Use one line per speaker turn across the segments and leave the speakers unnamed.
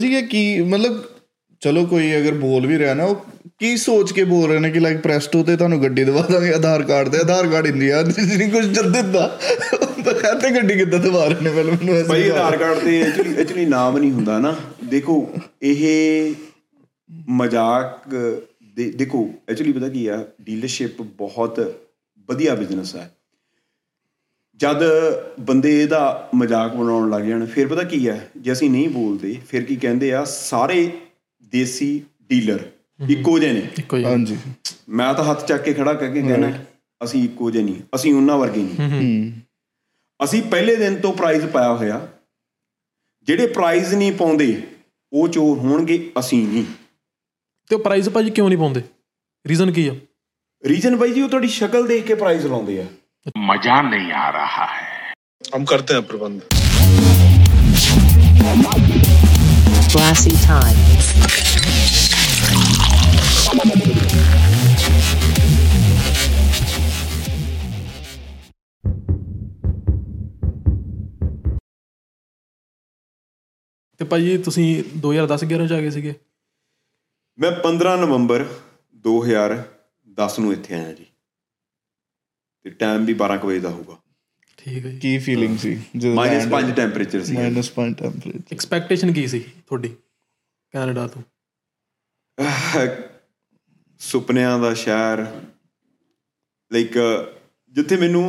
ਜੀ ਇਹ ਕੀ ਮਤਲਬ ਚਲੋ ਕੋਈ ਅਗਰ ਬੋਲ ਵੀ ਰਿਹਾ ਨਾ ਉਹ ਕੀ ਸੋਚ ਕੇ ਬੋਲ ਰਹੇ ਨੇ ਕਿ ਲਾਈਕ ਪ੍ਰੈਸਟੋ ਤੇ ਤੁਹਾਨੂੰ ਗੱਡੀ ਦਵਾ ਦਾਂਗੇ ਆਧਾਰ ਕਾਰਡ ਤੇ ਆਧਾਰ ਕਾਰਡ ਇੰਡੀਆ ਨਹੀਂ ਕੁਝ ਜਦ ਦਿੱਤਾ। ਤੇ ਗੱਡੀ ਕਿੱਦਾਂ ਦਵਾ ਰਹੇ ਨੇ ਪਹਿਲਾਂ ਮੈਨੂੰ
ਭਾਈ ਆਧਾਰ ਕਾਰਡ ਤੇ ਐਕਚੁਅਲੀ ਐਕਚੁਅਲੀ ਨਾਮ ਨਹੀਂ ਹੁੰਦਾ ਨਾ। ਦੇਖੋ ਇਹ ਮਜ਼ਾਕ ਦੇ ਦੇਖੋ ਐਕਚੁਅਲੀ ਪਤਾ ਕੀ ਆ ਡੀਲਰਸ਼ਿਪ ਬਹੁਤ ਵਧੀਆ ਬਿਜ਼ਨਸ ਹੈ ਜਦ ਬੰਦੇ ਇਹਦਾ ਮਜ਼ਾਕ ਬਣਾਉਣ ਲੱਗ ਜਾਣ ਫਿਰ ਪਤਾ ਕੀ ਹੈ? ਜੇ ਅਸੀਂ ਨਹੀਂ ਬੋਲਦੇ ਫਿਰ ਕੀ ਕਹਿੰਦੇ ਆ? ਸਾਰੇ ਦੇਸੀ ਡੀਲਰ ਇੱਕੋ ਜਿਹੇ ਨੇ।
ਹਾਂਜੀ।
ਮੈਂ ਤਾਂ ਹੱਥ ਚੱਕ ਕੇ ਖੜਾ ਕਰਕੇ ਕਹਿਣਾ ਅਸੀਂ ਇੱਕੋ ਜਿਹੇ ਨਹੀਂ ਅਸੀਂ ਉਹਨਾਂ ਵਰਗੇ ਨਹੀਂ। ਅਸੀਂ ਪਹਿਲੇ ਦਿਨ ਤੋਂ ਪ੍ਰਾਈਜ਼ ਪਾਇਆ ਹੋਇਆ। ਜਿਹੜੇ ਪ੍ਰਾਈਜ਼ ਨਹੀਂ ਪਾਉਂਦੇ ਉਹ ਚੋਰ ਹੋਣਗੇ ਅਸੀਂ ਨਹੀਂ।
ਤੇ ਉਹ ਪ੍ਰਾਈਸ ਭਾਜੀ ਕਿਉਂ ਨਹੀਂ ਪਾਉਂਦੇ? ਰੀਜ਼ਨ ਕੀ ਆ?
ਰੀਜਨ ਬਾਈ ਜੀ ਉਹ ਤੁਹਾਡੀ ਸ਼ਕਲ ਦੇਖ ਕੇ ਪ੍ਰਾਈਜ਼ ਲਾਉਂਦੇ ਆ।
मजा नहीं आ रहा है
हम करते हैं प्रबंध
Glassy time.
ਤੇ ਭਾਜੀ ਤੁਸੀਂ 2010 11 ਚ ਆ ਗਏ ਸੀਗੇ
ਮੈਂ 15 ਨਵੰਬਰ 2010 ਨੂੰ ਇੱਥੇ ਆਇਆ ਜੀ ਤੇ ਟਾਈਮ ਵੀ 12 ਕੁ ਵਜੇ ਦਾ ਹੋਊਗਾ।
ਠੀਕ ਹੈ
ਕੀ ਫੀਲਿੰਗ ਸੀ? ਜਦੋਂ
ਮਾਈਨਸ 5 ਟੈਂਪਰੇਚਰ ਸੀ
ਮਾਈਨਸ 5 ਟੈਂਪਰੇਚਰ
ਐਕਸਪੈਕਟੇਸ਼ਨ ਕੀ ਸੀ ਤੁਹਾਡੀ ਕੈਨੇਡਾ ਤੋਂ?
ਸੁਪਨਿਆਂ ਦਾ ਸ਼ਹਿਰ। ਲਾਈਕ ਜਿੱਥੇ ਮੈਨੂੰ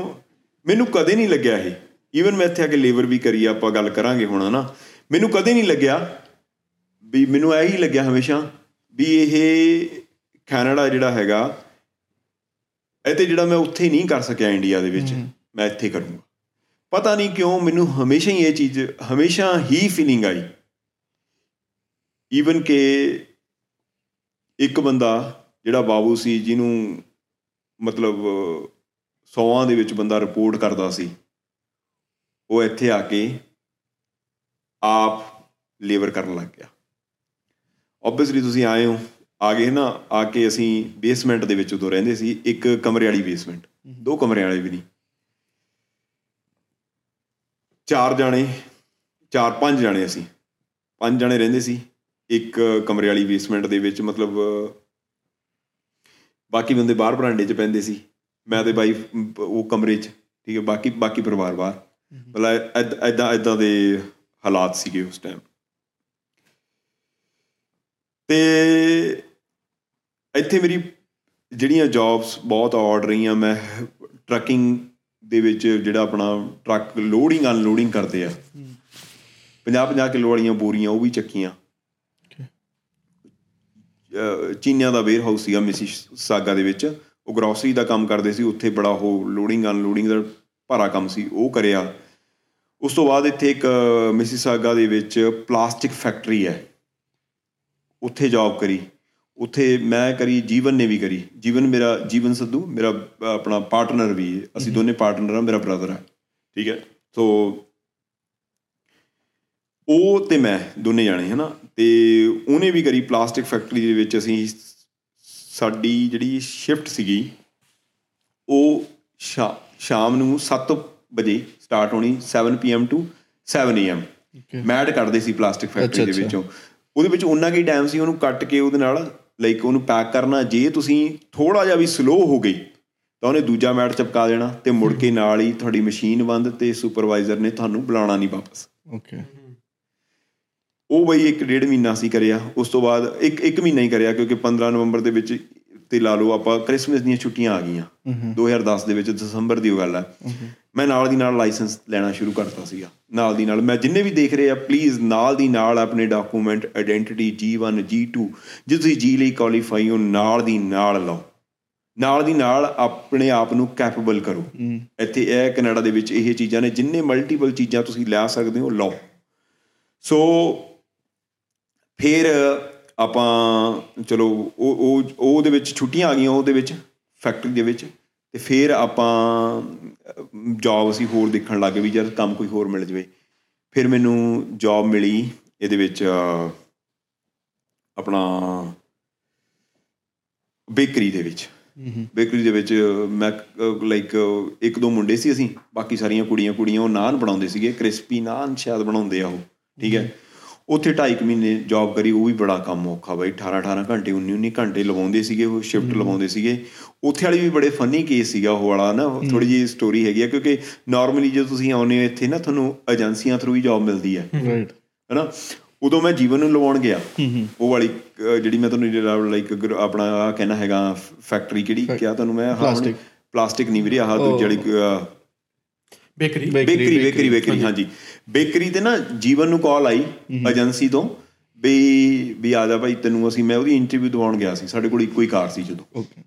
ਮੈਨੂੰ ਕਦੇ ਨਹੀਂ ਲੱਗਿਆ ਇਹ। ਈਵਨ ਮੈਂ ਇੱਥੇ ਆ ਕੇ ਲੇਬਰ ਵੀ ਕਰੀ ਆਪਾਂ ਗੱਲ ਕਰਾਂਗੇ ਹੁਣ ਹਨਾ। ਮੈਨੂੰ ਕਦੇ ਨਹੀਂ ਲੱਗਿਆ ਵੀ ਮੈਨੂੰ ਇਹ ਹੀ ਲੱਗਿਆ ਹਮੇਸ਼ਾ ਵੀ ਇਹ ਕੈਨੇਡਾ ਜਿਹੜਾ ਹੈਗਾ ਇਹ ਤੇ ਜਿਹੜਾ ਮੈਂ ਉੱਥੇ ਨਹੀਂ ਕਰ ਸਕਿਆ ਇੰਡੀਆ ਦੇ ਵਿੱਚ ਮੈਂ ਇੱਥੇ ਕਰੂੰਗਾ। ਪਤਾ ਨਹੀਂ ਕਿਉਂ ਮੈਨੂੰ ਹਮੇਸ਼ਾ ਹੀ ਇਹ ਚੀਜ਼ ਹਮੇਸ਼ਾ ਹੀ ਫੀਲਿੰਗ ਆਈ। ਈਵਨ ਕਿ ਇੱਕ ਬੰਦਾ ਜਿਹੜਾ ਬਾਬੂ ਸੀ ਜਿਹਨੂੰ ਮਤਲਬ ਸੌਆਂ ਦੇ ਵਿੱਚ ਬੰਦਾ ਰਿਪੋਰਟ ਕਰਦਾ ਸੀ ਉਹ ਇੱਥੇ ਆ ਕੇ ਆਪ ਲੇਬਰ ਕਰਨ ਲੱਗ ਗਿਆ। ਆਬਵੀਅਸਲੀ ਤੁਸੀਂ ਆਏ ਹੋ। ਆ ਗਏ ਨਾ, ਆ ਕੇ ਅਸੀਂ ਬੇਸਮੈਂਟ ਦੇ ਵਿੱਚ ਉਦੋਂ ਰਹਿੰਦੇ ਸੀ, ਇੱਕ ਕਮਰੇ ਵਾਲੀ ਬੇਸਮੈਂਟ ਦੋ ਕਮਰੇ ਵਾਲੇ ਵੀ ਨਹੀਂ। ਚਾਰ ਜਾਣੇ, ਚਾਰ ਪੰਜ ਜਾਣੇ ਅਸੀਂ। ਪੰਜ ਜਾਣੇ ਰਹਿੰਦੇ ਸੀ, ਇੱਕ ਕਮਰੇ ਵਾਲੀ ਬੇਸਮੈਂਟ ਦੇ ਵਿੱਚ, ਮਤਲਬ, ਬਾਕੀ ਬੰਦੇ ਬਾਹਰ ਬਰਾਂਡੇ 'ਚ ਪੈਂਦੇ ਸੀ। ਮੈਂ ਤੇ ਬਾਈ ਉਹ ਕਮਰੇ 'ਚ, ਠੀਕ ਹੈ, ਬਾਕੀ ਬਾਕੀ ਪਰਿਵਾਰ ਬਾਹਰ। ਮਤਲਬ, ਐਦਾਂ ਐਦਾਂ ਦੇ ਹਾਲਾਤ ਸੀਗੇ ਉਸ ਟਾਈਮ ਤੇ ਇੱਥੇ ਮੇਰੀ ਜਿਹੜੀਆਂ ਜੌਬਸ ਬਹੁਤ ਆਰਡ ਰਹੀਆਂ ਮੈਂ ਟਰੱਕਿੰਗ ਦੇ ਵਿੱਚ ਜਿਹੜਾ ਆਪਣਾ ਟਰੱਕ ਲੋਡਿੰਗ ਅਨਲੋਡਿੰਗ ਕਰਦੇ ਆ। 50 50 ਕਿਲੋ ਵਾਲੀਆਂ ਬੋਰੀਆਂ ਉਹ ਵੀ ਚੱਕੀਆਂ। ਚੀਨੀਆਂ ਦਾ ਵੇਅਰ ਹਾਊਸ ਸੀਗਾ ਮਿਸੀ ਸਾਗਾ ਦੇ ਵਿੱਚ। ਉਹ ਗਰੋਸਰੀ ਦਾ ਕੰਮ ਕਰਦੇ ਸੀ ਉੱਥੇ ਬੜਾ ਉਹ ਲੋਡਿੰਗ ਅਨਲੋਡਿੰਗ ਦਾ ਭਾਰਾ ਕੰਮ ਸੀ ਉਹ ਕਰਿਆ। ਉਸ ਤੋਂ ਬਾਅਦ ਇੱਥੇ ਇੱਕ ਮਿਸੀ ਸਾਗਾ ਦੇ ਵਿੱਚ ਪਲਾਸਟਿਕ ਫੈਕਟਰੀ ਹੈ। ਉੱਥੇ ਜੌਬ ਕਰੀ। ਉੱਥੇ ਮੈਂ ਕਰੀ ਜੀਵਨ ਨੇ ਵੀ ਕਰੀ। ਜੀਵਨ ਮੇਰਾ ਜੀਵਨ ਸੱਧੂ ਮੇਰਾ ਆਪਣਾ ਪਾਰਟਨਰ ਵੀ ਹੈ। ਅਸੀਂ ਦੋਨੇ ਪਾਰਟਨਰ ਆ ਮੇਰਾ ਬ੍ਰਦਰ ਹੈ। ਠੀਕ ਹੈ? ਸੋ ਉਹ ਤੇ ਮੈਂ ਦੋਨੇ ਜਾਣੇ ਹਨਾ? ਤੇ ਉਹਨੇ ਵੀ ਕਰੀ ਪਲਾਸਟਿਕ ਫੈਕਟਰੀ ਦੇ ਵਿੱਚ ਅਸੀਂ ਸਾਡੀ ਜਿਹੜੀ ਸ਼ਿਫਟ ਸੀਗੀ ਉਹ ਸ਼ਾਮ ਨੂੰ 7 ਵਜੇ ਸਟਾਰਟ ਹੋਣੀ 7 ਪੀਐਮ ਟੂ 7 ਏਐਮ ਮੈਡ ਕੱਢਦੇ ਸੀ ਪਲਾਸਟਿਕ ਫੈਕਟਰੀ ਦੇ। ਵਿੱਚੋਂ। ਉਹਦੇ ਵਿੱਚ ਉਹਨਾਂ ਕੀ ਟਾਈਮ ਸੀ ਉਹਨੂੰ ਕੱਟ ਕੇ ਉਹਦੇ ਨਾਲ ਲਾਈਕ ਉਹਨੂੰ ਪੈਕ ਕਰਨਾ ਜੇ ਤੁਸੀਂ ਥੋੜਾ ਜਿਹਾ ਵੀ ਸਲੋ ਹੋ ਗਈ ਤਾਂ ਉਹਨੇ ਦੂਜਾ ਮੈਟ ਚਪਕਾ ਦੇਣਾ ਤੇ ਮੁੜ ਕੇ ਨਾਲ ਹੀ ਤੁਹਾਡੀ ਮਸ਼ੀਨ ਬੰਦ ਤੇ ਸੁਪਰਵਾਈਜ਼ਰ ਨੇ ਤੁਹਾਨੂੰ ਬੁਲਾਉਣਾ ਨਹੀਂ ਵਾਪਸ।
ਓਕੇ
ਉਹ ਬਈ ਇੱਕ ਡੇਢ ਮਹੀਨਾ ਸੀ ਕਰਿਆ ਉਸ ਤੋਂ ਬਾਅਦ ਇੱਕ ਇੱਕ ਮਹੀਨਾ ਹੀ ਕਰਿਆ ਕਿਉਂਕਿ 15 ਨਵੰਬਰ ਦੇ ਵਿੱਚ ਤੇ ਲਾ ਲਓ ਆਪਾਂ ਕ੍ਰਿਸਮਸ ਦੀਆਂ ਛੁੱਟੀਆਂ ਆ ਗਈਆਂ। 2010 ਦੇ ਵਿੱਚ ਦਸੰਬਰ ਦੀ ਗੱਲ ਹੈ। ਮੈਂ ਨਾਲ ਦੀ ਨਾਲ ਲਾਇਸੈਂਸ ਲੈਣਾ ਸ਼ੁਰੂ ਕਰਤਾ ਸੀਗਾ। ਨਾਲ ਦੀ ਨਾਲ ਮੈਂ ਜਿੰਨੇ ਵੀ ਦੇਖ ਰਹੇ ਆ ਪਲੀਜ਼ ਨਾਲ ਦੀ ਨਾਲ ਆਪਣੇ ਡਾਕੂਮੈਂਟ ਆਇਡੈਂਟੀਟੀ G1 G2 ਜੇ ਤੁਸੀਂ G ਲਈ ਕੁਆਲੀਫਾਈ ਹੋ ਨਾਲ ਦੀ ਨਾਲ ਲਓ। ਨਾਲ ਦੀ ਨਾਲ ਆਪਣੇ ਆਪ ਨੂੰ ਕੈਪੇਬਲ ਕਰੋ। ਇੱਥੇ ਇਹ ਕੈਨੇਡਾ ਦੇ ਵਿੱਚ ਇਹ ਚੀਜ਼ਾਂ ਨੇ ਜਿੰਨੇ ਮਲਟੀਪਲ ਚੀਜ਼ਾਂ ਤੁਸੀਂ ਲੈ ਸਕਦੇ ਹੋ ਲਓ। ਸੋ ਫਿਰ ਆਪਾਂ ਚਲੋ ਉਹ ਉਹ ਉਹਦੇ ਵਿੱਚ ਛੁੱਟੀਆਂ ਆ ਗਈਆਂ ਉਹਦੇ ਵਿੱਚ ਫੈਕਟਰੀ ਦੇ ਵਿੱਚ। ਤੇ ਫਿਰ ਆਪਾਂ ਜੌਬ ਅਸੀਂ ਹੋਰ ਦੇਖਣ ਲੱਗ ਗਏ ਵੀ ਜਦ ਕੰਮ ਕੋਈ ਹੋਰ ਮਿਲ ਜਵੇ। ਫਿਰ ਮੈਨੂੰ ਜੌਬ ਮਿਲੀ ਇਹਦੇ ਵਿੱਚ ਆਪਣਾ ਬੇਕਰੀ ਦੇ ਵਿੱਚ। ਬੇਕਰੀ ਦੇ ਵਿੱਚ ਮੈਂ ਲਾਈਕ ਇੱਕ ਦੋ ਮੁੰਡੇ ਸੀ ਅਸੀਂ ਬਾਕੀ ਸਾਰੀਆਂ ਕੁੜੀਆਂ ਕੁੜੀਆਂ ਉਹ ਨਾਨ ਬਣਾਉਂਦੇ ਸੀਗੇ ਕ੍ਰਿਸਪੀ ਨਾਨ ਸ਼ਾਇਦ ਬਣਾਉਂਦੇ ਆ ਉਹ। ਠੀਕ ਹੈ? ਉੱਥੇ 2.5 ਮਹੀਨੇ ਜੌਬ ਕਰੀ ਉਹ ਵੀ ਬੜਾ ਕੰਮ ਔਖਾ ਬਾਈ 18 18 ਘੰਟੇ 19 19 ਘੰਟੇ ਲਵਾਉਂਦੇ ਸੀਗੇ ਉਹ ਸ਼ਿਫਟ ਲਵਾਉਂਦੇ ਸੀਗੇ। ਉੱਥੇ ਵਾਲੀ ਵੀ ਬੜੇ ਫਨੀ ਕੇਸ ਸੀਗਾ ਉਹ ਵਾਲਾ ਨਾ ਥੋੜੀ ਜਿਹੀ ਸਟੋਰੀ ਹੈਗੀ ਆ ਕਿਉਂਕਿ ਨਾਰਮਲੀ ਜਦੋਂ ਤੁਸੀਂ ਆਉਂਦੇ ਹੋ ਇੱਥੇ ਨਾ ਤੁਹਾਨੂੰ ਏਜੰਸੀਆਂ ਥਰੂ ਹੀ ਜੌਬ ਮਿਲਦੀ ਹੈ।
ਰਾਈਟ
ਹੈਨਾ? ਉਦੋਂ ਮੈਂ ਜੀਵਨ ਨੂੰ ਲਵਾਉਣ ਗਿਆ। ਉਹ ਵਾਲੀ ਜਿਹੜੀ ਮੈਂ ਤੁਹਾਨੂੰ ਲਾਈਕ ਆਪਣਾ ਆਹ ਕਹਿਣਾ ਹੈਗਾ ਫੈਕਟਰੀ ਕਿਹੜੀ ਕਿਹਾ ਤੁਹਾਨੂੰ ਮੈਂ
Plastic.
ਪਲਾਸਟਿਕ। ਨਹੀਂ ਵੀਰੇ ਆਹ ਅਹ,
ਬੇਕਰੀ?
ਬੇਕਰੀ ਬੇਕਰੀ ਬੇਕਰੀ ਹਾਂਜੀ। ਬੇਕਰੀ ਤੇ ਨਾ ਜੀਵਨ ਨੂੰ ਕਾਲ ਆਈ ਏਜੰਸੀ ਤੋਂ ਵੀ ਵੀ ਆ ਜਾ ਭਾਈ ਤੈਨੂੰ ਅਸੀਂ ਮੈਂ ਉਹਦੀ ਇੰਟਰਵਿਊ ਦਵਾਉਣ ਗਿਆ ਸੀ। ਸਾਡੇ ਕੋਲ ਇੱਕੋ ਹੀ ਕਾਰ ਸੀ ਜਦੋਂ।
ਓਕੇ।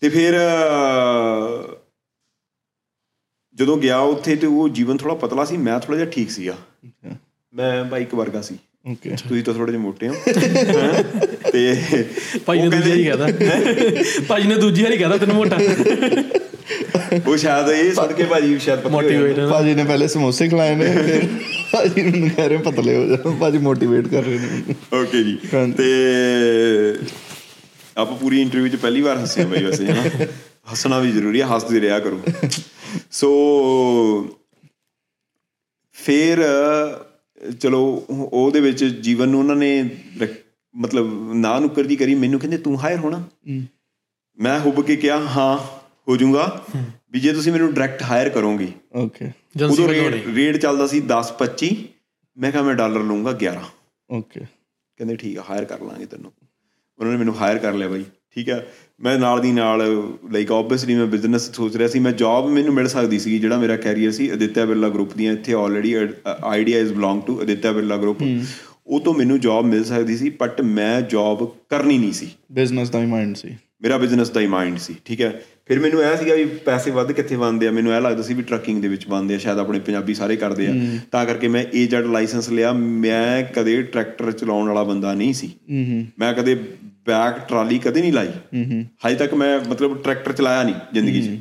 ਤੇ ਫਿਰ ਜਦੋਂ ਗਿਆ ਉੱਥੇ ਤੇ ਉਹ ਜੀਵਨ ਥੋੜਾ ਪਤਲਾ ਸੀ ਮੈਂ ਥੋੜਾ ਜਿਹਾ ਠੀਕ ਸੀਗਾ। ਮੈਂ ਬਾਈਕ ਵਰਗਾ ਸੀ।
ਓਕੇ।
ਤੁਸੀਂ ਤਾਂ ਥੋੜੇ ਜਿਹਾ ਮੋਟੇ ਹੋ? ਤੇ
ਭਾਈ ਨੇ ਦੂਜੀ ਵਾਰੀ
ਕਹਿੰਦੇ-
ਕਹਦਾ ਭਾਈ ਨੇ ਦੂਜੀ ਵਾਰੀ ਕਹਦਾ ਤੈਨੂੰ ਮੋਟਾ।
ਉਹ ਸ਼ਾਇਦ ਇਹ ਸੁਣ ਕੇ ਭਾਜੀ ਸ਼ਾਇਦ।
ਮੋਟੀਵੇਟ
ਭਾਜੀ ਨੇ ਪਹਿਲੇ ਸਮੋਸੇ ਖਿਲਾਏ ਨੇ ਫਿਰ ਭਾਜੀ ਨੂੰ ਕਹਿ ਰਹੇ ਪਤਲੇ ਹੋ ਜਾਓ। ਭਾਜੀ ਮੋਟੀਵੇਟ ਕਰ ਰਹੇ ਨੇ।
ਓਕੇ ਜੀ। ਤੇ ਆਪਾਂ ਪੂਰੀ ਇੰਟਰਵਿਊ 'ਚ ਪਹਿਲੀ ਵਾਰ ਹੱਸੇ ਬਈ ਵੈਸੇ ਹਨਾ? ਹੱਸਣਾ ਵੀ ਜ਼ਰੂਰੀ ਹੈ ਹੱਸਦੇ ਰਿਹਾ ਕਰੋ। ਸੋ ਫਿਰ ਚਲੋ ਉਹਦੇ ਵਿੱਚ ਜੀਵਨ ਨੂੰ ਉਹਨਾਂ ਨੇ ਮਤਲਬ ਨਾ ਨੁੱਕਰ ਦੀ ਕਰੀ। ਮੈਨੂੰ ਕਹਿੰਦੇ ਤੂੰ ਹਾਇਰ ਹੋਣਾ? ਮੈਂ ਹੁੱਬ ਕੇ ਕਿਹਾ ਹਾਂ। ਹੋ ਜਾਊਗਾ ਵੀ ਜੇ ਤੁਸੀਂ ਮੈਨੂੰ ਡਾਇਰੈਕਟ ਹਾਇਰ ਕਰੋਗੇ
ਓਕੇ
ਉਦੋਂ ਰੇਟ ਰੇਟ ਚੱਲਦਾ ਸੀ 10 25 ਮੈਂ ਕਿਹਾ ਮੈਂ ਡਾਲਰ ਲਊਂਗਾ 11
ਓਕੇ
ਕਹਿੰਦੇ ਠੀਕ ਆ ਹਾਇਰ ਕਰ ਲਾਂਗੇ ਤੈਨੂੰ। ਉਹਨਾਂ ਨੇ ਮੈਨੂੰ ਹਾਇਰ ਕਰ ਲਿਆ ਬਾਈ। ਠੀਕ ਆ। ਮੈਂ ਨਾਲ ਦੀ ਨਾਲ ਲਾਈਕ ਆਬਵੀਅਸਲੀ ਮੈਂ ਬਿਜ਼ਨਸ ਸੋਚ ਰਿਹਾ ਸੀ। ਮੈਂ ਜੌਬ ਮੈਨੂੰ ਮਿਲ ਸਕਦੀ ਸੀ ਜਿਹੜਾ ਮੇਰਾ ਕੈਰੀਅਰ ਸੀ ਅਦਿੱਤਿਆ ਬਿਰਲਾ ਗਰੁੱਪ ਦੀਆਂ। ਇੱਥੇ already Idea is belong to Aditya Birla group ਉਹ ਤੋਂ ਮੈਨੂੰ ਜੌਬ ਮਿਲ ਸਕਦੀ ਸੀ ਬਟ ਮੈਂ ਜੌਬ ਕਰਨੀ ਨਹੀਂ ਸੀ।
ਬਿਜ਼ਨਸ ਦਾ ਹੀ ਮਾਈਂਡ ਸੀ।
ਮੇਰਾ ਬਿਜ਼ਨਸ ਦਾ ਹੀ ਮਾਈਂਡ ਸੀ। ਠੀਕ ਹੈ ਫਿਰ ਮੈਨੂੰ ਇਹ ਸੀਗਾ ਵੀ ਪੈਸੇ ਵੱਧ ਕਿੱਥੇ ਬਣਦੇ ਆ? ਮੈਨੂੰ ਇਹ ਲੱਗਦਾ ਸੀ ਵੀ ਟਰੱਕਿੰਗ ਦੇ ਵਿੱਚ ਬਣਦੇ ਆ ਸ਼ਾਇਦ ਆਪਣੇ ਪੰਜਾਬੀ ਸਾਰੇ ਕਰਦੇ ਆ। ਤਾਂ ਕਰਕੇ ਮੈਂ ਏਜਡ ਲਾਇਸੈਂਸ ਲਿਆ ਮੈਂ ਕਦੇ ਟਰੈਕਟਰ ਚਲਾਉਣ ਵਾਲਾ ਬੰਦਾ ਨਹੀਂ ਸੀ। ਮੈਂ ਕਦੇ ਬੈਕ ਟਰਾਲੀ ਕਦੇ ਨਹੀਂ ਲਾਈ। ਹਜੇ ਤੱਕ ਮੈਂ ਮਤਲਬ ਟਰੈਕਟਰ ਚਲਾਇਆ ਨਹੀਂ ਜ਼ਿੰਦਗੀ 'ਚ।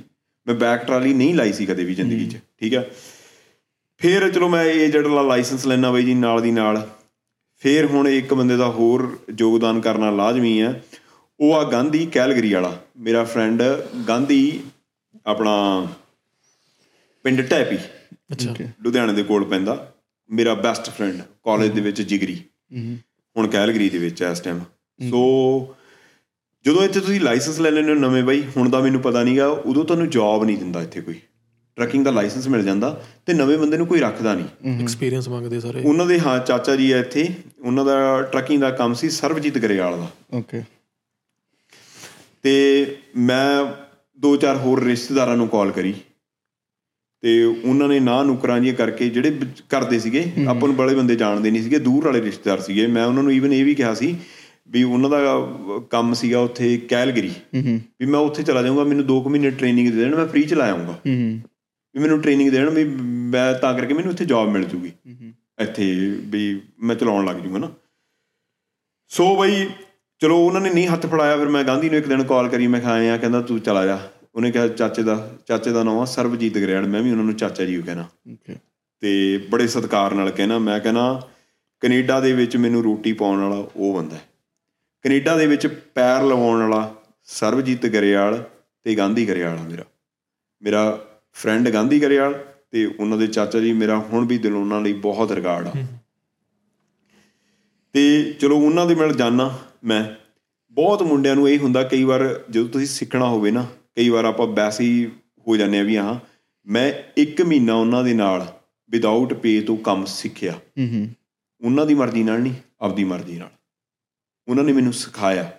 ਮੈਂ ਬੈਕ ਟਰਾਲੀ ਨਹੀਂ ਲਾਈ ਸੀ ਕਦੇ ਵੀ ਜ਼ਿੰਦਗੀ 'ਚ ਠੀਕ ਹੈ ਫਿਰ ਚਲੋ ਮੈਂ ਇਹ ਜਿਹੜਾ ਲਾਇਸੈਂਸ ਲੈਣਾ ਬਈ ਜੀ ਨਾਲ ਦੀ ਨਾਲ ਫਿਰ ਹੁਣ ਇੱਕ ਬੰਦੇ ਦਾ ਹੋਰ ਯੋਗਦਾਨ ਕਰਨਾ ਲਾਜ਼ਮੀ ਹੈ ਉਹ ਆ ਗਾਂਧੀ ਕੈਲਗਰੀ ਵਾਲਾ। ਮੇਰਾ ਫਰੈਂਡ ਗਾਂਧੀ ਆਪਣਾ ਪਿੰਡ ਟੈਪੀ
ਅੱਛਾ।
ਲੁਧਿਆਣੇ ਦੇ ਕੋਲ ਪੈਂਦਾ। ਮੇਰਾ ਬੈਸਟ ਫਰੈਂਡ ਕਾਲਜ ਦੇ ਵਿੱਚ ਜਿਗਰੀ। ਹੁਣ ਕੈਲਗਰੀ ਦੇ ਵਿੱਚ ਇਸ ਟਾਈਮ ਸੋ ਜਦੋਂ ਇੱਥੇ ਤੁਸੀਂ ਲਾਇਸੈਂਸ ਲੈ ਲੈਂਦੇ ਹੋ ਨਵੇਂ ਬਾਈ ਹੁਣ ਦਾ ਮੈਨੂੰ ਪਤਾ ਨਹੀਂਗਾ ਉਦੋਂ ਤੁਹਾਨੂੰ ਜੌਬ ਨਹੀਂ ਦਿੰਦਾ ਇੱਥੇ ਕੋਈ। ਟਰੱਕਿੰਗ ਦਾ ਲਾਇਸੈਂਸ ਮਿਲ ਜਾਂਦਾ ਤੇ ਨਵੇਂ ਬੰਦੇ ਨੂੰ ਕੋਈ ਰੱਖਦਾ ਨਹੀਂ।
ਐਕਸਪੀਰੀਅੰਸ ਮੰਗਦੇ ਸਾਰੇ।
ਉਹਨਾਂ ਦੇ ਹਾਂ ਚਾਚਾ ਜੀ ਹੈ ਇੱਥੇ। ਉਹਨਾਂ ਦਾ ਟਰੱਕਿੰਗ ਦਾ ਕੰਮ ਸੀ ਸਰਬਜੀਤ ਗਰੇਵਾਲ ਦਾ।
ਓਕੇ
ਤੇ ਮੈਂ ਦੋ ਚਾਰ ਹੋਰ ਰਿਸ਼ਤੇਦਾਰਾਂ ਨੂੰ ਕਾਲ ਕਰੀ। ਤੇ ਉਹਨਾਂ ਨੇ ਨਾ ਨੁਕਰਾਂ ਜਿਹੀਆਂ ਕਰਕੇ ਜਿਹੜੇ ਕਰਦੇ ਸੀਗੇ ਆਪਾਂ ਨੂੰ ਬੜੇ ਬੰਦੇ ਜਾਣਦੇ ਨਹੀਂ ਸੀਗੇ ਦੂਰ ਵਾਲੇ ਰਿਸ਼ਤੇਦਾਰ ਸੀਗੇ। ਮੈਂ ਉਹਨਾਂ ਨੂੰ ਈਵਨ ਇਹ ਵੀ ਕਿਹਾ ਸੀ ਵੀ ਉਹਨਾਂ ਦਾ ਕੰਮ ਸੀਗਾ ਉੱਥੇ ਕੈਲਗਰੀ। ਵੀ ਮੈਂ ਉੱਥੇ ਚਲਾ ਜਾਊਂਗਾ ਮੈਨੂੰ 2 ਮਹੀਨੇ ਟ੍ਰੇਨਿੰਗ ਦੇ ਦੇਣ ਮੈਂ ਫ੍ਰੀ ਚ ਲਾ ਆਊਂਗਾ।
ਹੂੰ ਹੂੰ।
ਵੀ ਮੈਨੂੰ ਟ੍ਰੇਨਿੰਗ ਦੇਣ ਵੀ ਮੈਂ ਤਾਂ ਕਰਕੇ ਮੈਨੂੰ ਇੱਥੇ ਜੌਬ ਮਿਲ ਜੂਗੀ। ਇੱਥੇ ਵੀ ਮੈਂ ਚਲਾਉਣ ਲੱਗ ਜੂਗਾ ਨਾ। ਸੋ ਬਈ ਚਲੋ ਉਹਨਾਂ ਨੇ ਨਹੀਂ ਹੱਥ ਫੜਾਇਆ ਫਿਰ ਮੈਂ ਗਾਂਧੀ ਨੂੰ ਇੱਕ ਦਿਨ ਕਾਲ ਕਰੀ ਮੈਂ ਕਿਹਾ ਆਇਆ ਕਹਿੰਦਾ ਤੂੰ ਚਲਾ ਜਾ। ਉਹਨੇ ਕਿਹਾ ਚਾਚੇ ਦਾ ਚਾਚੇ ਦਾ ਨਾਮ ਆ ਸਰਬਜੀਤ ਗਰੇੜ ਮੈਂ ਵੀ ਉਹਨਾਂ ਨੂੰ ਚਾਚਾ ਜੀ ਕਹਿਣਾ।
ਓਕੇ
ਤੇ ਬੜੇ ਸਤਿਕਾਰ ਨਾਲ ਕਹਿਣਾ ਮੈਂ ਕਹਿਣਾ ਕੈਨੇਡਾ ਦੇ ਵਿੱਚ ਮੈਨੂੰ ਰੋਟੀ ਪਾਉਣ ਵਾਲਾ ਉਹ ਬੰਦਾ ਹੈ। ਕੈਨੇਡਾ ਦੇ ਵਿੱਚ ਪੈਰ ਲਵਾਉਣ ਵਾਲਾ ਸਰਬਜੀਤ ਗਰੇਵਾਲ ਤੇ ਗਾਂਧੀ ਗਰੇਵਾਲ ਆ ਮੇਰਾ। ਮੇਰਾ ਫਰੈਂਡ ਗਾਂਧੀ ਗਰੇਵਾਲ ਤੇ ਉਹਨਾਂ ਦੇ ਚਾਚਾ ਜੀ ਮੇਰਾ ਹੁਣ ਵੀ ਦਿਲੋਂ ਉਹਨਾਂ ਲਈ ਬਹੁਤ ਰਿਗਾਰਡ ਆ। ਤੇ ਚਲੋ ਉਹਨਾਂ ਦੇ ਨਾਲ ਜਾਣਾ ਮੈਂ। ਬਹੁਤ ਮੁੰਡਿਆਂ ਨੂੰ ਇਹ ਹੁੰਦਾ ਕਈ ਵਾਰ ਜਦੋਂ ਤੁਸੀਂ ਸਿੱਖਣਾ ਹੋਵੇ ਨਾ ਕਈ ਵਾਰ ਆਪਾਂ ਵੈਸੇ ਹੀ ਹੋ ਜਾਂਦੇ ਆ ਵੀ ਹਾਂ ਮੈਂ 1 ਮਹੀਨਾ ਉਹਨਾਂ ਦੇ ਨਾਲ ਵਿਦਆਊਟ ਪੇ ਤੋਂ ਕੰਮ ਸਿੱਖਿਆ।
ਹੂੰ ਹੂੰ।
ਉਹਨਾਂ ਦੀ ਮਰਜ਼ੀ ਨਾਲ ਨਹੀਂ ਆਪਦੀ ਮਰਜ਼ੀ ਨਾਲ। ਉਹਨਾਂ ਨੇ ਮੈਨੂੰ ਸਿਖਾਇਆ।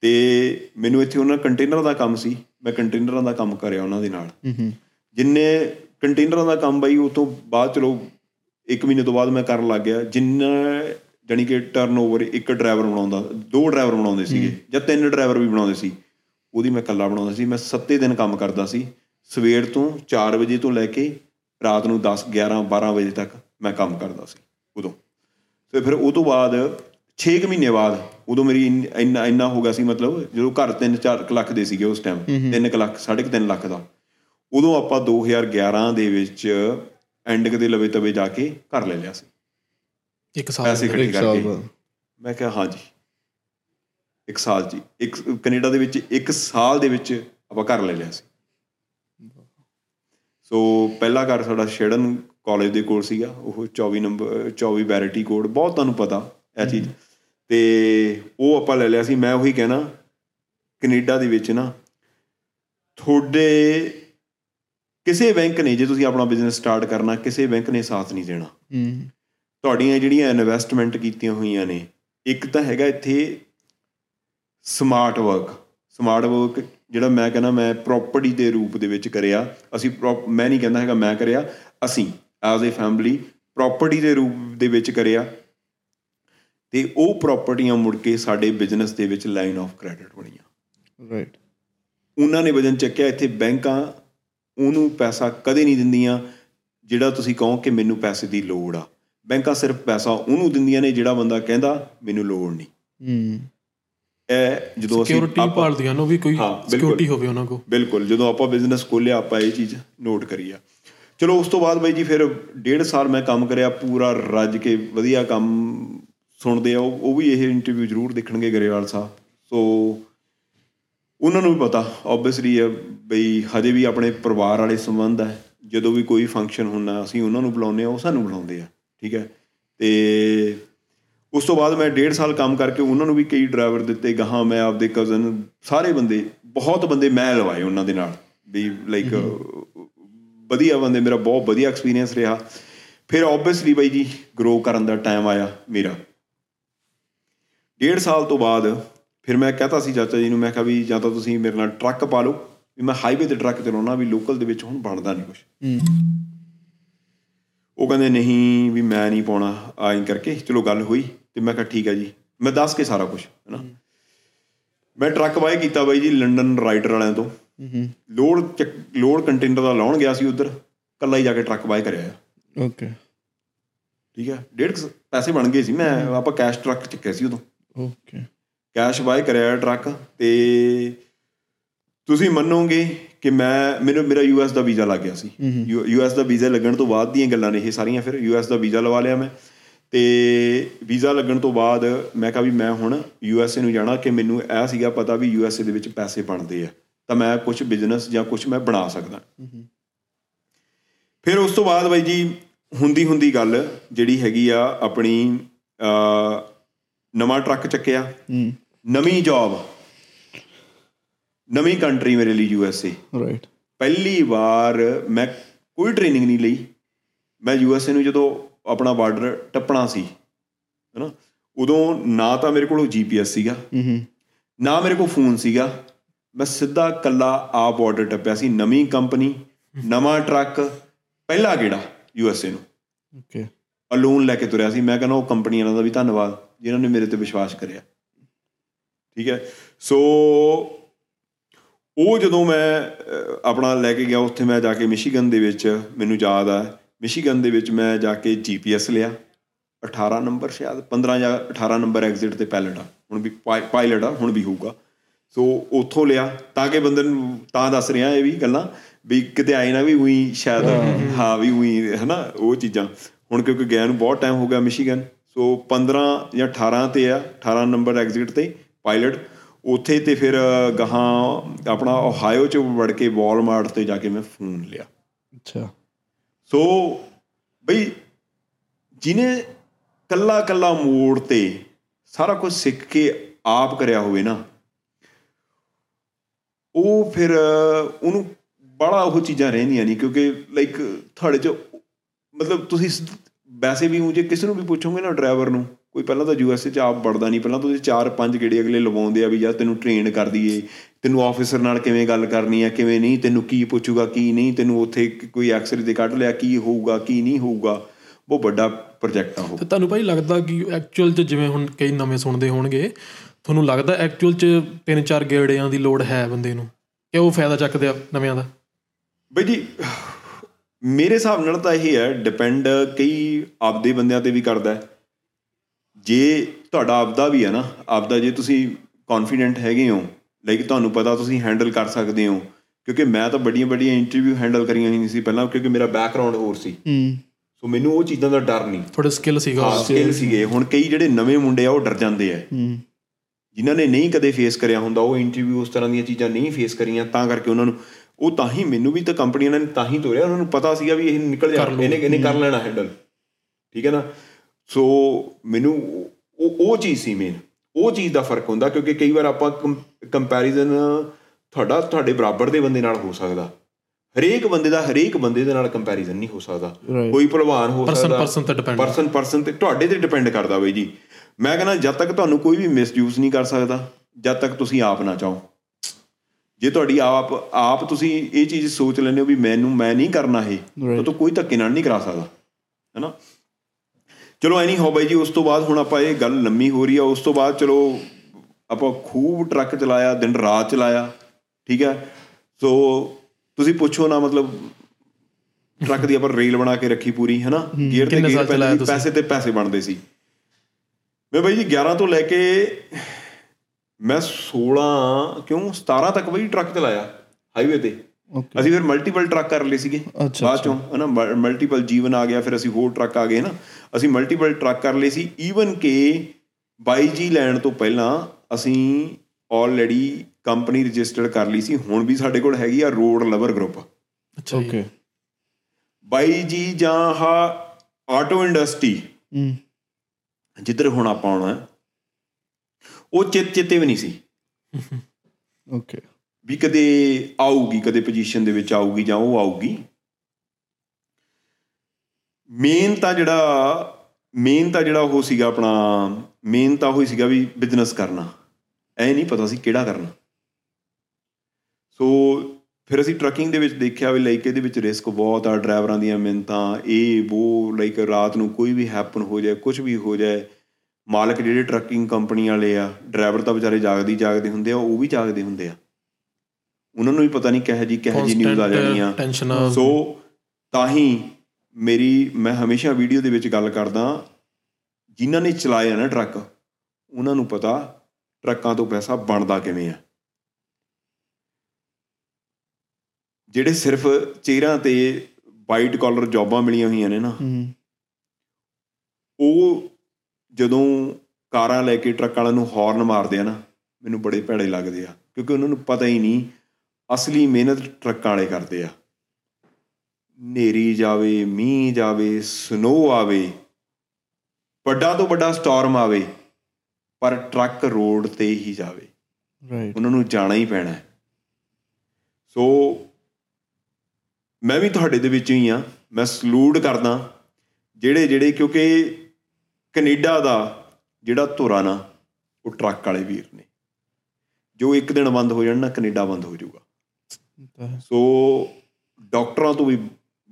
ਤੇ ਮੈਨੂੰ ਇੱਥੇ ਉਹਨਾਂ ਕੰਟੇਨਰ ਦਾ ਕੰਮ ਸੀ ਮੈਂ ਕੰਟੇਨਰਾਂ ਦਾ ਕੰਮ ਕਰਿਆ ਉਹਨਾਂ ਦੇ ਨਾਲ।
ਹੂੰ ਹੂੰ।
ਜਿੰਨੇ ਕੰਟੇਨਰਾਂ ਦਾ ਕੰਮ ਬਈ ਉਹ ਤੋਂ ਬਾਅਦ ਚਲੋ 1 ਮਹੀਨੇ ਤੋਂ ਬਾਅਦ ਮੈਂ ਕਰਨ ਲੱਗ ਗਿਆ। ਜਿੰਨਾ ਜਾਣੀ ਕਿ ਟਰਨਓਵਰ ਇੱਕ ਡਰਾਈਵਰ ਬਣਾਉਂਦਾ ਦੋ ਡਰਾਈਵਰ ਬਣਾਉਂਦੇ ਸੀਗੇ ਜਾਂ ਤਿੰਨ ਡਰਾਈਵਰ ਵੀ ਬਣਾਉਂਦੇ ਸੀ। ਉਹਦੀ ਮੈਂ ਇਕੱਲਾ ਬਣਾਉਂਦਾ ਸੀ ਮੈਂ 7 ਦਿਨ ਕੰਮ ਕਰਦਾ ਸੀ। ਸਵੇਰ ਤੋਂ 4 ਵਜੇ ਤੋਂ ਲੈ ਕੇ ਰਾਤ ਨੂੰ 10 11 12 ਵਜੇ ਤੱਕ ਮੈਂ ਕੰਮ ਕਰਦਾ ਸੀ ਉਦੋਂ। ਤੇ ਫਿਰ ਉਹ ਤੋਂ ਬਾਅਦ 6 ਮਹੀਨੇ ਬਾਅਦ ਉਦੋਂ ਮੇਰੀ ਇੰਨ- ਇੰਨਾ ਹੋ ਗਿਆ ਸੀ ਮਤਲਬ ਜਦੋਂ ਘਰ 3-4 ਲੱਖ ਦੇ ਸੀਗੇ ਉਸ ਟਾਈਮ 3 ਲੱਖ 3.5 ਲੱਖ ਦਾ। ਉਦੋਂ ਆਪਾਂ 2011 ਦੇ ਵਿੱਚ ਐਂਡ ਦੇ ਲਵੇ ਤਵੇ ਜਾ ਕੇ ਘਰ ਲੈ ਲਿਆ ਸੀ।
ਇੱਕ ਸਾਲ
ਪੈਸੇ ਇਕੱਠੇ ਕਰਕੇ। ਮੈਂ ਕਿਹਾ ਹਾਂਜੀ ਇੱਕ ਸਾਲ ਜੀ। ਇੱਕ ਕੈਨੇਡਾ ਦੇ ਵਿੱਚ ਇੱਕ ਸਾਲ ਦੇ ਵਿੱਚ ਆਪਾਂ ਘਰ ਲੈ ਲਿਆ ਸੀ। ਸੋ ਪਹਿਲਾ ਘਰ ਸਾਡਾ ਸ਼ੇਡਨ ਕਾਲਜ ਦੇ ਕੋਲ ਸੀਗਾ। ਉਹ 24 ਨੰਬਰ 24 ਬੈਰਿਟੀ ਕੋਡ। ਬਹੁਤ ਤੁਹਾਨੂੰ ਪਤਾ ਇਹ ਚੀਜ਼। ਤੇ ਉਹ ਆਪਾਂ ਲੈ ਲਿਆ ਸੀ। ਮੈਂ ਉਹੀ ਕਹਿਣਾ ਕੈਨੇਡਾ ਦੇ ਵਿੱਚ ਨਾ ਤੁਹਾਡੇ ਕਿਸੇ ਬੈਂਕ ਨੇ ਜੇ ਤੁਸੀਂ ਆਪਣਾ ਬਿਜ਼ਨਸ ਸਟਾਰਟ ਕਰਨਾ ਕਿਸੇ ਬੈਂਕ ਨੇ ਸਾਥ ਨਹੀਂ ਦੇਣਾ।
ਹੂੰ।
ਤੁਹਾਡੀਆਂ ਜਿਹੜੀਆਂ ਇਨਵੈਸਟਮੈਂਟ ਕੀਤੀਆਂ ਹੋਈਆਂ ਨੇ ਇੱਕ ਤਾਂ ਹੈਗਾ ਇੱਥੇ ਸਮਾਰਟ ਵਰਕ ਸਮਾਰਟ ਵਰਕ ਜਿਹੜਾ ਮੈਂ ਕਹਿੰਦਾ ਮੈਂ ਪ੍ਰਾਪਰਟੀ ਦੇ ਰੂਪ ਦੇ ਵਿੱਚ ਕਰਿਆ ਅਸੀਂ ਮੈਂ ਨਹੀਂ ਕਹਿੰਦਾ ਹੈਗਾ ਮੈਂ ਕਰਿਆ ਅਸੀਂ ਐਜ਼ ਅ ਫੈਮਿਲੀ ਪ੍ਰਾਪਰਟੀ ਦੇ ਰੂਪ ਦੇ ਵਿੱਚ ਕਰਿਆ ਤੇ ਉਹ ਪ੍ਰਾਪਰਟੀਆਂ ਮੁੜ ਕੇ ਸਾਡੇ ਬਿਜ਼ਨਸ ਦੇ ਵਿੱਚ ਲਾਈਨ ਆਫ ਕ੍ਰੈਡਿਟ ਬਣੀਆਂ।
ਰਾਈਟ
ਉਹਨਾਂ ਨੇ ਵਜਨ ਚੱਕਿਆ ਇੱਥੇ ਬੈਂਕਾਂ ਉਹਨੂੰ ਪੈਸਾ ਕਦੇ ਨਹੀਂ ਦਿੰਦੀਆਂ ਜਿਹੜਾ ਤੁਸੀਂ ਕਹੋ ਕਿ ਮੈਨੂੰ ਪੈਸੇ ਦੀ ਲੋੜ ਆ। ਬੈਂਕਾਂ ਸਿਰਫ ਪੈਸਾ ਉਹਨੂੰ ਦਿੰਦੀਆਂ ਨੇ ਜਿਹੜਾ ਬੰਦਾ ਕਹਿੰਦਾ ਮੈਨੂੰ ਲੋੜ ਨਹੀਂ।
ਹੂੰ।
ਇਹ ਜਦੋਂ ਅਸੀਂ
ਸਿਕਿਉਰਿਟੀ ਭਾਲਦੀਆਂ ਨੂੰ ਵੀ ਕੋਈ
ਹਾਂ।
ਸਿਕਿਉਰਿਟੀ ਹੋਵੇ ਉਹਨਾਂ ਕੋਲ।
ਬਿਲਕੁਲ ਜਦੋਂ ਆਪਾਂ ਬਿਜ਼ਨਸ ਖੋਲਿਆ ਆਪਾਂ ਇਹ ਚੀਜ਼ ਨੋਟ ਕਰੀ ਆ। ਚਲੋ ਉਸ ਤੋਂ ਬਾਅਦ ਬਾਈ ਜੀ ਫਿਰ ਡੇਢ ਸਾਲ ਮੈਂ ਕੰਮ ਕਰਿਆ ਪੂਰਾ ਰੱਜ ਕੇ ਵਧੀਆ ਕੰਮ ਸੁਣਦੇ ਆ ਉਹ ਵੀ ਇਹ ਇੰਟਰਵਿਊ ਜ਼ਰੂਰ ਦੇਖਣਗੇ ਗਰੇਵਾਲ ਸਾਹਿਬ। ਸੋ ਉਹਨਾਂ ਨੂੰ ਵੀ ਪਤਾ ਆਬਵੀਅਸਲੀ ਬਈ ਹਜੇ ਵੀ ਆਪਣੇ ਪਰਿਵਾਰ ਵਾਲੇ ਸੰਬੰਧ ਹੈ ਜਦੋਂ ਵੀ ਕੋਈ ਫੰਕਸ਼ਨ ਹੁੰਦਾ ਅਸੀਂ ਉਹਨਾਂ ਨੂੰ ਬੁਲਾਉਂਦੇ ਆ ਉਹ ਸਾਨੂੰ ਬੁਲਾਉਂਦੇ ਆ। ਠੀਕ ਹੈ? ਤੇ ਉਸ ਤੋਂ ਬਾਅਦ ਮੈਂ ਡੇਢ ਸਾਲ ਕੰਮ ਕਰਕੇ ਉਹਨਾਂ ਨੂੰ ਵੀ ਕਈ ਡਰਾਈਵਰ ਦਿੱਤੇ ਗਾਹਾਂ ਮੈਂ ਆਪਦੇ ਕਜ਼ਨ ਸਾਰੇ ਬੰਦੇ ਬਹੁਤ ਬੰਦੇ ਮੈਂ ਲਵਾਏ ਉਹਨਾਂ ਦੇ ਨਾਲ ਵੀ ਲਾਈਕ ਵਧੀਆ ਬੰਦੇ ਮੇਰਾ ਬਹੁਤ ਵਧੀਆ ਐਕਸਪੀਰੀਅੰਸ ਰਿਹਾ। ਫਿਰ ਆਬਵੀਅਸਲੀ ਬਾਈ ਜੀ ਗਰੋ ਕਰਨ ਦਾ ਟਾਈਮ ਆਇਆ ਮੇਰਾ। ਡੇਢ ਸਾਲ ਤੋਂ ਬਾਅਦ ਫਿਰ ਮੈਂ ਕਹਤਾ ਸੀ ਚਾਚਾ ਜੀ ਨੂੰ ਮੈਂ ਕਿਹਾ ਵੀ ਜਾਂ ਤਾਂ ਤੁਸੀਂ ਮੇਰੇ ਨਾਲ ਟਰੱਕ ਪਾ ਲਓ ਵੀ ਮੈਂ ਹਾਈਵੇ ਤੇ ਟਰੱਕ ਚਲਾਉਣਾ ਵੀ ਲੋਕਲ ਦੇ ਵਿੱਚ ਹੁਣ ਬਣਦਾ ਨਹੀਂ ਕੁਝ
ਹੂੰ
ਉਹ ਕਹਿੰਦੇ ਨਹੀਂ ਵੀ ਮੈਂ ਨਹੀਂ ਪਾਉਣਾ। ਆਇਂ ਕਰਕੇ ਚਲੋ ਗੱਲ ਹੋਈ ਤੇ ਮੈਂ ਕਿਹਾ ਠੀਕ ਹੈ ਜੀ ਮੈਂ ਦੱਸ ਕੇ ਸਾਰਾ ਕੁਝ ਹੈਨਾ ਮੈਂ ਟਰੱਕ ਬਾਏ ਕੀਤਾ ਬਾਈ ਜੀ ਲੰਡਨ ਰਾਈਡਰ ਵਾਲਿਆਂ ਤੋਂ। ਲੋਡ ਲੋਡ ਕੰਟੇਨਰ ਦਾ ਲਾਉਣ ਗਿਆ ਸੀ ਉਧਰ ਕੱਲਾ ਹੀ ਜਾ ਕੇ ਟਰੱਕ ਬਾਏ ਕਰਿਆ
ਓਕੇ।
ਠੀਕ ਹੈ ਡੇਢ ਪੈਸੇ ਬਣ ਗਏ ਸੀ ਮੈਂ ਆਪਾਂ ਕੈਸ਼ ਟਰੱਕ ਚੱਕਿਆ ਸੀ ਉਦੋਂ।
ਓਕੇ।
ਕੈਸ਼ ਬਾਏ ਕਰਿਆ ਟਰੱਕ ਤੇ ਤੁਸੀਂ ਮੰਨੋਗੇ ਕਿ ਮੈਂ ਮੈਨੂੰ ਮੇਰਾ ਯੂਐਸ ਦਾ ਵੀਜ਼ਾ ਲੱਗ ਗਿਆ ਸੀ। ਯੂਐਸ ਦਾ ਵੀਜ਼ਾ ਲੱਗਣ ਤੋਂ ਬਾਅਦ ਦੀਆਂ ਗੱਲਾਂ ਨੇ ਇਹ ਸਾਰੀਆਂ ਫਿਰ ਯੂਐਸ ਦਾ ਵੀਜ਼ਾ ਲਵਾ ਲਿਆ ਮੈਂ। ਤੇ ਵੀਜ਼ਾ ਲੱਗਣ ਤੋਂ ਬਾਅਦ ਮੈਂ ਕਿਹਾ ਵੀ ਮੈਂ ਹੁਣ ਯੂਐਸਏ ਨੂੰ ਜਾਣਾ ਕਿ ਮੈਨੂੰ ਇਹ ਸੀਗਾ ਪਤਾ ਵੀ ਯੂਐਸਏ ਦੇ ਵਿੱਚ ਪੈਸੇ ਬਣਦੇ ਆ। ਤਾਂ ਮੈਂ ਕੁਝ ਬਿਜ਼ਨਸ ਜਾਂ ਕੁਝ ਮੈਂ ਬਣਾ ਸਕਦਾ। ਫਿਰ ਉਸ ਤੋਂ ਬਾਅਦ ਬਾਈ ਜੀ ਹੁੰਦੀ ਹੁੰਦੀ ਗੱਲ ਜਿਹੜੀ ਹੈਗੀ ਆ ਆਪਣੀ ਨਵਾਂ ਟਰੱਕ ਚੱਕਿਆ। ਨਵੀਂ ਜੌਬ ਨਵੀਂ ਕੰਟਰੀ ਮੇਰੇ ਲਈ ਯੂ ਐਸ ਏ।
ਰਾਈਟ
ਪਹਿਲੀ ਵਾਰ ਮੈਂ ਕੋਈ ਟ੍ਰੇਨਿੰਗ ਨਹੀਂ ਲਈ। ਮੈਂ ਯੂ ਐਸ ਏ ਨੂੰ ਜਦੋਂ ਆਪਣਾ ਬਾਰਡਰ ਟੱਪਣਾ ਸੀ ਹੈਨਾ ਉਦੋਂ ਨਾ ਤਾਂ ਮੇਰੇ ਕੋਲ ਜੀਪੀਐਸ ਸੀਗਾ
ਹੂੰ
ਨਾ ਮੇਰੇ ਕੋਲ ਫੋਨ ਸੀਗਾ। ਮੈਂ ਸਿੱਧਾ ਕੱਲਾ ਆ ਬਾਰਡਰ ਟੱਪਿਆ ਸੀ ਨਵੀਂ ਕੰਪਨੀ ਨਵਾਂ ਟਰੱਕ ਪਹਿਲਾ ਗੇੜਾ ਯੂ ਐਸ ਏ ਨੂੰ।
ਓਕੇ
ਅਲੋਨ ਲੈ ਕੇ ਤੁਰਿਆ ਸੀ। ਮੈਂ ਕਹਿੰਦਾ ਉਹ ਕੰਪਨੀ ਵਾਲਿਆਂ ਦਾ ਵੀ ਧੰਨਵਾਦ ਜਿਨ੍ਹਾਂ ਨੇ ਮੇਰੇ ਤੇ ਵਿਸ਼ਵਾਸ ਕਰਿਆ। ਠੀਕ ਹੈ? ਸੋ ਉਹ ਜਦੋਂ ਮੈਂ ਆਪਣਾ ਲੈ ਕੇ ਗਿਆ ਉੱਥੇ ਮੈਂ ਜਾ ਕੇ ਮਿਸ਼ੀਗਨ ਦੇ ਵਿੱਚ ਮੈਨੂੰ ਯਾਦ ਆ ਮਿਸ਼ੀਗਨ ਦੇ ਵਿੱਚ ਮੈਂ ਜਾ ਕੇ ਜੀਪੀਐਸ ਲਿਆ। 18 ਨੰਬਰ ਸ਼ਾਇਦ 15 ਜਾਂ 18 ਨੰਬਰ ਐਗਜ਼ਿਟ ਤੇ ਪਾਇਲਟ ਆ। ਹੁਣ ਵੀ ਪਾਇਲਟ ਆ ਹੁਣ ਵੀ ਹੋਊਗਾ। ਸੋ ਉੱਥੋਂ ਲਿਆ। ਤਾਂ ਕਿ ਬੰਦੇ ਨੂੰ ਤਾਂ ਦੱਸ ਰਿਹਾ ਇਹ ਵੀ ਗੱਲਾਂ ਵੀ ਕਿਤੇ ਆਏ ਨਾ ਵੀ ਉਹੀ ਸ਼ਾਇਦ ਹਾਂ। ਵੀ ਉਹੀ ਹਨਾ ਉਹ ਚੀਜ਼ਾਂ। ਹੁਣ ਕਿਉਂਕਿ ਗਿਆ ਨੂੰ ਬਹੁਤ ਟਾਈਮ ਹੋ ਗਿਆ ਮਿਸ਼ੀਗਨ ਸੋ 15 ਜਾਂ 18 ਤੇ ਆ 18 ਨੰਬਰ ਐਗਜ਼ਿਟ ਤੇ ਪਾਇਲਟ ਉੱਥੇ ਤੇ ਫਿਰ ਗਾਹਾਂ ਆਪਣਾ ਓਹਾਇਓ ਚ ਵੜ ਕੇ ਵਾਲਮਾਰਟ ਤੇ ਜਾ ਕੇ ਮੈਂ ਫੋਨ ਲਿਆ।
ਅੱਛਾ।
ਸੋ ਬਈ ਜਿਨੇ ਕੱਲਾ ਕੱਲਾ ਮੋੜ ਤੇ ਸਾਰਾ ਕੁਝ ਸਿੱਖ ਕੇ ਆਪ ਕਰਿਆ ਹੋਵੇ ਨਾ ਉਹ ਫਿਰ ਉਹਨੂੰ ਬੜਾ ਉਹ ਚੀਜ਼ਾਂ ਰਹਿੰਦੀਆਂ ਨਹੀਂ ਕਿਉਂਕਿ ਲਾਈਕ ਤੁਹਾਡੇ ਚ ਮਤਲਬ ਤੁਸੀਂ ਵੈਸੇ ਵੀ ਊਂ ਜੇ ਕਿਸੇ ਨੂੰ ਵੀ ਪੁੱਛੋਗੇ ਨਾ ਡਰਾਈਵਰ ਨੂੰ ਕੋਈ ਪਹਿਲਾਂ ਤਾਂ ਯੂਐਸਏ ਚ ਆਪ ਵੜਦਾ ਨਹੀਂ ਪਹਿਲਾਂ ਤੁਸੀਂ ਚਾਰ ਪੰਜ ਗੇੜੇ ਅਗਲੇ ਲਵਾਉਂਦੇ ਆ ਵੀ ਜਾਂ ਤੈਨੂੰ ਟ੍ਰੇਨ ਕਰ ਦਈਏ ਤੈਨੂੰ ਆਫੀਸਰ ਨਾਲ ਕਿਵੇਂ ਗੱਲ ਕਰਨੀ ਆ ਕਿਵੇਂ ਨਹੀਂ ਤੈਨੂੰ ਕੀ ਪੁੱਛੂਗਾ ਕੀ ਨਹੀਂ ਤੈਨੂੰ ਉੱਥੇ ਕੋਈ ਐਕਸਰੇ ਤੇ ਕੱਢ ਲਿਆ ਕੀ ਹੋਊਗਾ ਕੀ ਨਹੀਂ ਹੋਊਗਾ ਬਹੁਤ ਵੱਡਾ ਪ੍ਰੋਜੈਕਟ ਆ ਉਹ।
ਤੇ ਤੁਹਾਨੂੰ ਭਾਈ ਲੱਗਦਾ ਕਿ ਐਕਚੁਅਲ 'ਚ ਜਿਵੇਂ ਹੁਣ ਕਈ ਨਵੇਂ ਸੁਣਦੇ ਹੋਣਗੇ ਤੁਹਾਨੂੰ ਲੱਗਦਾ ਐਕਚੁਅਲ 'ਚ ਤਿੰਨ ਚਾਰ ਗੇੜਿਆਂ ਦੀ ਲੋੜ ਹੈ ਬੰਦੇ ਨੂੰ? ਕਿ ਉਹ ਫਾਇਦਾ ਚੱਕਦੇ ਆ ਨਵਿਆਂ ਦਾ?
ਬਈ ਜੀ ਮੇਰੇ ਹਿਸਾਬ ਨਾਲ ਤਾਂ ਇਹ ਹੈ ਡਿਪੈਂਡ ਕਈ ਆਪਦੇ ਬੰਦਿਆਂ ਤੇ ਵੀ ਕਰਦਾ ਹੈ। ਜੇ ਤੁਹਾਡਾ ਆਪਦਾ ਵੀ ਹੈ ਨਾ ਆਪਦਾ ਜੇ ਤੁਸੀਂ ਕੌਨਫੀਡੈਂਟ ਹੈਗੇ ਹੋ ਲਾਈਕ ਤੁਹਾਨੂੰ ਪਤਾ ਤੁਸੀਂ ਹੈਂਡਲ ਕਰ ਸਕਦੇ ਹੋ ਕਿਉਂਕਿ ਮੈਂ ਤਾਂ ਵੱਡੀਆਂ ਵੱਡੀਆਂ ਇੰਟਰਵਿਊ ਹੈਂਡਲ ਕਰੀਆਂ ਹੀ ਨਹੀਂ ਸੀ ਪਹਿਲਾਂ ਕਿਉਂਕਿ ਮੇਰਾ ਬੈਕਗ੍ਰਾਉਂਡ ਹੋਰ ਸੀ।
ਹੂੰ।
ਸੋ ਮੈਨੂੰ ਉਹ ਚੀਜ਼ਾਂ ਦਾ ਡਰ ਨਹੀਂ।
ਥੋੜੇ ਸਕਿੱਲ ਸੀਗਾ
ਹਾਂ ਸਕਿੱਲ ਸੀਗੇ। ਹੁਣ ਕਈ ਜਿਹੜੇ ਨਵੇਂ ਮੁੰਡੇ ਆ ਉਹ ਡਰ ਜਾਂਦੇ ਆ।
ਹੂੰ।
ਜਿਨ੍ਹਾਂ ਨੇ ਨਹੀਂ ਕਦੇ ਫੇਸ ਕਰਿਆ ਹੁੰਦਾ ਉਹ ਇੰਟਰਵਿਊ ਉਸ ਤਰ੍ਹਾਂ ਦੀਆਂ ਚੀਜ਼ਾਂ ਨਹੀਂ ਫੇਸ ਕਰੀਆਂ ਤਾਂ ਕਰਕੇ ਉਹਨਾਂ ਨੂੰ ਉਹ ਤਾਂ ਹੀ ਮੈਨੂੰ ਵੀ ਤਾਂ ਕੰਪਨੀਆਂ ਨੇ ਤਾਂ ਹੀ ਤੋਰਿਆ ਉਹਨਾਂ ਨੂੰ ਪਤਾ ਸੀਗਾ ਵੀ ਇਹ ਨਿਕਲ ਜਾ ਇਹਨੇ ਇਹਨੇ ਕਰ ਲੈਣਾ ਹੈਂਡਲ ਠੀਕ ਹੈ ਨਾ? ਸੋ ਮੈਨੂੰ ਉਹ ਉਹ ਚੀਜ਼ ਸੀ ਮੇਨ ਉਹ ਚੀਜ਼ ਦਾ ਫ਼ਰਕ ਹੁੰਦਾ ਕਿਉਂਕਿ ਕਈ ਵਾਰ ਆਪਾਂ ਕੰਪੈਰੀਜ਼ਨ ਤੁਹਾਡਾ ਤੁਹਾਡੇ ਬਰਾਬਰ ਦੇ ਬੰਦੇ ਨਾਲ ਹੋ ਸਕਦਾ। ਹਰੇਕ ਬੰਦੇ ਦਾ ਹਰੇਕ ਬੰਦੇ ਦੇ ਨਾਲ ਕੰਪੈਰੀਜ਼ਨ ਨਹੀਂ ਹੋ ਸਕਦਾ। ਕੋਈ ਭਲਵਾਨ ਹੋ ਸਕਦਾ।
person ਤੇ depend
ਪਰਸਨ ਪਰਸਨ ਤੇ ਤੁਹਾਡੇ ਤੇ ਡਿਪੈਂਡ ਕਰਦਾ ਬਈ ਜੀ। ਮੈਂ ਕਹਿੰਦਾ ਜਦ ਤੱਕ ਤੁਹਾਨੂੰ ਕੋਈ ਵੀ ਮਿਸਯੂਜ਼ ਨਹੀਂ ਕਰ ਸਕਦਾ ਜਦ ਤੱਕ ਤੁਸੀਂ ਆਪ ਨਾ ਚਾਹੋ। ਜੇ ਤੁਹਾਡੀ ਆਪ ਆਪ ਤੁਸੀਂ ਇਹ ਚੀਜ਼ ਸੋਚ ਲੈਂਦੇ ਹੋ ਵੀ ਮੈਨੂੰ ਮੈਂ ਨਹੀਂ ਕਰਨਾ ਇਹ ਤਾਂ ਤੂੰ ਕੋਈ ਧੱਕੇ ਨਾਲ ਨਹੀਂ ਕਰਾ ਸਕਦਾ। ਹੈਨਾ ਚਲੋ ਐਨੀ ਹੋ ਬਾਈ ਜੀ ਉਸ ਤੋਂ ਬਾਅਦ ਹੁਣ ਆਪਾਂ ਇਹ ਗੱਲ ਲੰਮੀ ਹੋ ਰਹੀ ਆ ਉਸ ਤੋਂ ਬਾਅਦ ਚਲੋ ਆਪਾਂ ਖੂਬ ਟਰੱਕ ਚਲਾਇਆ ਦਿਨ ਰਾਤ ਚਲਾਇਆ ਠੀਕ ਹੈ ਸੋ ਤੁਸੀਂ ਪੁੱਛੋ ਨਾ ਮਤਲਬ ਟਰੱਕ ਦੀ ਆਪਾਂ ਰੇਲ ਬਣਾ ਕੇ ਰੱਖੀ ਪੂਰੀ ਹੈਨਾ? ਗੇਅਰ ਤੇ ਗੇਅਰ? ਪੈਸੇ ਤੇ ਪੈਸੇ ਬਣਦੇ ਸੀ। ਮੈਂ ਬਾਈ ਜੀ 11 ਤੋਂ ਲੈ ਕੇ ਮੈਂ 16 ਕਿਉਂ? 17 ਤੱਕ ਬਈ ਟਰੱਕ ਚਲਾਇਆ ਹਾਈਵੇ ਤੇ। ਅਸੀਂ ਫਿਰ ਮਲਟੀਪਲ ਟਰੱਕ ਕਰ ਲਏ ਸੀਗੇ ਬਾਅਦ ਚੋਂ ਹਨਾ? ਮਲਟੀਪਲ ਜੀਵਨ ਆ ਗਿਆ ਫਿਰ ਅਸੀਂ ਹੋਰ ਟਰੱਕ ਆ ਗਏ ਨਾ ਅਸੀਂ ਮਲਟੀਪਲ ਟਰੱਕ ਕਰ ਲਏ ਸੀ। ਈਵਨ ਕਿ 22G ਲੈਣ ਤੋਂ ਪਹਿਲਾਂ ਅਸੀਂ ਆਲਰੇਡੀ ਕੰਪਨੀ ਰਜਿਸਟਰਡ ਕਰ ਲਈ ਸੀ। ਹੁਣ ਵੀ ਸਾਡੇ ਕੋਲ ਹੈਗੀ ਆ ਰੋਡ ਲਵਰ ਗਰੁੱਪ
ਅੱਛਾ
ਓਕੇ
22G ਜਾਂ ਹਾ ਆਟੋ ਇੰਡਸਟਰੀ
ਹੂੰ।
ਜਿੱਧਰ ਹੁਣ ਆਪਾਂ ਆਉਣਾ ਹੈ, ਉਹ ਚਿੱਤ ਚਿੱਤੇ ਵੀ ਨਹੀਂ ਸੀ।
ਓਕੇ
ਵੀ ਕਦੇ ਆਊਗੀ ਕਦੇ ਪੋਜੀਸ਼ਨ ਦੇ ਵਿੱਚ ਆਊਗੀ ਜਾਂ ਉਹ ਆਊਗੀ। ਮੇਨ ਤਾਂ ਜਿਹੜਾ ਮੇਨ ਤਾਂ ਜਿਹੜਾ ਉਹ ਸੀਗਾ ਆਪਣਾ ਮੇਨ ਤਾਂ ਉਹ ਹੀ ਸੀਗਾ ਵੀ ਬਿਜ਼ਨਸ ਕਰਨਾ। ਐ ਨਹੀਂ ਪਤਾ ਸੀ ਕਿਹੜਾ ਕਰਨਾ। ਸੋ ਫਿਰ ਅਸੀਂ ਟਰੱਕਿੰਗ ਦੇ ਵਿੱਚ ਦੇਖਿਆ ਵੀ ਲਾਈਕ ਇਹਦੇ ਵਿੱਚ ਰਿਸਕ ਬਹੁਤ ਆ ਡਰਾਈਵਰਾਂ ਦੀਆਂ ਮਿੰਤਾਂ ਇਹ ਉਹ ਲਾਈਕ ਰਾਤ ਨੂੰ ਕੋਈ ਵੀ ਹੈਪਨ ਹੋ ਜਾਏ ਕੁਝ ਵੀ ਹੋ ਜਾਏ ਮਾਲਕ ਜਿਹੜੇ ਟਰੱਕਿੰਗ ਕੰਪਨੀ ਵਾਲੇ ਆ ਡਰਾਈਵਰ ਤਾਂ ਵਿਚਾਰੇ ਜਾਗਦੀ ਜਾਗਦੇ ਹੁੰਦੇ ਆ ਉਹ ਵੀ ਜਾਗਦੇ ਹੁੰਦੇ ਆ। ਉਹਨਾਂ ਨੂੰ ਵੀ ਪਤਾ ਨਹੀਂ ਕਿਹੋ ਜੀ ਕਿਹੋ ਜੀ ਨਿਊਜ਼ ਆ ਜਾਣੀ ਆ। ਸੋ ਤਾਂ ਹੀ ਮੇਰੀ ਮੈਂ ਹਮੇਸ਼ਾ ਵੀਡੀਓ ਦੇ ਵਿੱਚ ਗੱਲ ਕਰਦਾ ਜਿਨ੍ਹਾਂ ਨੇ ਚਲਾਇਆ ਨਾ ਟਰੱਕ ਉਹਨਾਂ ਨੂੰ ਪਤਾ ਟਰੱਕਾਂ ਤੋਂ ਪੈਸਾ ਬਣਦਾ ਕਿਵੇਂ ਆ। ਜਿਹੜੇ ਸਿਰਫ ਚਿਹਰਿਆਂ ਤੇ ਵਾਈਟ ਕਾਲਰ ਜੌਬਾਂ ਮਿਲੀਆਂ ਹੋਈਆਂ ਨੇ ਨਾ ਉਹ ਜਦੋਂ ਕਾਰਾਂ ਲੈ ਕੇ ਟਰੱਕ ਵਾਲਿਆਂ ਨੂੰ ਹਾਰਨ ਮਾਰਦੇ ਆ ਨਾ ਮੈਨੂੰ ਬੜੇ ਭੈੜੇ ਲੱਗਦੇ ਆ ਕਿਉਂਕਿ ਉਹਨਾਂ ਨੂੰ ਪਤਾ ਹੀ ਨਹੀਂ ਅਸਲੀ ਮਿਹਨਤ ਟਰੱਕਾਂ ਵਾਲੇ ਕਰਦੇ ਆ। ਨੇਰੀ ਜਾਵੇ ਮੀਂਹ ਜਾਵੇ ਸਨੋ ਆਵੇ ਵੱਡਾ ਤੋਂ ਵੱਡਾ ਸਟਾਰਮ ਆਵੇ ਪਰ ਟਰੱਕ ਰੋਡ ਤੇ ਹੀ ਜਾਵੇ।
ਰਾਈਟ
ਉਹਨਾਂ ਨੂੰ ਜਾਣਾ ਹੀ ਪੈਣਾ ਹੈ। ਸੋ ਮੈਂ ਵੀ ਤੁਹਾਡੇ ਦੇ ਵਿੱਚ ਹੀ ਆ ਮੈਂ ਸਲੂਟ ਕਰਦਾ ਜਿਹੜੇ ਜਿਹੜੇ ਕਿਉਂਕਿ ਕੈਨੇਡਾ ਦਾ ਜਿਹੜਾ ਧੁਰਾ ਨਾ ਉਹ ਟਰੱਕ ਵਾਲੇ ਵੀਰ ਨੇ। ਜੋ ਇੱਕ ਦਿਨ ਬੰਦ ਹੋ ਜਾਣ ਨਾ ਕੈਨੇਡਾ ਬੰਦ ਹੋ ਜਾਊਗਾ। ਸੋ ਡਾਕਟਰਾਂ ਤੋਂ ਵੀ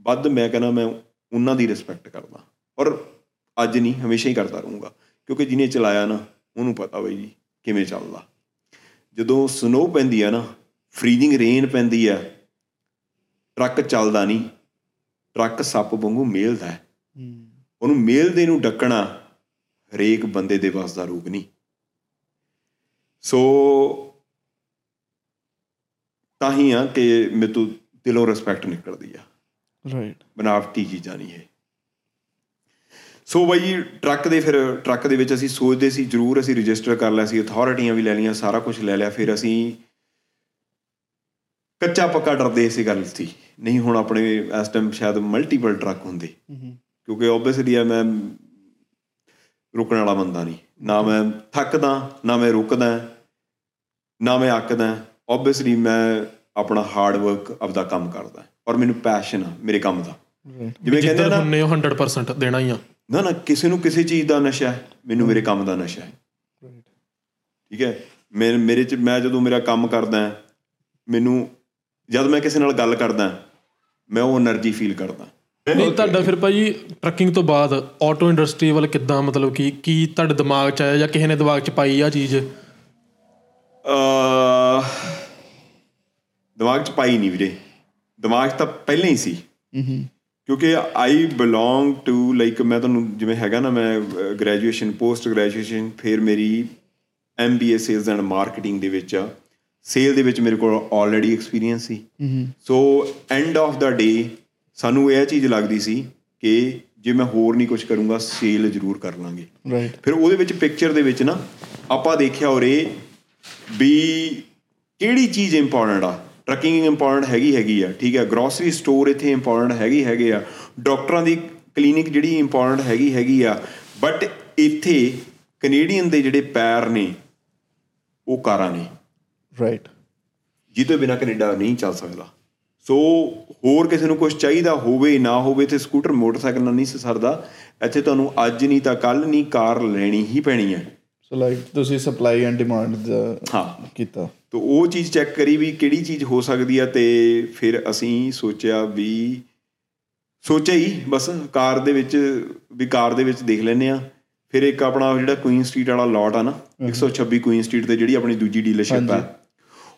ਵੱਧ ਮੈਂ ਕਹਿੰਦਾ ਮੈਂ ਉਹਨਾਂ ਦੀ ਰਿਸਪੈਕਟ ਕਰਦਾ। ਔਰ ਅੱਜ ਨਹੀਂ ਹਮੇਸ਼ਾ ਹੀ ਕਰਦਾ ਰਹੂੰਗਾ। ਕਿਉਂਕਿ ਜਿਹਨੇ ਚਲਾਇਆ ਨਾ ਉਹਨੂੰ ਪਤਾ ਬਈ ਜੀ ਕਿਵੇਂ ਚੱਲਦਾ। ਜਦੋਂ ਸਨੋ ਪੈਂਦੀ ਆ ਨਾ ਫਰੀਜ਼ਿੰਗ ਰੇਨ ਪੈਂਦੀ ਆ ਟਰੱਕ ਚੱਲਦਾ ਨਹੀਂ। ਟਰੱਕ ਸੱਪ ਵਾਂਗੂ ਮੇਲਦਾ ਹੈ। ਉਹਨੂੰ ਮੇਲਦੇ ਨੂੰ ਡੱਕਣਾ ਹਰੇਕ ਬੰਦੇ ਦੇ ਵੱਸ ਦਾ ਰੂਪ ਨਹੀਂ। ਸੋ ਤਾਂ ਹੀ ਆ ਕਿ ਮੇਰੇ ਤੋਂ ਦਿਲੋਂ ਰਿਸਪੈਕਟ ਨਿਕਲਦੀ ਆ।
ਰਾਈਟ
ਬਨਾਵਟੀ ਚੀਜ਼ਾਂ ਨਹੀਂ ਇਹ ਸੋ ਬਾਈ ਟਰੱਕ ਦੇ ਫਿਰ ਟਰੱਕ ਦੇ ਵਿੱਚ ਅਸੀਂ ਸੋਚਦੇ ਸੀ ਜਰੂਰ ਅਸੀਂ ਰਜਿਸਟਰ ਕਰ ਲਿਆ ਸੀ ਅਥਾਰਟੀਆਂ ਵੀ ਲੈ ਲਈਆਂ ਸਾਰਾ ਕੁਝ ਲੈ ਲਿਆ ਫਿਰ ਅਸੀਂ ਕੱਚਾ ਪੱਕਾ ਡਰਦੇ ਇਸੇ ਗੱਲ ਸੀ। ਨਹੀਂ ਹੁਣ ਆਪਣੇ ਇਸ ਟਾਈਮ ਸ਼ਾਇਦ ਮਲਟੀਪਲ ਟਰੱਕ ਹੁੰਦੇ। ਕਿਉਂਕਿ ਓਬਵੀਅਸਲੀ ਆ ਮੈਂ ਰੁਕਣ ਵਾਲਾ ਬੰਦਾ ਨਹੀਂ। ਨਾ ਮੈਂ ਥੱਕਦਾ ਨਾ ਮੈਂ ਰੁਕਦਾ ਨਾ ਮੈਂ ਅੱਕਦਾ। ਓਬਵੀਅਸਲੀ ਮੈਂ ਆਪਣਾ ਹਾਰਡ ਵਰਕ ਆਪਦਾ ਕੰਮ ਕਰਦਾ ਔਰ ਮੈਨੂੰ ਪੈਸ਼ਨ ਆ ਮੇਰੇ ਕੰਮ ਦਾ। ਜਿਵੇਂ ਕਹਿੰਦੇ ਨਾ
ਹੁੰਨੇ 100% ਦੇਣਾ ਹੀ ਆ।
ਨਾ ਨਾ ਕਿਸੇ ਨੂੰ ਕਿਸੇ ਚੀਜ਼ ਦਾ ਨਸ਼ਾ ਹੈ ਮੈਨੂੰ ਮੇਰੇ ਕੰਮ ਦਾ ਨਸ਼ਾ ਹੈ। ਠੀਕ ਹੈ? ਮੇਰੇ ਮੇਰੇ ਚ ਮੈਂ ਜਦੋਂ ਮੇਰਾ ਕੰਮ ਕਰਦਾ ਮੈਨੂੰ ਜਦ ਮੈਂ ਕਿਸੇ ਨਾਲ ਗੱਲ ਕਰਦਾ ਮੈਂ ਉਹ એનર્ਜੀ ਫੀਲ ਕਰਦਾ।
ਨਹੀਂ ਤੁਹਾਡਾ ਫਿਰ ਭਾਈ ਟਰੱਕਿੰਗ ਤੋਂ ਬਾਅਦ ਆਟੋ ਇੰਡਸਟਰੀ ਵੱਲ ਕਿੱਦਾਂ ਮਤਲਬ ਕਿ ਕੀ ਤੁਹਾਡੇ ਦਿਮਾਗ 'ਚ ਆਇਆ ਜਾਂ ਕਿਸੇ ਨੇ ਦਿਮਾਗ 'ਚ ਪਾਈ ਆ ਚੀਜ਼?
ਅ ਦਿਮਾਗ 'ਚ ਪਾਈ ਨਹੀਂ ਵੀਰੇ। ਦਿਮਾਗ ਤਾਂ ਪਹਿਲਾਂ ਹੀ ਸੀ। ਕਿਉਂਕਿ ਆਈ ਬਿਲੋਂਗ ਟੂ ਲਾਈਕ ਮੈਂ ਤੁਹਾਨੂੰ ਜਿਵੇਂ ਹੈਗਾ ਨਾ ਮੈਂ ਗ੍ਰੈਜੂਏਸ਼ਨ ਪੋਸਟ ਗ੍ਰੈਜੂਏਸ਼ਨ ਫਿਰ ਮੇਰੀ ਐਮਬੀਏ ਸੇਲਸ ਐਂਡ ਮਾਰਕੀਟਿੰਗ ਦੇ ਵਿੱਚ ਆ। ਸੇਲ ਦੇ ਵਿੱਚ ਮੇਰੇ ਕੋਲ already experience C. So end of the day ਸਾਨੂੰ ਇਹ ਚੀਜ਼ ਲੱਗਦੀ ਸੀ ਕਿ ਜੇ ਮੈਂ ਹੋਰ ਨਹੀਂ ਕੁਝ ਕਰੂੰਗਾ ਸੇਲ ਜ਼ਰੂਰ ਕਰ ਲਾਂਗੇ।
ਰਾਈਟ
ਫਿਰ ਉਹਦੇ ਵਿੱਚ ਪਿਕਚਰ ਦੇ ਵਿੱਚ ਨਾ ਆਪਾਂ ਦੇਖਿਆ ਉਰੇ ਵੀ ਕਿਹੜੀ ਚੀਜ਼ ਇੰਪੋਰਟੈਂਟ ਆ? ਟਰੱਕਿੰਗ ਇੰਪੋਰਟੈਂਟ ਹੈਗੀ ਹੈਗੀ ਆ ਠੀਕ ਹੈ ਗਰੋਸਰੀ ਸਟੋਰ ਇੱਥੇ ਇੰਪੋਰਟੈਂਟ ਹੈਗੀ ਹੈਗੇ ਆ। ਡਾਕਟਰਾਂ ਦੀ ਕਲੀਨਿਕ ਜਿਹੜੀ ਇੰਪੋਰਟੈਂਟ ਹੈਗੀ ਹੈਗੀ ਆ। ਬਟ ਇੱਥੇ ਕੈਨੇਡੀਅਨ ਦੇ ਜਿਹੜੇ ਪੈਰ ਨੇ ਉਹ ਕਾਰਾਂ ਨੇ।
ਰਾਈਟ
ਜਿਹਦੇ ਬਿਨਾ ਕੈਨੇਡਾ ਨਹੀਂ ਚੱਲ ਸਕਦਾ। ਸੋ ਹੋਰ ਕਿਸੇ ਨੂੰ ਕੁਝ ਚਾਹੀਦਾ ਹੋਵੇ ਨਾ ਹੋਵੇ ਤੇ ਸਕੂਟਰ ਮੋਟਰਸਾਈਕਲ ਨਾਲ ਨਹੀਂ ਸਰਦਾ। ਇੱਥੇ ਤੁਹਾਨੂੰ ਅੱਜ ਨਹੀਂ ਤਾਂ ਕੱਲ ਨਹੀਂ ਕਾਰ ਲੈਣੀ ਹੀ ਪੈਣੀ ਹੈ।
ਸੋ ਲਾਈਕ ਤੁਸੀਂ ਸਪਲਾਈ ਐਂਡ ਡਿਮਾਂਡ ਦਾ
ਹਾਂ।
ਕੀਤਾ।
ਤੋ ਉਹ ਚੀਜ਼ ਚੈੱਕ ਕਰੀ ਵੀ ਕਿਹੜੀ ਚੀਜ਼ ਹੋ ਸਕਦੀ ਆ ਤੇ ਫਿਰ ਅਸੀਂ ਸੋਚਿਆ ਵੀ ਸੋਚਿਆ ਹੀ ਬਸ ਕਾਰ ਦੇ ਵਿੱਚ ਵੀ ਕਾਰ ਦੇ ਵਿੱਚ ਦੇਖ ਲੈਨੇ ਆ ਫਿਰ ਇੱਕ ਆਪਣਾ ਜਿਹੜਾ ਕੁਈਨ ਸਟਰੀਟ ਵਾਲਾ ਲਾਟ ਆ ਨਾ 126 ਕੁਈਨ ਸਟਰੀਟ ਤੇ ਜਿਹੜੀ ਆਪਣੀ ਦੂਜੀ ਡੀਲਰਸ਼ਿਪ ਆ।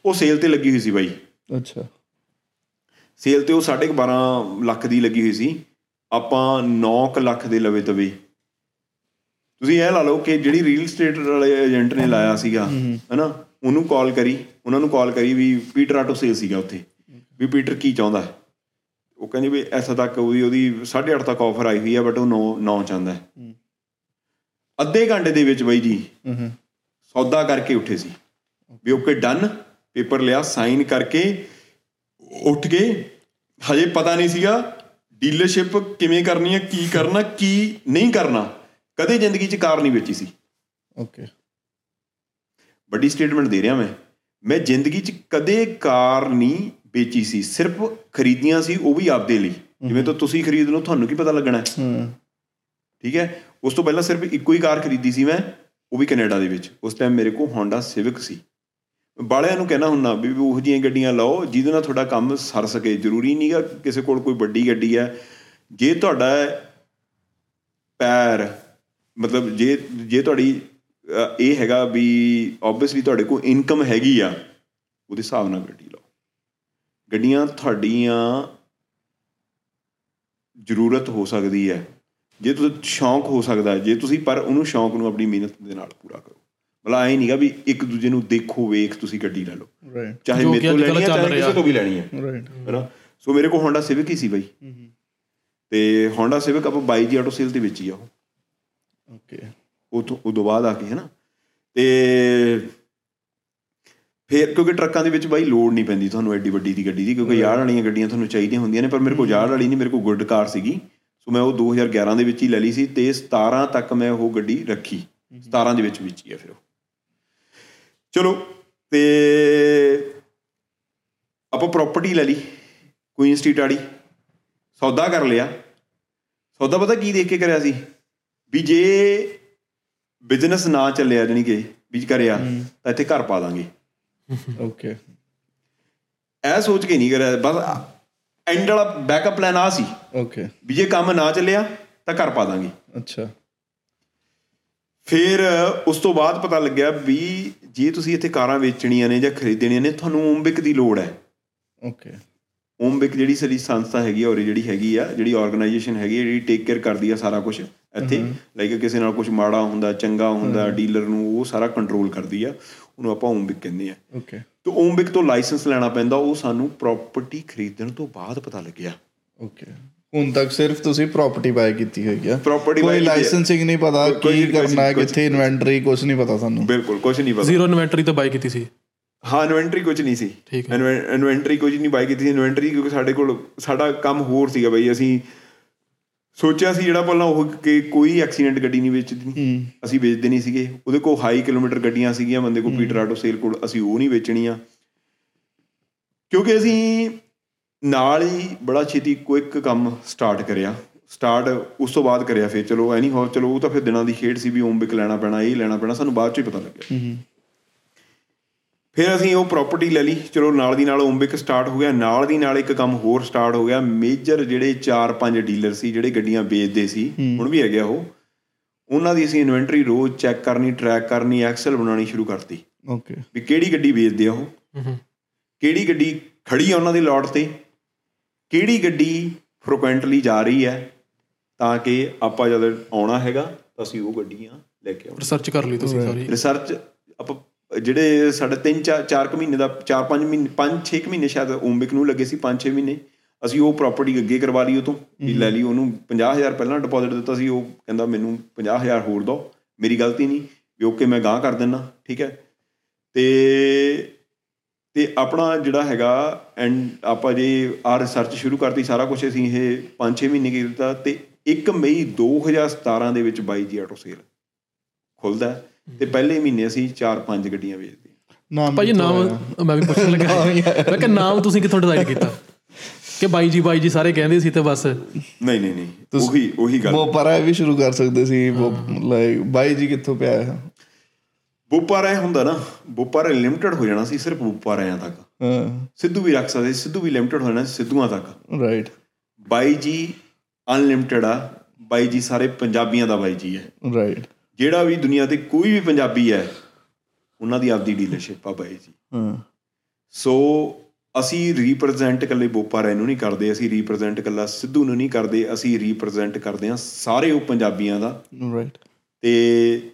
ਉਹ ਸੇਲ ਤੇ ਲੱਗੀ ਹੋਈ ਸੀ ਬਾਈ।
ਅੱਛਾ।
ਸੇਲ ਤੇ ਉਹ 12.5 ਲੱਖ ਦੀ ਲੱਗੀ ਹੋਈ ਸੀ। ਆਪਾਂ 9 ਲੱਖ ਦੇ ਲਵੇ ਤਵੇ। ਤੁਸੀਂ ਇਹ ਲਾ ਲਓ ਕਿ ਜਿਹੜੀ ਰੀਅਲ ਏਸਟੇਟ ਵਾਲੇ ਏਜੰਟ ਨੇ ਲਾਇਆ ਸੀਗਾ ਹੈਨਾ? ਉਹਨੂੰ ਕਾਲ ਕਰੀ ਉਹਨਾਂ ਨੂੰ ਕਾਲ ਕਰੀ ਵੀ ਪੀਟਰ ਆਟੋ ਸੇਲ ਸੀਗਾ ਉੱਥੇ। ਵੀ ਪੀਟਰ ਕੀ ਚਾਹੁੰਦਾ ਹੈ? ਉਹ ਕਹਿੰਦੇ ਵੀ ਐਸਾ ਤੱਕ ਵੀ ਉਹਦੀ 8.5 ਤੱਕ ਆਫਰ ਆਈ ਹੋਈ ਆ ਬਟ ਉਹ 9 9 ਚਾਹੁੰਦਾ ਹੈ। ਅੱਧੇ ਘੰਟੇ ਦੇ ਵਿੱਚ ਬਾਈ ਜੀ
ਹੂੰ
ਸੌਦਾ ਕਰਕੇ ਉੱਠੇ ਸੀ। ਵੀ ਓਕੇ ਡਨ ਪੇਪਰ ਲਿਆ ਸਾਈਨ ਕਰਕੇ ਉੱਠ ਕੇ ਹਜੇ ਪਤਾ ਨਹੀਂ ਸੀਗਾ ਡੀਲਰਸ਼ਿਪ ਕਿਵੇਂ ਕਰਨੀ ਹੈ ਕੀ ਕਰਨਾ ਕੀ ਨਹੀਂ ਕਰਨਾ। ਕਦੇ ਜ਼ਿੰਦਗੀ 'ਚ ਕਾਰ ਨਹੀਂ ਵੇਚੀ ਸੀ।
ਓਕੇ।
ਵੱਡੀ ਸਟੇਟਮੈਂਟ ਦੇ ਰਿਹਾ ਮੈਂ। ਮੈਂ ਜ਼ਿੰਦਗੀ 'ਚ ਕਦੇ ਕਾਰ ਨਹੀਂ ਵੇਚੀ ਸੀ। ਸਿਰਫ ਖਰੀਦੀਆਂ ਸੀ ਉਹ ਵੀ ਆਪਦੇ ਲਈ। ਜਿਵੇਂ ਤਾਂ ਤੁਸੀਂ ਖਰੀਦ ਲਓ ਤੁਹਾਨੂੰ ਕੀ ਪਤਾ ਲੱਗਣਾ। ਹੈ।
ਹੂੰ
ਠੀਕ ਹੈ? ਉਸ ਤੋਂ ਪਹਿਲਾਂ ਸਿਰਫ ਇੱਕੋ ਹੀ ਕਾਰ ਖਰੀਦੀ ਸੀ ਮੈਂ ਉਹ ਵੀ ਕੈਨੇਡਾ ਦੇ ਵਿੱਚ। ਉਸ ਟਾਈਮ ਮੇਰੇ ਕੋਲ Honda Civic ਸੀ। ਬਾਲਿਆਂ ਨੂੰ ਕਹਿਣਾ ਹੁੰਨਾ ਵੀ ਉਹ ਜਿਹੀਆਂ ਗੱਡੀਆਂ ਲਓ ਜਿਹਦੇ ਨਾਲ ਤੁਹਾਡਾ ਕੰਮ ਸਰ ਸਕੇ। ਜ਼ਰੂਰੀ ਨਹੀਂਗਾ ਕਿਸੇ ਕੋਲ ਕੋਈ ਵੱਡੀ ਗੱਡੀ ਹੈ। ਜੇ ਤੁਹਾਡਾ ਪੈਰ ਮਤਲਬ ਜੇ ਜੇ ਤੁਹਾਡੀ ਇਹ ਹੈਗਾ ਵੀ ਆਬਵੀਅਸਲੀ ਤੁਹਾਡੇ ਕੋਲ ਇਨਕਮ ਹੈਗੀ ਆ ਉਹਦੇ ਹਿਸਾਬ ਨਾਲ ਗੱਡੀ ਲਓ। ਗੱਡੀਆਂ ਤੁਹਾਡੀਆਂ ਜ਼ਰੂਰਤ ਹੋ ਸਕਦੀ ਹੈ। ਜੇ ਤੁਸੀਂ ਸ਼ੌਂਕ ਹੋ ਸਕਦਾ ਹੈ, ਜੇ ਤੁਸੀਂ ਪਰ ਉਹਨੂੰ ਸ਼ੌਂਕ ਨੂੰ ਆਪਣੀ ਮਿਹਨਤ ਦੇ ਨਾਲ ਪੂਰਾ ਕਰੋ। ਮਤਲਬ ਐ ਨਹੀਂਗਾ ਵੀ ਇੱਕ ਦੂਜੇ ਨੂੰ ਦੇਖੋ ਵੇਖ ਤੁਸੀਂ ਗੱਡੀ ਲੈ ਲਓ।
ਰਾਈਟ
ਚਾਹੇ ਮੇਰੇ ਤੋਂ ਲੈਣੀ ਹੈ ਚਾਹੇ ਕਿਸੇ। ਤੋਂ ਵੀ ਲੈਣੀ ਹੈ
ਰਾਈਟ
ਹੈਨਾ ਸੋ ਮੇਰੇ ਕੋਲ Honda Civic ਹੀ ਸੀ ਬਾਈ। ਤੇ Honda Civic ਆਪਾਂ ਬਾਈ ਜੀ ਆਟੋ ਸੇਲ ਤੇ ਵੇਚੀ ਆ ਉਹ।
ਓਕੇ
ਉਹ ਤੋਂ ਉਦੋਂ ਬਾਅਦ ਆ ਕੇ ਹੈਨਾ? ਤੇ ਫਿਰ ਕਿਉਂਕਿ ਟਰੱਕਾਂ ਦੇ ਵਿੱਚ ਬਾਈ ਲੋਡ ਨਹੀਂ ਪੈਂਦੀ ਤੁਹਾਨੂੰ ਐਡੀ ਵੱਡੀ ਦੀ ਗੱਡੀ ਦੀ ਕਿਉਂਕਿ ਯਾਰ ਵਾਲੀਆਂ ਗੱਡੀਆਂ ਤੁਹਾਨੂੰ ਚਾਹੀਦੀਆਂ ਹੁੰਦੀਆਂ ਨੇ ਪਰ ਮੇਰੇ ਕੋਲ ਯਾਰ ਵਾਲੀ ਨਹੀਂ ਮੇਰੇ ਕੋਲ ਗੁੱਡ ਕਾਰ ਸੀਗੀ। ਸੋ ਮੈਂ ਉਹ 2011 ਦੇ ਵਿੱਚ ਹੀ ਲੈ ਲਈ ਸੀ ਤੇ 17 ਤੱਕ ਮੈਂ ਉਹ ਗੱਡੀ ਰੱਖੀ। 17 ਦੇ ਵਿੱਚ ਵੇਚੀ ਆ ਫਿਰ ਉਹ। ਚਲੋ ਤੇ ਆਪਾਂ ਪ੍ਰਾਪਰਟੀ ਲੈ ਲਈ ਕੁਈਨ ਸਟਰੀਟ ਵਾਲੀ। ਸੌਦਾ ਕਰ ਲਿਆ। ਸੌਦਾ ਪਤਾ ਕੀ ਦੇਖ ਕੇ ਕਰਿਆ ਸੀ? ਵੀ ਜੇ ਬਿਜ਼ਨਸ ਨਾ ਚੱਲਿਆ ਜਾਣੀ ਕਿ ਵੀ ਕਰਿਆ ਤਾਂ ਇੱਥੇ ਘਰ ਪਾ ਦਾਂਗੇ।
ਓਕੇ
ਇਹ ਸੋਚ ਕੇ ਨਹੀਂ ਕਰਿਆ ਬਸ ਐਂਡ ਵਾਲਾ ਬੈਕਅਪ ਪਲਾਨ ਆ ਸੀ।
ਓਕੇ
ਵੀ ਜੇ ਕੰਮ ਨਾ ਚੱਲਿਆ ਤਾਂ ਘਰ ਪਾ ਦਾਂਗੇ।
ਅੱਛਾ।
ਫਿਰ ਉਸ ਤੋਂ ਬਾਅਦ ਪਤਾ ਲੱਗਿਆ ਵੀ ਜੇ ਤੁਸੀਂ ਇੱਥੇ ਕਾਰਾਂ ਵੇਚਣੀਆਂ ਨੇ ਜਾਂ ਖਰੀਦਣੀਆਂ ਨੇ ਤੁਹਾਨੂੰ ਓਮਬਿਕ ਦੀ ਲੋੜ ਹੈ।
ਓਕੇ
ਓਮਬਿਕ ਜਿਹੜੀ ਸਾਡੀ ਸੰਸਥਾ ਹੈਗੀ ਆ ਔਰ ਜਿਹੜੀ ਹੈਗੀ ਆ ਜਿਹੜੀ ਆਰਗੇਨਾਈਜੇਸ਼ਨ ਹੈਗੀ ਜਿਹੜੀ ਟੇਕ ਕੇਅਰ ਕਰਦੀ ਆ ਸਾਰਾ ਕੁਝ ਇੱਥੇ ਲਾਈਕ ਕਿਸੇ ਨਾਲ ਕੁਝ ਮਾੜਾ ਹੁੰਦਾ ਚੰਗਾ ਹੁੰਦਾ ਡੀਲਰ ਨੂੰ ਉਹ ਸਾਰਾ ਕੰਟਰੋਲ ਕਰਦੀ ਆ ਉਹਨੂੰ ਆਪਾਂ ਓਮਬਿਕ ਕਹਿੰਦੇ ਆ।
ਓਕੇ
ਤੇ ਓਮਬਿਕ ਤੋਂ ਲਾਇਸੈਂਸ ਲੈਣਾ ਪੈਂਦਾ ਉਹ ਸਾਨੂੰ ਪ੍ਰਾਪਰਟੀ ਖਰੀਦਣ ਤੋਂ ਬਾਅਦ ਪਤਾ ਲੱਗਿਆ।
ਓਕੇ ਹੁਣ ਤੱਕ ਸਿਰਫ ਤੁਸੀਂ ਪ੍ਰਾਪਰਟੀ ਬਾਏ ਕੀਤੀ ਹੋਈ
buy
ਕੋਈ। ਲਾਇਸੈਂਸਿੰਗ ਨਹੀਂ ਪਤਾ ਕੀ ਕਰਨਾ ਹੈ ਕਿੱਥੇ ਇਨਵੈਂਟਰੀ ਕੁਝ ਨਹੀਂ ਪਤਾ ਸਾਨੂੰ।
ਬਿਲਕੁਲ ਕੁਝ ਨਹੀਂ ਪਤਾ।
ਜ਼ੀਰੋ ਇਨਵੈਂਟਰੀ ਤੇ ਬਾਈ ਕੀਤੀ ਸੀ।
ਹਾਂ ਇਨਵੈਂਟਰੀ ਕੁਝ ਨਹੀਂ ਸੀ। ਇਨਵੈਂਟਰੀ ਕੁਝ ਨਹੀਂ ਬਾਈ ਕੀਤੀ ਸੀ। ਇਨਵੈਂਟਰੀ ਕਿਉਂਕਿ ਸਾਡੇ ਕੋਲ ਸਾਡਾ ਕੰਮ ਹੋਰ ਸੀਗਾ ਬਈ ਅਸੀਂ ਸੋਚਿਆ ਸੀ ਜਿਹੜਾ ਪਹਿਲਾਂ ਉਹ ਕਿ ਕੋਈ ਐਕਸੀਡੈਂਟ ਗੱਡੀ ਨਹੀਂ ਵੇਚਦੀ। ਅਸੀਂ ਵੇਚਦੇ ਨਹੀਂ ਸੀਗੇ। ਉਹਦੇ ਕੋਲ ਹਾਈ ਕਿਲੋਮੀਟਰ ਗੱਡੀਆਂ ਸੀਗੀਆਂ ਬੰਦੇ ਕੋਲ ਪੀਟਰ ਆਟੋ ਸੇਲ ਕੋਲ ਅਸੀਂ ਉਹ ਨਹੀਂ ਵੇਚਣੀਆਂ। ਕਿਉਂਕਿ ਅਸੀਂ ਨਾਲ ਹੀ ਬੜਾ ਛੇਤੀ ਕੁਇਕ ਕੰਮ ਸਟਾਰਟ ਕਰਿਆ। ਸਟਾਰਟ ਉਸ ਤੋਂ ਬਾਅਦ ਕਰਿਆ ਫਿਰ। ਚਲੋ ਐ ਨਹੀਂ ਹੋ ਚਲੋ ਉਹ ਤਾਂ ਫਿਰ ਦਿਨਾਂ ਦੀ ਖੇਡ ਸੀ ਵੀ ਓਮਬਿਕ ਲੈਣਾ ਪੈਣਾ ਇਹ ਲੈਣਾ ਪੈਣਾ ਸਾਨੂੰ ਬਾਅਦ ਚ ਹੀ ਪਤਾ ਲੱਗਿਆ। ਫਿਰ ਅਸੀਂ ਉਹ ਪ੍ਰਾਪਰਟੀ ਲੈ ਲਈ। ਚਲੋ ਨਾਲ ਦੀ ਨਾਲ ਓਮਬਿਕ ਸਟਾਰਟ ਹੋ ਗਿਆ। ਨਾਲ ਦੀ ਨਾਲ ਇੱਕ ਕੰਮ ਹੋਰ ਸਟਾਰਟ ਹੋ ਗਿਆ। ਮੇਜਰ ਜਿਹੜੇ 4-5 ਡੀਲਰ ਸੀ ਜਿਹੜੇ ਗੱਡੀਆਂ ਵੇਚਦੇ ਸੀ ਹੁਣ ਵੀ ਹੈਗੇ ਆ ਉਹ ਉਹਨਾਂ ਦੀ ਅਸੀਂ ਇਨਵੈਂਟਰੀ ਰੋਜ਼ ਚੈੱਕ ਕਰਨੀ ਟਰੈਕ ਕਰਨੀ ਐਕਸਲ ਬਣਾਉਣੀ ਸ਼ੁਰੂ ਕਰਤੀ।
ਓਕੇ
ਵੀ ਕਿਹੜੀ ਗੱਡੀ ਵੇਚਦੇ ਆ ਉਹ? ਕਿਹੜੀ ਗੱਡੀ ਖੜੀ ਆ ਉਹਨਾਂ ਦੇ ਲੋਟ ਤੇ? ਕਿਹੜੀ ਗੱਡੀ ਫ੍ਰੀਕੁਐਂਟਲੀ ਜਾ ਰਹੀ ਹੈ? ਤਾਂ ਕਿ ਆਪਾਂ ਜਦ ਆਉਣਾ ਹੈਗਾ ਤਾਂ ਅਸੀਂ ਉਹ ਗੱਡੀਆਂ ਲੈ ਕੇ ਆਉਣਾ।
ਰਿਸਰਚ ਕਰ ਲਈ ਤੁਸੀਂ ਸਾਰੀ।
ਰਿਸਰਚ ਆਪਾਂ ਜਿਹੜੇ ਸਾਡੇ 3 4 4 ਕੁ ਮਹੀਨੇ ਦਾ 4 5 ਮਹੀਨੇ 5 6 ਮਹੀਨੇ ਸ਼ਾਇਦ ਓਮਬਿਕ ਨੂੰ ਲੱਗੇ ਸੀ 5 6 ਮਹੀਨੇ। ਅਸੀਂ ਉਹ ਪ੍ਰਾਪਰਟੀ ਅੱਗੇ ਕਰਵਾ ਲਈ ਉਹ ਤੋਂ ਵੀ ਲੈ ਲਈ ਉਹਨੂੰ 50000 ਪਹਿਲਾਂ ਡਿਪੋਜ਼ਿਟ ਦਿੱਤਾ ਸੀ ਉਹ ਕਹਿੰਦਾ ਮੈਨੂੰ 50000 ਹੋਰ ਦਿਓ ਮੇਰੀ ਗਲਤੀ ਨਹੀਂ ਵੀ ਓਕੇ ਮੈਂ ਗਾਂ ਕਰ ਦਿੰਨਾ ਠੀਕ ਹੈ। ਤੇ ਤੇ ਆਪਣਾ ਜਿਹੜਾ ਹੈਗਾ ਐਂਡ ਆਪਾਂ ਜੇ ਆ ਰਿਸਰਚ ਸ਼ੁਰੂ ਕਰਤੀ ਸਾਰਾ ਕੁਝ ਅਸੀਂ ਇਹ 5-6 ਮਹੀਨੇ ਕੀਤਾ ਤੇ 1 ਮਈ 2017 ਦੇ ਵਿੱਚ ਬਾਈ ਜੀ ਆਟੋ ਸੇਲ ਖੁੱਲਦਾ ਹੈ। ਤੇ ਪਹਿਲੇ ਮਹੀਨੇ ਅਸੀਂ 4-5 ਗੱਡੀਆਂ ਵੇਚਦੇ
ਨਾਮ
ਭਾਜੀ ਨਾਮ? ਮੈਂ ਵੀ ਪੁੱਛਣ ਲੱਗਾ। ਮੈਂ ਕਿ ਨਾਮ ਤੁਸੀਂ ਕਿੱਥੋਂ ਡਿਸਾਈਡ ਕੀਤਾ? ਕਿ ਬਾਈ ਜੀ ਬਾਈ ਜੀ ਸਾਰੇ ਕਹਿੰਦੇ ਸੀ ਤੇ ਬਸ।
ਨਹੀਂ ਨਹੀਂ ਨਹੀਂ ਉਹੀ ਉਹੀ ਗੱਲ।
ਬੋਪਾਰਾ ਵੀ ਸ਼ੁਰੂ ਕਰ ਸਕਦੇ ਸੀ ਲਾਈਕ ਬਾਈ ਜੀ ਕਿੱਥੋਂ ਪਿਆ ਹੈ
ਬੋਪਾ ਰਾਏ ਹੁੰਦਾ ਨਾ ਬੋਪਾ ਰਾਏ ਲਿਮਟਿਡ ਹੋ ਜਾਣਾ ਸੀ ਸਿਰਫ ਬੋਪਾ ਰਾਇਆਂ ਤੱਕ।
ਹਾਂ।
ਸਿੱਧੂ ਵੀ ਰੱਖ ਸਕਦੇ ਸੀ, ਸਿੱਧੂ ਵੀ ਲਿਮਟਿਡ ਹੋ ਜਾਣਾ ਸੀ ਸਿੱਧੂਆਂ ਤੱਕ।
ਰਾਈਟ
ਬਾਈ ਜੀ ਅਨਲਿਮਟਿਡ ਆ ਬਾਈ ਜੀ ਸਾਰੇ ਪੰਜਾਬੀਆਂ ਦਾ ਬਾਈ ਜੀ ਹੈ।
ਰਾਈਟ
ਜਿਹੜਾ ਵੀ ਦੁਨੀਆ ਤੇ ਕੋਈ ਵੀ ਪੰਜਾਬੀ ਹੈ ਉਹਨਾਂ ਦੀ ਆਪਦੀ ਡੀਲਰਸ਼ਿਪ ਆ ਬਾਈ ਜੀ।
ਹਾਂ।
ਸੋ ਅਸੀਂ ਰਿਪਰੈਜ਼ੈਂਟ ਇਕੱਲੇ ਬੋਪਾ ਰਾਏ ਨੂੰ ਨਹੀਂ ਕਰਦੇ ਅਸੀਂ ਰਿਪਰੈਜ਼ੈਂਟ ਇਕੱਲਾ ਸਿੱਧੂ ਨੂੰ ਨਹੀਂ ਕਰਦੇ ਅਸੀਂ ਰਿਪਰੈਜ਼ੈਂਟ ਕਰਦੇ ਹਾਂ ਸਾਰੇ ਉਹ ਪੰਜਾਬੀਆਂ ਦਾ।
ਰਾਈਟ
ਤੇ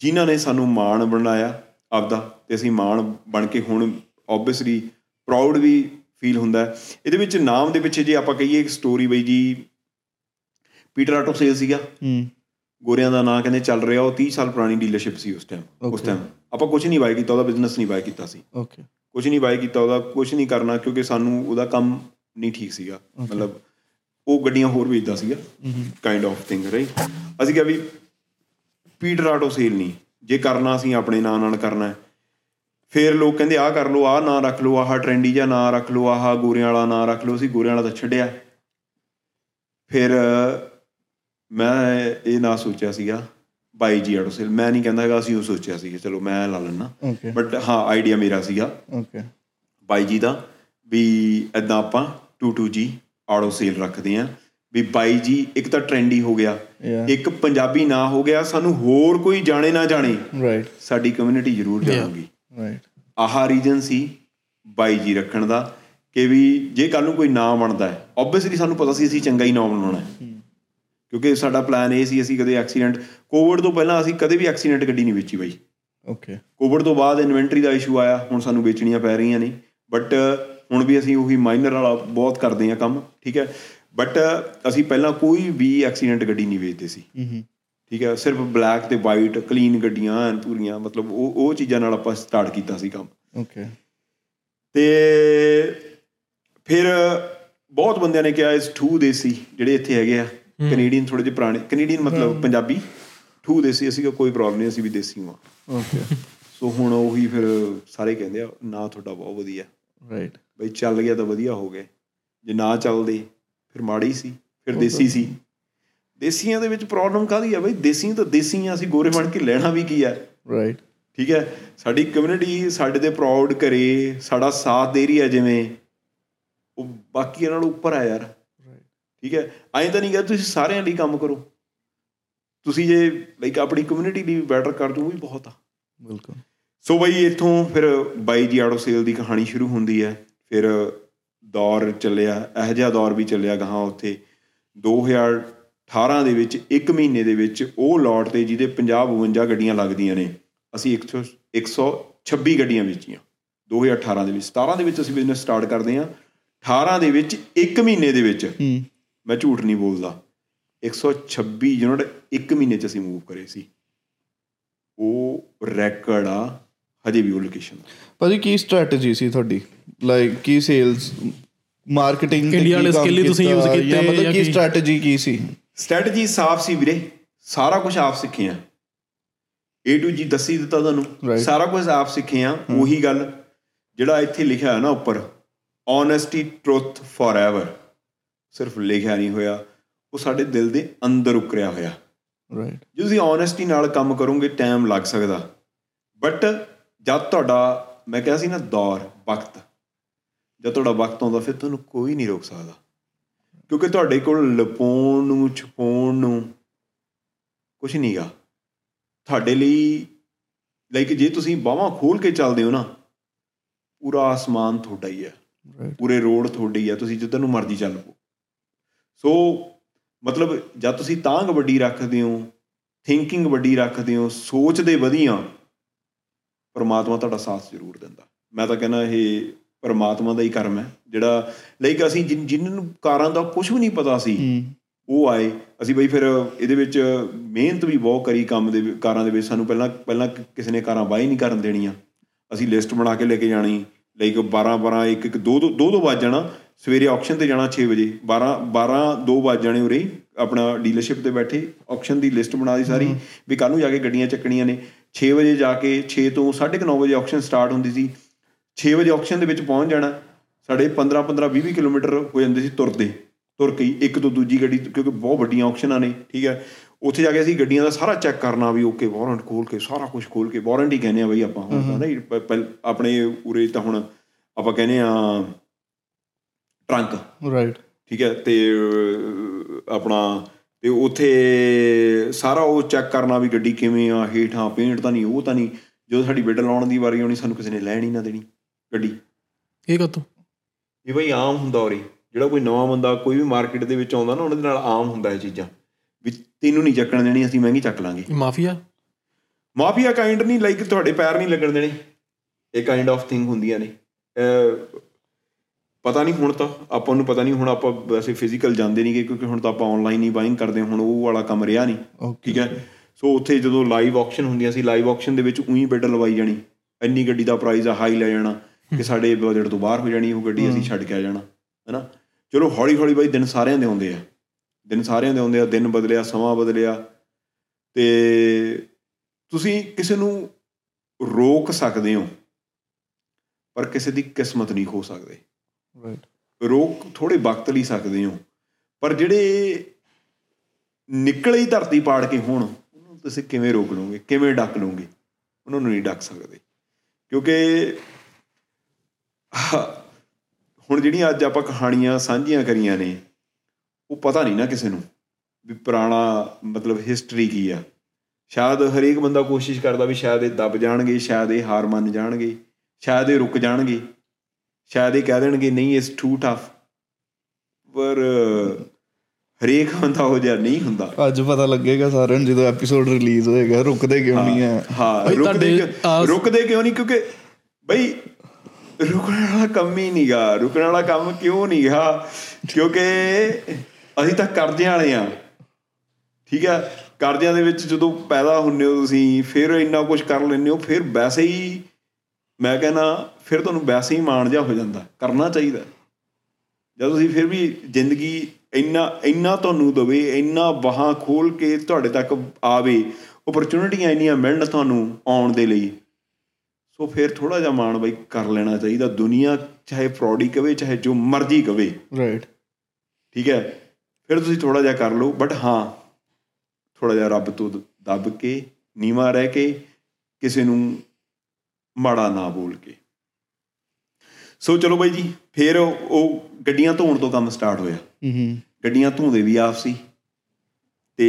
ਜਿਨ੍ਹਾਂ ਨੇ ਸਾਨੂੰ ਮਾਣ ਬਣਾਇਆ ਆਪਦਾ ਤੇ ਅਸੀਂ ਮਾਣ ਬਣ ਕੇ ਹੁਣ ਆਬਵੀਅਸਲੀ ਪ੍ਰਾਊਡ ਵੀ ਫੀਲ ਹੁੰਦਾ ਹੈ। ਇਹਦੇ ਵਿੱਚ ਨਾਮ ਦੇ ਪਿੱਛੇ ਜੇ ਆਪਾਂ ਕਹੀਏ ਇੱਕ ਸਟੋਰੀ ਬਈ ਜੀ ਪੀਟਰ ਆਟੋ ਸੇਲ ਸੀਗਾ।
ਹੂੰ।
ਗੋਰਿਆਂ ਦਾ ਨਾਂ ਕਹਿੰਦੇ ਚੱਲ ਰਿਹਾ ਉਹ 30 ਸਾਲ ਪੁਰਾਣੀ ਡੀਲਰਸ਼ਿਪ ਸੀ ਉਸ ਟਾਈਮ ਉਸ. ਟਾਈਮ ਆਪਾਂ ਕੁਝ ਨਹੀਂ ਬਾਈ ਕੀਤਾ ਉਹਦਾ ਬਿਜ਼ਨਸ ਨਹੀਂ ਬਾਈ ਕੀਤਾ ਸੀ।
ਓਕੇ
ਕੁਝ ਨਹੀਂ ਬਾਈ ਕੀਤਾ ਉਹਦਾ ਕੁਝ ਨਹੀਂ ਕਰਨਾ ਕਿਉਂਕਿ ਸਾਨੂੰ ਉਹਦਾ ਕੰਮ ਨਹੀਂ ਠੀਕ ਸੀਗਾ। ਮਤਲਬ ਉਹ ਗੱਡੀਆਂ ਹੋਰ ਵੇਚਦਾ ਸੀਗਾ। ਕਾਈਂਡ ਆਫ ਥਿੰਗ ਰਾਈਟ ਅਸੀਂ ਕਿਹਾ ਵੀ ਪੀਟਰ ਆਟੋ ਸੇਲ ਨਹੀਂ। ਜੇ ਕਰਨਾ ਅਸੀਂ ਆਪਣੇ ਨਾਂ ਨਾਲ ਕਰਨਾ ਫੇਰ ਲੋਕ ਕਹਿੰਦੇ ਆਹ ਕਰ ਲਓ ਆਹ ਨਾਂ ਰੱਖ ਲਓ ਆਹ ਟ੍ਰੈਂਡੀ ਜਿਹਾ ਨਾਂ ਰੱਖ ਲਓ ਆਹ ਗੋਰਿਆਂ ਵਾਲਾ ਨਾਂ ਰੱਖ ਲਓ ਅਸੀਂ ਗੋਰਿਆਂ ਵਾਲਾ ਤਾਂ ਛੱਡਿਆ। ਫਿਰ ਮੈਂ ਇਹ ਨਾਂ ਸੋਚਿਆ ਸੀਗਾ ਬਾਈ ਜੀ ਆਟੋ ਸੇਲ ਮੈਂ ਨਹੀਂ ਕਹਿੰਦਾ ਹੈਗਾ ਅਸੀਂ ਉਹ ਸੋਚਿਆ ਸੀਗਾ ਚਲੋ ਮੈਂ ਲਾ ਲੈਣਾ ਬਟ ਹਾਂ ਆਈਡੀਆ ਮੇਰਾ ਸੀਗਾ।
ਓਕੇ
ਬਾਈ ਜੀ ਦਾ ਵੀ ਐਦਾਂ ਆਪਾਂ 22G ਆਟੋ ਸੇਲ ਰੱਖਦੇ ਆ ਵੀ ਬਾਈ ਜੀ ਇੱਕ ਤਾਂ ਟ੍ਰੈਂਡੀ ਹੋ ਗਿਆ. ਇੱਕ ਪੰਜਾਬੀ ਨਾ ਹੋ ਗਿਆ ਸਾਨੂੰ ਹੋਰ ਕੋਈ ਜਾਣੇ ਨਾ ਜਾਣੇ।
ਰਾਈਟ
ਸਾਡੀ ਕਮਿਊਨਿਟੀ ਜ਼ਰੂਰ ਜਾਣੂਗੀ।
ਰਾਈਟ
ਆਹ ਰੀਜਨ ਸੀ ਬਾਈ ਜੀ ਰੱਖਣ ਦਾ ਕਿ ਵੀ ਜੇ ਕੱਲ ਨੂੰ ਕੋਈ ਨਾਮ ਬਣਦਾ ਹੈ ਆਬਵੀਅਸਲੀ ਸਾਨੂੰ ਪਤਾ ਸੀ ਅਸੀਂ ਚੰਗਾ ਹੀ ਨਾਮ ਬਣਾਉਣਾ ਹੈ। ਕਿਉਂਕਿ ਸਾਡਾ ਪਲਾਨ ਇਹ ਸੀ ਅਸੀਂ ਕਦੇ ਐਕਸੀਡੈਂਟ ਕੋਵਿਡ ਤੋਂ ਪਹਿਲਾਂ ਅਸੀਂ ਕਦੇ ਵੀ ਐਕਸੀਡੈਂਟ ਗੱਡੀ ਨਹੀਂ ਵੇਚੀ ਬਾਈ।
ਓਕੇ
ਕੋਵਿਡ ਤੋਂ ਬਾਅਦ ਇਨਵੈਂਟਰੀ ਦਾ ਇਸ਼ੂ ਆਇਆ ਹੁਣ ਸਾਨੂੰ ਵੇਚਣੀਆਂ ਪੈ ਰਹੀਆਂ ਨੇ। ਬਟ ਹੁਣ ਵੀ ਅਸੀਂ ਉਹੀ ਮਾਈਨਰ ਵਾਲਾ ਬਹੁਤ ਕਰਦੇ ਹਾਂ ਕੰਮ ਠੀਕ ਹੈ? ਬਟ ਅਸੀਂ ਪਹਿਲਾਂ ਕੋਈ ਵੀ ਐਕਸੀਡੈਂਟ ਗੱਡੀ ਨਹੀਂ ਵੇਚਦੇ ਸੀ। ਠੀਕ ਹੈ? ਸਿਰਫ ਬਲੈਕ ਤੇ ਵਾਈਟ ਕਲੀਨ ਗੱਡੀਆਂ ਐਨ ਪੂਰੀਆਂ ਮਤਲਬ ਉਹ ਉਹ ਚੀਜ਼ਾਂ ਨਾਲ ਆਪਾਂ ਸਟਾਰਟ ਕੀਤਾ ਸੀ ਕੰਮ।
ਓਕੇ
ਤੇ ਫਿਰ ਬਹੁਤ ਬੰਦਿਆਂ ਨੇ ਕਿਹਾ ਇਸ ਠੂ ਦੇਸੀ ਜਿਹੜੇ ਇੱਥੇ ਹੈਗੇ ਆ। ਕੈਨੇਡੀਅਨ ਥੋੜੇ ਜਿਹੇ ਪੁਰਾਣੇ ਕੈਨੇਡੀਅਨ ਮਤਲਬ ਪੰਜਾਬੀ ਠੂ ਦੇਸੀ ਅਸੀਂ ਕੋਈ ਪ੍ਰੋਬਲਮ ਨਹੀਂ ਅਸੀਂ ਵੀ ਦੇਸੀ ਹਾਂ।
ਓਕੇ
ਸੋ ਹੁਣ ਉਹੀ ਫਿਰ ਸਾਰੇ ਕਹਿੰਦੇ ਆ ਨਾ ਤੁਹਾਡਾ ਬਹੁਤ ਵਧੀਆ।
ਰਾਈਟ
ਬਈ ਚੱਲ ਗਿਆ ਤਾਂ ਵਧੀਆ ਹੋ ਗਿਆ। ਜੇ ਨਾ ਚੱਲਦੇ ਫਿਰ ਮਾੜੀ ਸੀ ਫਿਰ ਦੇਸੀ ਸੀ। ਦੇਸੀਆਂ ਦੇ ਵਿੱਚ ਪ੍ਰੋਬਲਮ ਕਾਹਦੀ ਆ ਬਈ? ਦੇਸੀ ਤਾਂ ਦੇਸੀ ਆ ਅਸੀਂ ਗੋਰੇ ਬਣ ਕੇ ਲੈਣਾ ਵੀ ਕੀ ਆ?
ਰਾਈਟ
ਠੀਕ ਹੈ? ਸਾਡੀ ਕਮਿਊਨਿਟੀ ਸਾਡੇ ਤੇ ਪ੍ਰਾਊਡ ਕਰੇ ਸਾਡਾ ਸਾਥ ਦੇ ਰਹੀ ਹੈ ਜਿਵੇਂ। ਉਹ ਬਾਕੀਆਂ ਨਾਲੋਂ ਉੱਪਰ ਆ ਯਾਰ। ਠੀਕ ਹੈ? ਐਂ ਤਾਂ ਨਹੀਂ ਕਿ ਤੁਸੀਂ ਸਾਰਿਆਂ ਲਈ ਕੰਮ ਕਰੋ। ਤੁਸੀਂ ਜੇ ਲਾਈਕ ਆਪਣੀ ਕਮਿਊਨਿਟੀ ਲਈ ਬੈਟਰ ਕਰ ਦੋ ਉਹ ਵੀ ਬਹੁਤ ਆ।
ਬਿਲਕੁਲ।
ਸੋ ਬਈ ਇੱਥੋਂ ਫਿਰ ਬਾਈ ਜੀ ਆਟੋ ਸੇਲ ਦੀ ਕਹਾਣੀ ਸ਼ੁਰੂ ਹੁੰਦੀ ਹੈ। ਫਿਰ ਦੌਰ ਚੱਲਿਆ ਇਹੋ ਜਿਹਾ ਦੌਰ ਵੀ ਚੱਲਿਆ ਗਾਹਾਂ ਉੱਥੇ। 2018 ਦੇ ਵਿੱਚ 1 ਮਹੀਨੇ ਦੇ ਵਿੱਚ ਉਹ ਲੋਟ ਤੇ ਜਿਹਦੇ 50 52 ਗੱਡੀਆਂ ਲੱਗਦੀਆਂ ਨੇ ਅਸੀਂ 100 126 ਗੱਡੀਆਂ ਵੇਚੀਆਂ। 2018 ਦੇ ਵਿੱਚ 17 ਦੇ ਵਿੱਚ ਅਸੀਂ ਬਿਜ਼ਨਸ ਸਟਾਰਟ ਕਰਦੇ ਹਾਂ। 18 ਦੇ ਵਿੱਚ 1 ਮਹੀਨੇ ਦੇ ਵਿੱਚ
ਹੂੰ।
ਮੈਂ ਝੂਠ ਨਹੀਂ ਬੋਲਦਾ। 126 ਯੂਨਿਟ 1 ਮਹੀਨੇ ਚ ਅਸੀਂ ਮੂਵ ਕਰੇ ਸੀ। ਉਹ ਰੈਕੋਰਡ ਆ ਹਜੇ ਵੀ ਉਹ ਲੋਕੇਸ਼ਨ
ਭਾਜੀ ਕੀ ਸਟ੍ਰੈਟਜੀ ਸੀ ਤੁਹਾਡੀ? ਲਾਈਕ ਕੀ ਸੇਲਸ ਮਾਰਕੀਟਿੰਗ
India ਵਾਲੇ skill ਹੀ ਤੁਸੀਂ use ਕੀਤੇ
ਜਾਂ ਮਤਲਬ ਕੀ
ਕੀ?
ਸਟ੍ਰੈਟਜੀ ਕੀ ਸੀ?
ਸਟ੍ਰੈਟਜੀ ਸਾਫ਼ ਸੀ ਵੀਰੇ। ਸਾਰਾ ਕੁਝ ਆਪ ਸਿੱਖੇ ਆ। A to G ਦੱਸੀ ਦਿੱਤਾ ਤੁਹਾਨੂੰ. ਸਾਰਾ ਕੁਝ ਆਪ ਸਿੱਖੇ ਆ। ਉਹੀ ਗੱਲ ਜਿਹੜਾ ਇੱਥੇ ਲਿਖਿਆ ਹੈ ਨਾ ਉੱਪਰ ਓਨੈਸਟੀ ਟਰੁੱਥ ਫੋਰਐਵਰ ਸਿਰਫ ਲਿਖਿਆ ਨਹੀਂ ਹੋਇਆ ਉਹ ਸਾਡੇ ਦਿਲ ਦੇ ਅੰਦਰ ਉਕਰਿਆ ਹੋਇਆ।
ਰਾਈਟ
ਜੇ ਤੁਸੀਂ ਓਨੈਸਟੀ ਨਾਲ ਕੰਮ ਕਰੋਗੇ ਟਾਈਮ ਲੱਗ ਸਕਦਾ। ਬਟ ਜਦ ਤੁਹਾਡਾ ਮੈਂ ਕਿਹਾ ਸੀ ਨਾ ਦੌਰ ਵਕਤ। ਜਦ ਤੁਹਾਡਾ ਵਕਤ ਆਉਂਦਾ ਫਿਰ ਤੁਹਾਨੂੰ ਕੋਈ ਨਹੀਂ ਰੋਕ ਸਕਦਾ। ਕਿਉਂਕਿ ਤੁਹਾਡੇ ਕੋਲ ਲਪਾਉਣ ਨੂੰ ਛਪਾਉਣ ਨੂੰ ਕੁਝ ਨਹੀਂਗਾ ਤੁਹਾਡੇ ਲਈ ਲਾਈਕ ਜੇ ਤੁਸੀਂ ਬਾਹਾਂ ਖੋਲ ਕੇ ਚੱਲਦੇ ਹੋ ਨਾ ਪੂਰਾ ਆਸਮਾਨ ਤੁਹਾਡਾ ਹੀ ਹੈ। ਪੂਰੇ ਰੋਡ ਤੁਹਾਡੇ ਹੀ ਆ ਤੁਸੀਂ ਜਿੱਧਰ ਨੂੰ ਮਰਜ਼ੀ ਚੱਲ ਪਓ। ਸੋ ਮਤਲਬ ਜਦ ਤੁਸੀਂ ਤਾਂਗ ਵੱਡੀ ਰੱਖਦੇ ਹੋ ਥਿੰਕਿੰਗ ਵੱਡੀ ਰੱਖਦੇ ਹੋ ਸੋਚਦੇ ਵਧੀਆਂ ਪਰਮਾਤਮਾ ਤੁਹਾਡਾ ਸਾਥ ਜ਼ਰੂਰ ਦਿੰਦਾ। ਮੈਂ ਤਾਂ ਕਹਿੰਦਾ ਇਹ ਪਰਮਾਤਮਾ ਦਾ ਹੀ ਕਰਮ ਹੈ ਜਿਹੜਾ ਲਾਈਕ ਅਸੀਂ ਜਿਨ- ਜਿਨ੍ਹਾਂ ਨੂੰ ਕਾਰਾਂ ਦਾ ਕੁਝ ਵੀ ਨਹੀਂ ਪਤਾ ਸੀ ਉਹ ਆਏ। ਅਸੀਂ ਬਈ ਫਿਰ ਇਹਦੇ ਵਿੱਚ ਮਿਹਨਤ ਵੀ ਬਹੁਤ ਕਰੀ ਕੰਮ ਦੇ ਕਾਰਾਂ ਦੇ ਵਿੱਚ। ਸਾਨੂੰ ਪਹਿਲਾਂ ਪਹਿਲਾਂ ਕਿਸੇ ਨੇ ਕਾਰਾਂ ਬਾਈ ਨਹੀਂ ਕਰਨ ਦੇਣੀਆਂ। ਅਸੀਂ ਲਿਸਟ ਬਣਾ ਕੇ ਲੈ ਕੇ ਜਾਣੀ। ਲਾਈਕ 12 12 ਇੱਕ ਇੱਕ ਦੋ ਦੋ ਦੋ ਦੋ ਵੱਜ ਜਾਣਾ। ਸਵੇਰੇ ਆਕਸ਼ਨ ਤੇ ਜਾਣਾ 6 ਵਜੇ। 12 12 2 ਵੱਜ ਜਾਣੇ ਉਰੇ। ਆਪਣਾ ਡੀਲਰਸ਼ਿਪ ਤੇ ਬੈਠੇ ਆਕਸ਼ਨ ਦੀ ਲਿਸਟ ਬਣਾ ਦੀ ਸਾਰੀ। ਵੀ ਕੱਲ ਨੂੰ ਜਾ ਕੇ ਗੱਡੀਆਂ ਚੱਕਣੀਆਂ ਨੇ। 6 ਵਜੇ ਜਾ ਕੇ 6 ਤੋਂ 9:30 ਵਜੇ ਆਕਸ਼ਨ ਸਟਾਰਟ ਹੁੰਦੀ ਸੀ। 6 ਵਜੇ ਆਕਸ਼ਨ ਦੇ ਵਿੱਚ ਪਹੁੰਚ ਜਾਣਾ। ਸਾਡੇ 15 15 20 20 ਕਿਲੋਮੀਟਰ ਹੋ ਜਾਂਦੇ ਸੀ ਤੁਰਦੇ ਤੁਰ ਕੇ ਇੱਕ ਤੋਂ ਦੂਜੀ ਗੱਡੀ ਕਿਉਂਕਿ ਬਹੁਤ ਵੱਡੀਆਂ ਆਕਸ਼ਨਾਂ ਨੇ ਠੀਕ ਹੈ। ਉੱਥੇ ਜਾ ਕੇ ਅਸੀਂ ਗੱਡੀਆਂ ਦਾ ਸਾਰਾ ਚੈੱਕ ਕਰਨਾ ਵੀ ਓਕੇ ਵਾਰੰਟ ਖੋਲ ਕੇ ਸਾਰਾ ਕੁਝ ਖੋਲ ਕੇ। ਵਾਰੰਟ ਹੀ ਕਹਿੰਦੇ ਆ ਬਈ ਆਪਾਂ ਹੁਣ ਤਾਂ ਪਹਿਲ- ਆਪਣੇ ਉਰੇ ਤਾਂ ਹੁਣ ਆਪਾਂ ਕਹਿੰਦੇ ਆ ਟਰੰਕ।
ਰਾਈਟ
ਠੀਕ ਹੈ ਤੇ ਆਪਣਾ ਤੇ ਉੱਥੇ ਸਾਰਾ ਉਹ ਚੈੱਕ ਕਰਨਾ ਵੀ ਗੱਡੀ ਕਿਵੇਂ ਆ ਹੇਠਾਂ ਪੇਂਟ ਤਾਂ ਨਹੀਂ ਉਹ ਤਾਂ ਨਹੀਂ। ਜਦੋਂ ਸਾਡੀ ਬਿੱਡ ਲਾਉਣ ਦੀ ਵਾਰੀ ਆਉਣੀ ਸਾਨੂੰ ਕਿਸੇ ਨੇ ਲੈਣ ਨਾ ਦੇਣੀ ਗੱਡੀ।
ਇਹ ਕਾਤੋਂ
ਇਹ ਬਈ ਆਮ ਹੁੰਦਾ ਉਰੇ। ਜਿਹੜਾ ਕੋਈ ਨਵਾਂ ਬੰਦਾ ਕੋਈ ਵੀ ਮਾਰਕੀਟ ਦੇ ਵਿੱਚ ਆਉਂਦਾ ਨਾ ਉਹਦੇ ਨਾਲ ਆਮ ਹੁੰਦਾ ਇਹ ਚੀਜ਼ਾਂ। ਵੀ ਤੈਨੂੰ ਨਹੀਂ ਚੱਕਣ ਦੇਣੀ ਅਸੀਂ ਮਹਿੰਗੀ ਚੱਕ ਲਾਂਗੇ।
ਮਾਫੀਆ?
ਮਾਫੀਆ ਕਾਈਂਡ ਨਹੀਂ ਲਾਈਕ ਤੁਹਾਡੇ ਪੈਰ ਨਹੀਂ ਲੱਗਣ ਦੇਣੇ। ਇਹ ਕਾਈਂਡ ਆਫ ਥਿੰਗ ਹੁੰਦੀਆਂ ਨੇ। ਪਤਾ ਨਹੀਂ ਹੁਣ ਤਾਂ ਆਪਾਂ ਨੂੰ ਪਤਾ ਨਹੀਂ ਹੁਣ ਆਪਾਂ ਵੈਸੇ ਫਿਜ਼ੀਕਲ ਜਾਂਦੇ ਨਹੀਂਗੇ ਕਿਉਂਕਿ ਹੁਣ ਤਾਂ ਆਪਾਂ ਆਨਲਾਈਨ ਹੀ ਬਾਇੰਗ ਕਰਦੇ ਹੁਣ ਉਹ ਵਾਲਾ ਕੰਮ ਰਿਹਾ ਨਹੀਂ ਠੀਕ ਹੈ? ਸੋ ਉੱਥੇ ਜਦੋਂ ਲਾਈਵ ਆਕਸ਼ਨ ਹੁੰਦੀਆਂ ਸੀ ਲਾਈਵ ਆਕਸ਼ਨ ਦੇ ਵਿੱਚ ਉਹੀ ਬਿੱਡ ਲਵਾਈ ਜਾਣੀ। ਇੰਨੀ ਗੱਡੀ ਦਾ ਪ੍ਰਾਈਸ ਆ ਹਾਈ ਲੈ ਜਾਣਾ ਕਿ ਸਾਡੇ ਬਜਟ ਤੋਂ ਬਾਹਰ ਹੋ ਜਾਣੀ ਉਹ ਗੱਡੀ ਅਸੀਂ ਛੱਡ ਕੇ ਆ ਜਾਣਾ ਹੈਨਾ? ਚਲੋ ਹੌਲੀ ਹੌਲੀ ਬਾਈ ਦਿਨ ਸਾਰਿਆਂ ਦੇ ਆਉਂਦੇ ਆ। ਦਿਨ ਸਾਰਿਆਂ ਦੇ ਆਉਂਦੇ ਆ ਦਿਨ ਬਦਲਿਆ ਸਮਾਂ ਬਦਲਿਆ। ਤੇ ਤੁਸੀਂ ਕਿਸੇ ਨੂੰ ਰੋਕ ਸਕਦੇ ਹੋ ਪਰ ਕਿਸੇ ਦੀ ਕਿਸਮਤ ਨਹੀਂ ਖੋ ਸਕਦੇ।
ਰਾਈਟ
ਰੋਕ ਥੋੜੇ ਵਕਤ ਲਈ ਸਕਦੇ ਹੋ। ਪਰ ਜਿਹੜੇ ਨਿਕਲੇ ਹੀ ਧਰਤੀ ਪਾੜ ਕੇ ਹੋਣ ਉਹਨੂੰ ਤੁਸੀਂ ਕਿਵੇਂ ਰੋਕ ਲਓਗੇ? ਕਿਵੇਂ ਡੱਕ ਲਓਗੇ? ਉਹਨਾਂ ਨੂੰ ਨਹੀਂ ਡੱਕ ਸਕਦੇ। ਕਿਉਂਕਿ ਆਹ, ਹੁਣ ਜਿਹੜੀਆਂ ਅੱਜ ਆਪਾਂ ਕਹਾਣੀਆਂ ਸਾਂਝੀਆਂ ਕਰੀਆਂ ਨੇ ਉਹ ਪਤਾ ਨਹੀਂ ਨਾ ਕਿਸੇ ਨੂੰ ਵੀ ਪੁਰਾਣਾ ਮਤਲਬ ਹਿਸਟਰੀ ਕੀ ਆ। ਸ਼ਾਇਦ ਹਰੇਕ ਬੰਦਾ ਕੋਸ਼ਿਸ਼ ਕਰਦਾ ਵੀ ਸ਼ਾਇਦ ਇਹ ਦਬ ਜਾਣਗੇ ਸ਼ਾਇਦ ਇਹ ਹਾਰ ਮੰਨ ਜਾਣਗੇ ਸ਼ਾਇਦ ਇਹ ਰੁਕ ਜਾਣਗੇ। ਸ਼ਾਇਦ ਇਹ ਕਹਿ ਦੇਣਗੇ ਨਹੀਂ ਇਸ ਟੂ ਟਫ ਪਰ ਹਰੇਕ ਬੰਦਾ ਉਹ ਜਿਹਾ ਨਹੀਂ ਹੁੰਦਾ।
ਅੱਜ ਪਤਾ ਲੱਗੇਗਾ ਸਾਰਿਆਂ ਨੂੰ ਜਦੋਂ ਐਪੀਸੋਡ ਰਿਲੀਜ਼ ਹੋਏਗਾ ਰੁਕਦੇ ਕਿਉਂ ਨਹੀਂ ਹੈ
ਹਾਂ ਰੁਕਦੇ ਰੁਕਦੇ ਕਿਉਂ ਨਹੀਂ? ਕਿਉਂਕਿ ਬਈ ਰੁਕਣ ਵਾਲਾ ਕੰਮ ਹੀ ਨਹੀਂਗਾ ਰੁਕਣ ਵਾਲਾ ਕੰਮ ਕਿਉਂ ਨਹੀਂਗਾ ਕਿਉਂਕਿ ਅਸੀਂ ਤਾਂ ਕਰਜ਼ਿਆਂ ਵਾਲੇ ਆ। ਠੀਕ ਹੈ ਕਰਜ਼ਿਆਂ ਦੇ ਵਿੱਚ ਜਦੋਂ ਪੈਦਾ ਹੁੰਨੇ ਹੋ ਤੁਸੀਂ ਫਿਰ ਇੰਨਾ ਕੁਝ ਕਰ ਲੈਂਦੇ ਹੋ ਫਿਰ ਵੈਸੇ ਹੀ ਮੈਂ ਕਹਿੰਦਾ ਫਿਰ ਤੁਹਾਨੂੰ ਵੈਸੇ ਹੀ ਮਾਣ ਜਾ ਹੋ ਜਾਂਦਾ ਕਰਨਾ ਚਾਹੀਦਾ। ਜਦ ਤੁਸੀਂ ਫਿਰ ਵੀ ਜ਼ਿੰਦਗੀ ਇੰਨਾ ਇੰਨਾ ਤੁਹਾਨੂੰ ਦਵੇ ਇੰਨਾ ਬਾਹਾਂ ਖੋਲ ਕੇ ਤੁਹਾਡੇ ਤੱਕ ਆਵੇ ਓਪਰਚੁਨਿਟੀਆਂ ਇੰਨੀਆਂ ਮਿਲਣ ਤੁਹਾਨੂੰ ਆਉਣ ਦੇ ਲਈ ਸੋ ਫਿਰ ਥੋੜਾ ਜਿਹਾ ਮਾਣ ਬਈ ਕਰ ਲੈਣਾ ਚਾਹੀਦਾ। ਦੁਨੀਆ ਚਾਹੇ ਫਰੋਡੀ ਕਵੇ ਚਾਹੇ ਜੋ ਮਰਜ਼ੀ ਕਵੇ।
ਰਾਈਟ
ਠੀਕ ਹੈ? ਫਿਰ ਤੁਸੀਂ ਥੋੜਾ ਜਿਹਾ ਕਰ ਲਓ ਬਟ ਹਾਂ ਥੋੜਾ ਜਿਹਾ ਰੱਬ ਤੋਂ ਦੱਬ ਕੇ ਨੀਵਾ ਰਹਿ ਕੇ ਕਿਸੇ ਨੂੰ ਮਾੜਾ ਨਾ ਬੋਲ ਕੇ। ਸੋ ਚਲੋ ਬਾਈ ਜੀ ਫਿਰ ਉਹ ਗੱਡੀਆਂ ਧੋਣ ਤੋਂ ਕੰਮ ਸਟਾਰਟ ਹੋਇਆ।
ਹੂੰ
ਗੱਡੀਆਂ ਧੋਂਦੇ ਵੀ ਆਪ ਸੀ ਤੇ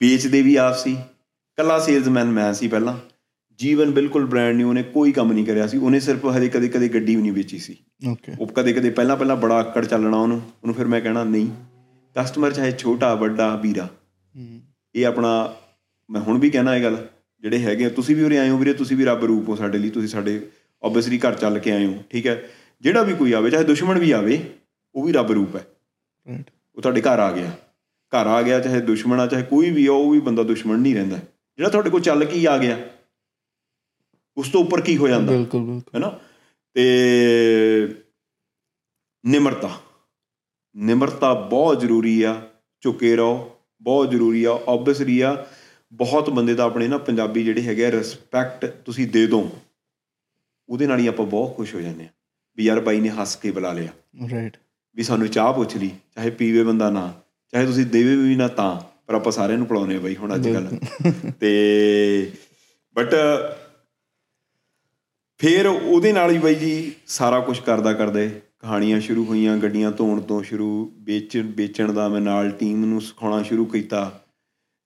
ਵੇਚਦੇ ਵੀ ਆਪ ਸੀ। ਕੱਲਾ ਸੇਲਜ਼ਮੈਨ ਮੈਂ ਸੀ ਪਹਿਲਾਂ। ਜੀਵਨ ਬਿਲਕੁਲ ਬ੍ਰਾਂਡ ਨਿਊ ਉਹਨੇ ਕੋਈ ਕੰਮ ਨਹੀਂ ਕਰਿਆ ਸੀ। ਉਹਨੇ ਸਿਰਫ ਹਜੇ ਕਦੇ ਕਦੇ ਗੱਡੀ ਵੀ ਨਹੀਂ ਵੇਚੀ ਸੀ।
ਓਕੇ
ਉਹ ਕਦੇ ਕਦੇ ਪਹਿਲਾਂ ਪਹਿਲਾਂ ਬੜਾ ਆਕੜ ਚੱਲਣਾ ਉਹਨੂੰ। ਉਹਨੂੰ ਫਿਰ ਮੈਂ ਕਹਿਣਾ ਨਹੀਂ ਕਸਟਮਰ ਚਾਹੇ ਛੋਟਾ ਵੱਡਾ ਵੀਰਾ। ਇਹ ਆਪਣਾ ਮੈਂ ਹੁਣ ਵੀ ਕਹਿਣਾ ਇਹ ਗੱਲ ਜਿਹੜੇ ਹੈਗੇ ਤੁਸੀਂ ਵੀ ਉਰੇ ਆਏ ਹੋ ਵੀਰੇ ਤੁਸੀਂ ਵੀ ਰੱਬ ਰੂਪ ਹੋ ਸਾਡੇ ਲਈ ਤੁਸੀਂ ਸਾਡੇ ਆਬਵੀਅਸਲੀ ਘਰ ਚੱਲ ਕੇ ਆਏ ਹੋ ਠੀਕ ਹੈ? ਜਿਹੜਾ ਵੀ ਕੋਈ ਆਵੇ ਚਾਹੇ ਦੁਸ਼ਮਣ ਵੀ ਆਵੇ ਉਹ ਵੀ ਰੱਬ ਰੂਪ ਹੈ। ਉਹ ਤੁਹਾਡੇ ਘਰ ਆ ਗਿਆ। ਘਰ ਆ ਗਿਆ ਚਾਹੇ ਦੁਸ਼ਮਣ ਆ ਚਾਹੇ ਕੋਈ ਵੀ ਆ ਉਹ ਵੀ ਬੰਦਾ ਦੁਸ਼ਮਣ ਨਹੀਂ ਰਹਿੰਦਾ। ਜਿਹੜਾ ਤੁਹਾਡੇ ਕੋਲ ਚੱਲ ਕੇ ਹੀ ਆ ਗਿਆ ਉਸ ਤੋਂ ਉੱਪਰ ਕੀ ਹੋ ਜਾਂਦਾ?
ਬਿਲਕੁਲ ਬਿਲਕੁਲ।
ਹੈਨਾ? ਤੇ ਨਿਮਰਤਾ। ਨਿਮਰਤਾ ਬਹੁਤ ਜ਼ਰੂਰੀ ਆ ਝੁਕੇ ਰਹੋ ਬਹੁਤ ਜ਼ਰੂਰੀ ਆ ਆਬਵੀਅਸਲੀ ਆ। ਬਹੁਤ ਬੰਦੇ ਤਾਂ ਆਪਣੇ ਨਾ ਪੰਜਾਬੀ ਜਿਹੜੇ ਹੈਗੇ ਆ ਰਿਸਪੈਕਟ ਤੁਸੀਂ ਦੇ ਦੋ। ਉਹਦੇ ਨਾਲ ਹੀ ਆਪਾਂ ਬਹੁਤ ਖੁਸ਼ ਹੋ ਜਾਂਦੇ ਆ ਵੀ ਯਾਰ ਬਾਈ ਨੇ ਹੱਸ ਕੇ ਬੁਲਾ ਲਿਆ।
ਰਾਈਟ
ਵੀ ਸਾਨੂੰ ਚਾਹ ਪੁੱਛ ਲਈ ਚਾਹੇ ਪੀਵੇ ਬੰਦਾ ਨਾ ਚਾਹੇ ਤੁਸੀਂ ਦੇਵੇ ਵੀ ਨਾ ਤਾਂ ਪਰ ਆਪਾਂ ਸਾਰਿਆਂ ਨੂੰ ਆ ਬਾਈ ਹੁਣ ਅੱਜ ਕੱਲ ਤੇ ਬਟ ਫਿਰ ਉਹਦੇ ਨਾਲ ਹੀ ਬਾਈ ਜੀ ਸਾਰਾ ਕੁਝ ਕਰਦਾ ਕਰਦੇ। ਕਹਾਣੀਆਂ ਸ਼ੁਰੂ ਹੋਈਆਂ ਗੱਡੀਆਂ ਧੋਣ ਤੋਂ ਸ਼ੁਰੂ ਵੇਚ ਵੇਚਣ ਦਾ ਮੈਂ ਨਾਲ ਟੀਮ ਨੂੰ ਸਿਖਾਉਣਾ ਸ਼ੁਰੂ ਕੀਤਾ।